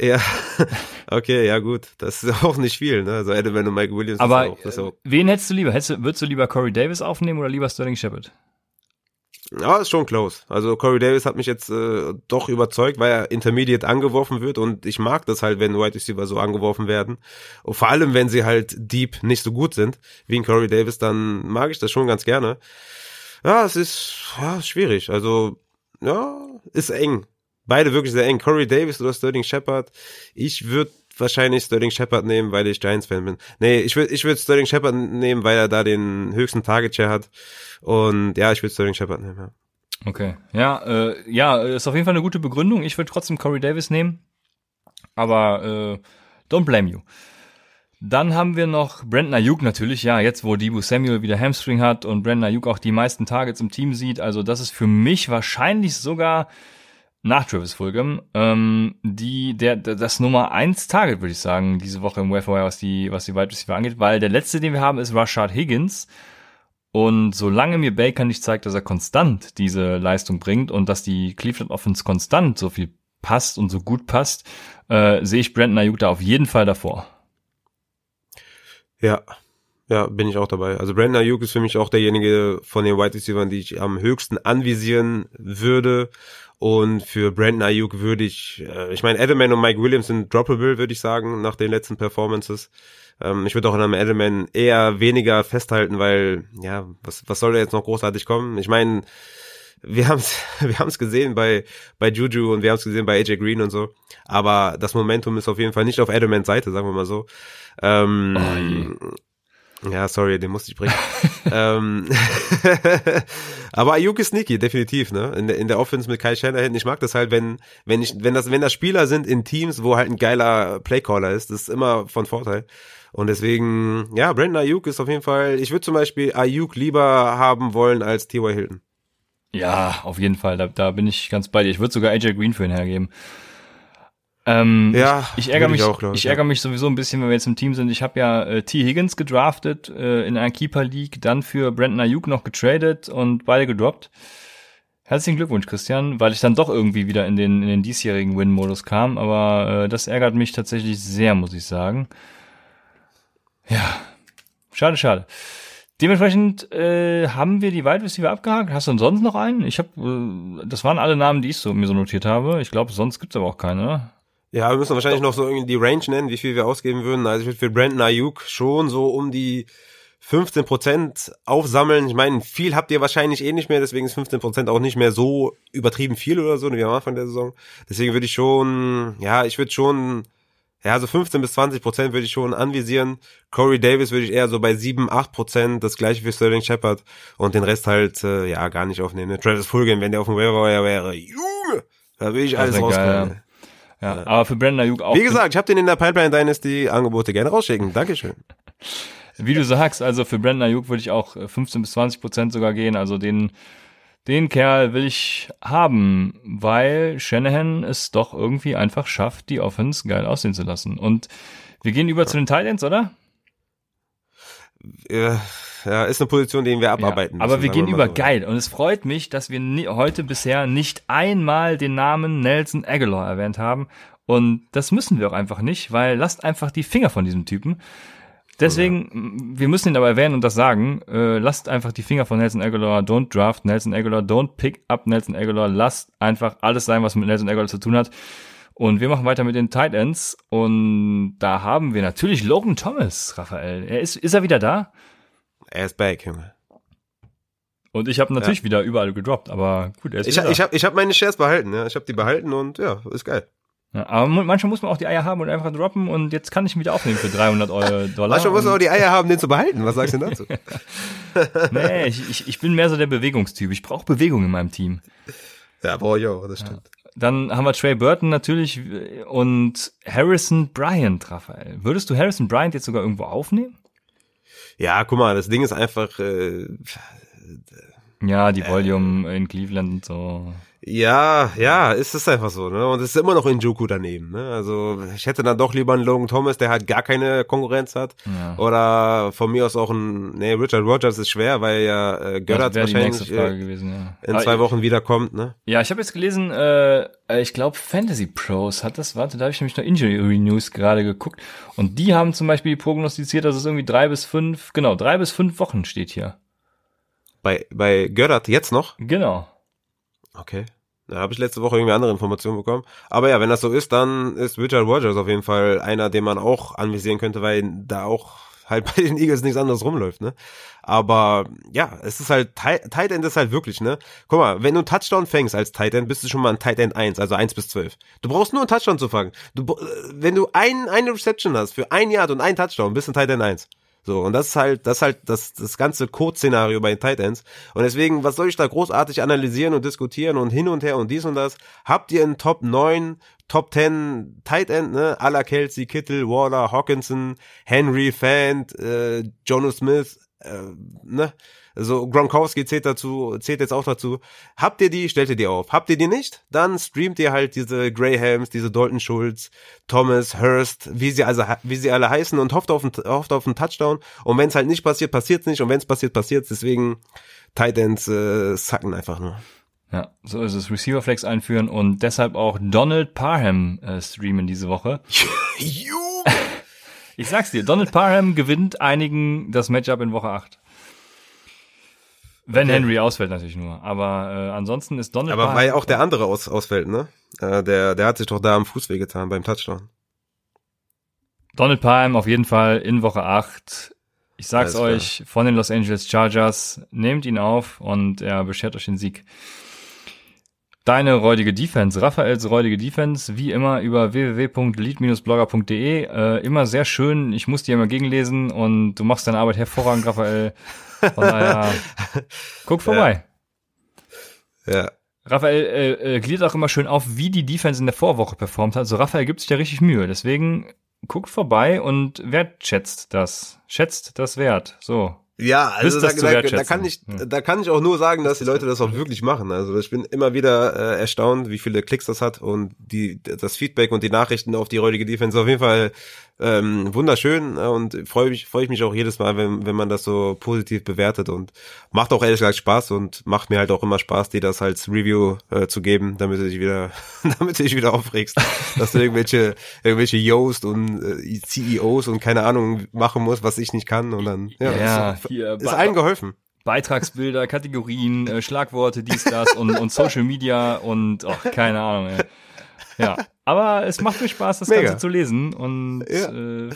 Ja, okay, ja gut. Das ist auch nicht viel, ne? Also Edelman und Mike Williams. Aber ist auch, ist auch wen hättest du lieber? Hättest würdest du lieber Corey Davis aufnehmen oder lieber Sterling Shepard? Ja, ist schon close. Also Corey Davis hat mich jetzt äh, doch überzeugt, weil er Intermediate angeworfen wird und ich mag das halt, wenn White Receiver so angeworfen werden. Und vor allem, wenn sie halt deep nicht so gut sind, wie in Corey Davis, dann mag ich das schon ganz gerne. Ja, es ist ja, schwierig. Also, ja, ist eng. Beide wirklich sehr eng. Corey Davis oder Sterling Shepard. Ich würde wahrscheinlich Sterling Shepard nehmen, weil ich Giants-Fan bin. Nee, ich würde ich würd Sterling Shepard nehmen, weil er da den höchsten Target-Share hat. Und ja, ich würde Sterling Shepard nehmen, ja. Okay. Ja, äh, ja, ist auf jeden Fall eine gute Begründung. Ich würde trotzdem Corey Davis nehmen. Aber äh, don't blame you. Dann haben wir noch Brandon Ayuk natürlich, ja, jetzt wo Debo Samuel wieder Hamstring hat und Brandon Ayuk auch die meisten Targets im Team sieht. Also das ist für mich wahrscheinlich sogar nach Travis Fulgham, ähm, die, der, das Nummer eins Target, würde ich sagen, diese Woche im Wire, was die, was die Wide Receiver angeht, weil der letzte, den wir haben, ist Rashad Higgins. Und solange mir Baker nicht zeigt, dass er konstant diese Leistung bringt und dass die Cleveland Offense konstant so viel passt und so gut passt, äh, sehe ich Brandon Ayuk da auf jeden Fall davor. Ja, ja, bin ich auch dabei. Also Brandon Ayuk ist für mich auch derjenige von den Wide Receivers, die ich am höchsten anvisieren würde und für Brandon Ayuk würde ich, äh, ich meine, Edelman und Mike Williams sind droppable, würde ich sagen, nach den letzten Performances. Ähm, ich würde auch an einem Edelman eher weniger festhalten, weil, ja, was, was soll da jetzt noch großartig kommen? Ich meine, wir haben es wir haben's gesehen bei, bei Juju und wir haben es gesehen bei AJ Green und so. Aber das Momentum ist auf jeden Fall nicht auf Edelmans Seite, sagen wir mal so. Ähm, oh Ja, sorry, den musste ich bringen. ähm, aber Ayuk ist sneaky, definitiv, ne? In der, in der Offense mit Kai Shanahan. Ich mag das halt, wenn, wenn ich, wenn das, wenn das Spieler sind in Teams, wo halt ein geiler Playcaller ist, das ist immer von Vorteil. Und deswegen, ja, Brandon Ayuk ist auf jeden Fall, ich würde zum Beispiel Ayuk lieber haben wollen als T.Y. Hilton. Ja, auf jeden Fall, da, da bin ich ganz bei dir. Ich würde sogar AJ Green für ihn hergeben. Ähm, ja, ich, ich ärgere mich, ich, auch, ich, ich ärgere mich sowieso ein bisschen, wenn wir jetzt im Team sind. Ich habe ja äh, T. Higgins gedraftet äh, in einer Keeper League, dann für Brandon Ayuk noch getradet und beide gedroppt. Herzlichen Glückwunsch, Christian, weil ich dann doch irgendwie wieder in den, in den diesjährigen Win-Modus kam. Aber äh, das ärgert mich tatsächlich sehr, muss ich sagen. Ja, schade, schade. Dementsprechend äh, haben wir die Wide Receiver abgehakt. Hast du denn sonst noch einen? Ich habe, äh, das waren alle Namen, die ich so mir so notiert habe. Ich glaube, sonst gibt's aber auch keine. Ja, wir müssen wahrscheinlich noch so irgendwie die Range nennen, wie viel wir ausgeben würden. Also ich würde für Brandon Ayuk schon so um die 15 Prozent aufsammeln. Ich meine, viel habt ihr wahrscheinlich eh nicht mehr, deswegen ist 15 Prozent auch nicht mehr so übertrieben viel oder so, wie am Anfang der Saison. Deswegen würde ich schon, ja, ich würde schon, ja, so 15 bis 20 Prozent würde ich schon anvisieren. Corey Davis würde ich eher so bei 7, 8 Prozent, das gleiche für Sterling Shepard und den Rest halt, äh, ja, gar nicht aufnehmen. Travis Fulgham, wenn der auf dem Waiver wäre, Junge, da würde ich alles rauskriegen. Ja, aber für Brandon Ayuk auch. Wie gesagt, ich habe den in der Pipeline Dynasty Angebote gerne rausschicken. Dankeschön. Wie du sagst, also für Brandon Ayuk würde ich auch 15 bis 20 Prozent sogar gehen. Also den, den Kerl will ich haben, weil Shanahan es doch irgendwie einfach schafft, die Offense geil aussehen zu lassen. Und wir gehen über ja. zu den Titans, oder? Ja, ja, ist eine Position, die wir abarbeiten ja, Aber wir gehen wir über so. geil. Und es freut mich, dass wir heute bisher nicht einmal den Namen Nelson Aguilar erwähnt haben. Und das müssen wir auch einfach nicht, weil lasst einfach die Finger von diesem Typen. Deswegen, ja. wir müssen ihn aber erwähnen und das sagen, äh, lasst einfach die Finger von Nelson Aguilar, don't draft Nelson Aguilar, don't pick up Nelson Aguilar, lasst einfach alles sein, was mit Nelson Aguilar zu tun hat. Und wir machen weiter mit den Tight Ends und da haben wir natürlich Logan Thomas, Raphael. Er ist, ist er wieder da? Er ist back, Junge. Und ich habe natürlich ja. wieder überall gedroppt, aber gut, er ist ich, wieder Ich habe ich hab meine Shares behalten, ja. Ich habe die behalten und ja, ist geil. Ja, aber manchmal muss man auch die Eier haben und einfach droppen und jetzt kann ich ihn wieder aufnehmen für 300 Euro Dollar. Manchmal muss man auch die Eier haben, den zu behalten. Was sagst du denn dazu? nee, ich, ich, ich bin mehr so der Bewegungstyp. Ich brauche Bewegung in meinem Team. Ja, boah, jo, das stimmt. Ja. Dann haben wir Trey Burton natürlich und Harrison Bryant, Raphael. Würdest du Harrison Bryant jetzt sogar irgendwo aufnehmen? Ja, guck mal, das Ding ist einfach. Äh, ja, die Volume äh, in Cleveland und so. Ja, ja, ist es einfach so, ne? Und es ist immer noch in Joku daneben, ne? Also ich hätte dann doch lieber einen Logan Thomas, der halt gar keine Konkurrenz hat. Ja. Oder von mir aus auch ein, nee, Richard Rogers ist schwer, weil ja äh, Göttert wahrscheinlich äh, gewesen, ja. in zwei Wochen wiederkommt, ne? Ja, ich habe jetzt gelesen, äh, ich glaube Fantasy Pros hat das, warte, da habe ich nämlich noch Injury News gerade geguckt. Und die haben zum Beispiel prognostiziert, dass es irgendwie drei bis fünf, genau, drei bis fünf Wochen steht hier. Bei, bei Göttert jetzt noch? Genau. Okay. Da habe ich letzte Woche irgendwie andere Informationen bekommen. Aber ja, wenn das so ist, dann ist Richard Rogers auf jeden Fall einer, den man auch anvisieren könnte, weil da auch halt bei den Eagles nichts anderes rumläuft, ne? Aber ja, es ist halt, Tight End ist halt wirklich, ne? Guck mal, wenn du einen Touchdown fängst als Tight End, bist du schon mal ein Tight End 1, also 1 bis 12. Du brauchst nur einen Touchdown zu fangen. Du, wenn du ein, eine Reception hast für ein Yard und ein Touchdown, bist du ein Tight End 1. So, und das ist halt, das ist halt das, das ganze Code-Szenario bei den Titans. Und deswegen, was soll ich da großartig analysieren und diskutieren und hin und her und dies und das? Habt ihr einen Top 9, Top 10 Tight End, ne? Aller Kelsey, Kittle, Waller, Hawkinson, Henry, Fant, äh, Jono Smith, äh, ne? Also Gronkowski zählt dazu, zählt jetzt auch dazu. Habt ihr die, stellt ihr die auf. Habt ihr die nicht, dann streamt ihr halt diese Grahams, diese Dalton Schulz, Thomas, Hurst, wie sie also, wie sie alle heißen und hofft auf einen, hofft auf einen Touchdown. Und wenn es halt nicht passiert, passiert's nicht. Und wenn es passiert, passiert's. Deswegen Titans äh, sacken einfach nur. Ja, so ist es. Receiver Flex einführen und deshalb auch Donald Parham äh, streamen diese Woche. ich sag's dir, Donald Parham gewinnt einigen das Matchup in Woche 8. Wenn okay. Henry ausfällt natürlich nur. Aber äh, ansonsten ist Donald. Aber weil auch der andere aus, ausfällt, ne? Äh, der, der hat sich doch da am Fuß wehgetan beim Touchdown. Donald Palm auf jeden Fall in Woche 8. Ich sag's euch, klar. von den Los Angeles Chargers, nehmt ihn auf und er beschert euch den Sieg. Deine räudige Defense, Raphaels räudige Defense, wie immer über www.lead-blogger.de. Äh, immer sehr schön. Ich muss dir immer gegenlesen und du machst deine Arbeit hervorragend, Raphael. Von daher, guck vorbei. Ja. ja. Raphael äh, äh, gliedert auch immer schön auf, wie die Defense in der Vorwoche performt hat. Also Raphael gibt sich ja richtig Mühe. Deswegen guckt vorbei und wertschätzt das. Schätzt das wert. So. Ja, also da, da, da, kann ich, da kann ich auch nur sagen, dass die Leute das auch wirklich machen. Also ich bin immer wieder äh, erstaunt, wie viele Klicks das hat und die das Feedback und die Nachrichten auf die räudige Defense auf jeden Fall ähm, wunderschön äh, und freue mich, freue ich mich auch jedes Mal, wenn, wenn man das so positiv bewertet und macht auch ehrlich gesagt Spaß und macht mir halt auch immer Spaß, dir das als Review äh, zu geben, damit du dich wieder, damit du dich wieder aufregst, dass du irgendwelche, irgendwelche Yoast und äh, CEOs und keine Ahnung machen musst, was ich nicht kann und dann, ja, ja hier, ist allen geholfen. Beitragsbilder, Kategorien, äh, Schlagworte, dies, das und, und Social Media und oh, keine Ahnung. Ey. Ja, aber es macht mir Spaß, das Mega. Ganze zu lesen und ja. äh,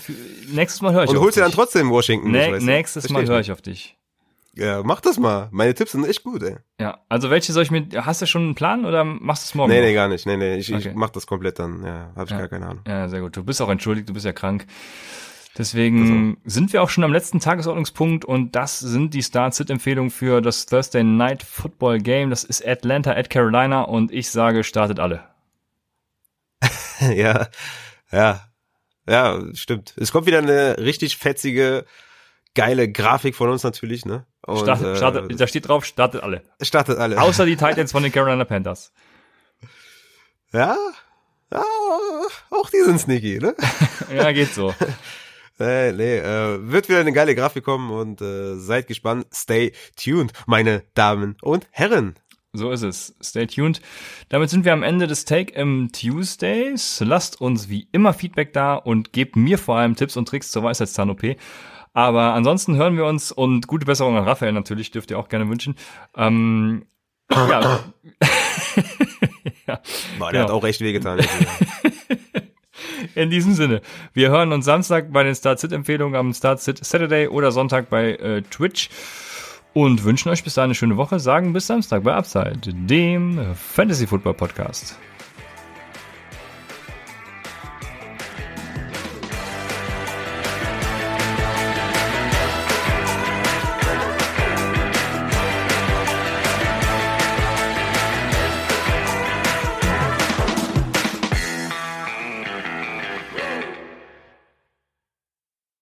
nächstes Mal höre ich und auf dich. Und holst du dann trotzdem Washington? Ne nächstes Mal höre ich auf dich. Ja, mach das mal. Meine Tipps sind echt gut, ey. Ja, also welche soll ich mir, hast du schon einen Plan oder machst du es morgen? Nee, nee, gar nicht. Nee, nee, ich, okay. ich mach das komplett dann. Ja, hab ich ja. gar keine Ahnung. Ja, sehr gut. Du bist auch entschuldigt, du bist ja krank. Deswegen also. sind wir auch schon am letzten Tagesordnungspunkt und das sind die Start-Sit-Empfehlungen für das Thursday Night Football Game. Das ist Atlanta at Carolina und ich sage, startet alle. ja, ja, ja, stimmt. Es kommt wieder eine richtig fetzige, geile Grafik von uns natürlich, ne? Und, startet, startet, äh, da steht drauf, startet alle. Startet alle. Außer die Titans von den Carolina Panthers. Ja, ja auch die sind sneaky, ne? ja, geht so. Nee, nee, äh, wird wieder eine geile Grafik kommen und äh, seid gespannt. Stay tuned, meine Damen und Herren. So ist es. Stay tuned. Damit sind wir am Ende des Take im Tuesdays. Lasst uns wie immer Feedback da und gebt mir vor allem Tipps und Tricks zur Weisheitszahn-OP. Aber ansonsten hören wir uns und gute Besserung an Raphael natürlich, dürft ihr auch gerne wünschen. Ähm, ja. ja. Boah, der genau. hat auch echt wehgetan. In diesem Sinne, wir hören uns Samstag bei den Start-Sit-Empfehlungen am Start-Sit Saturday oder Sonntag bei äh, Twitch und wünschen euch bis dahin eine schöne Woche. Sagen bis Samstag bei Upside, dem Fantasy Football Podcast.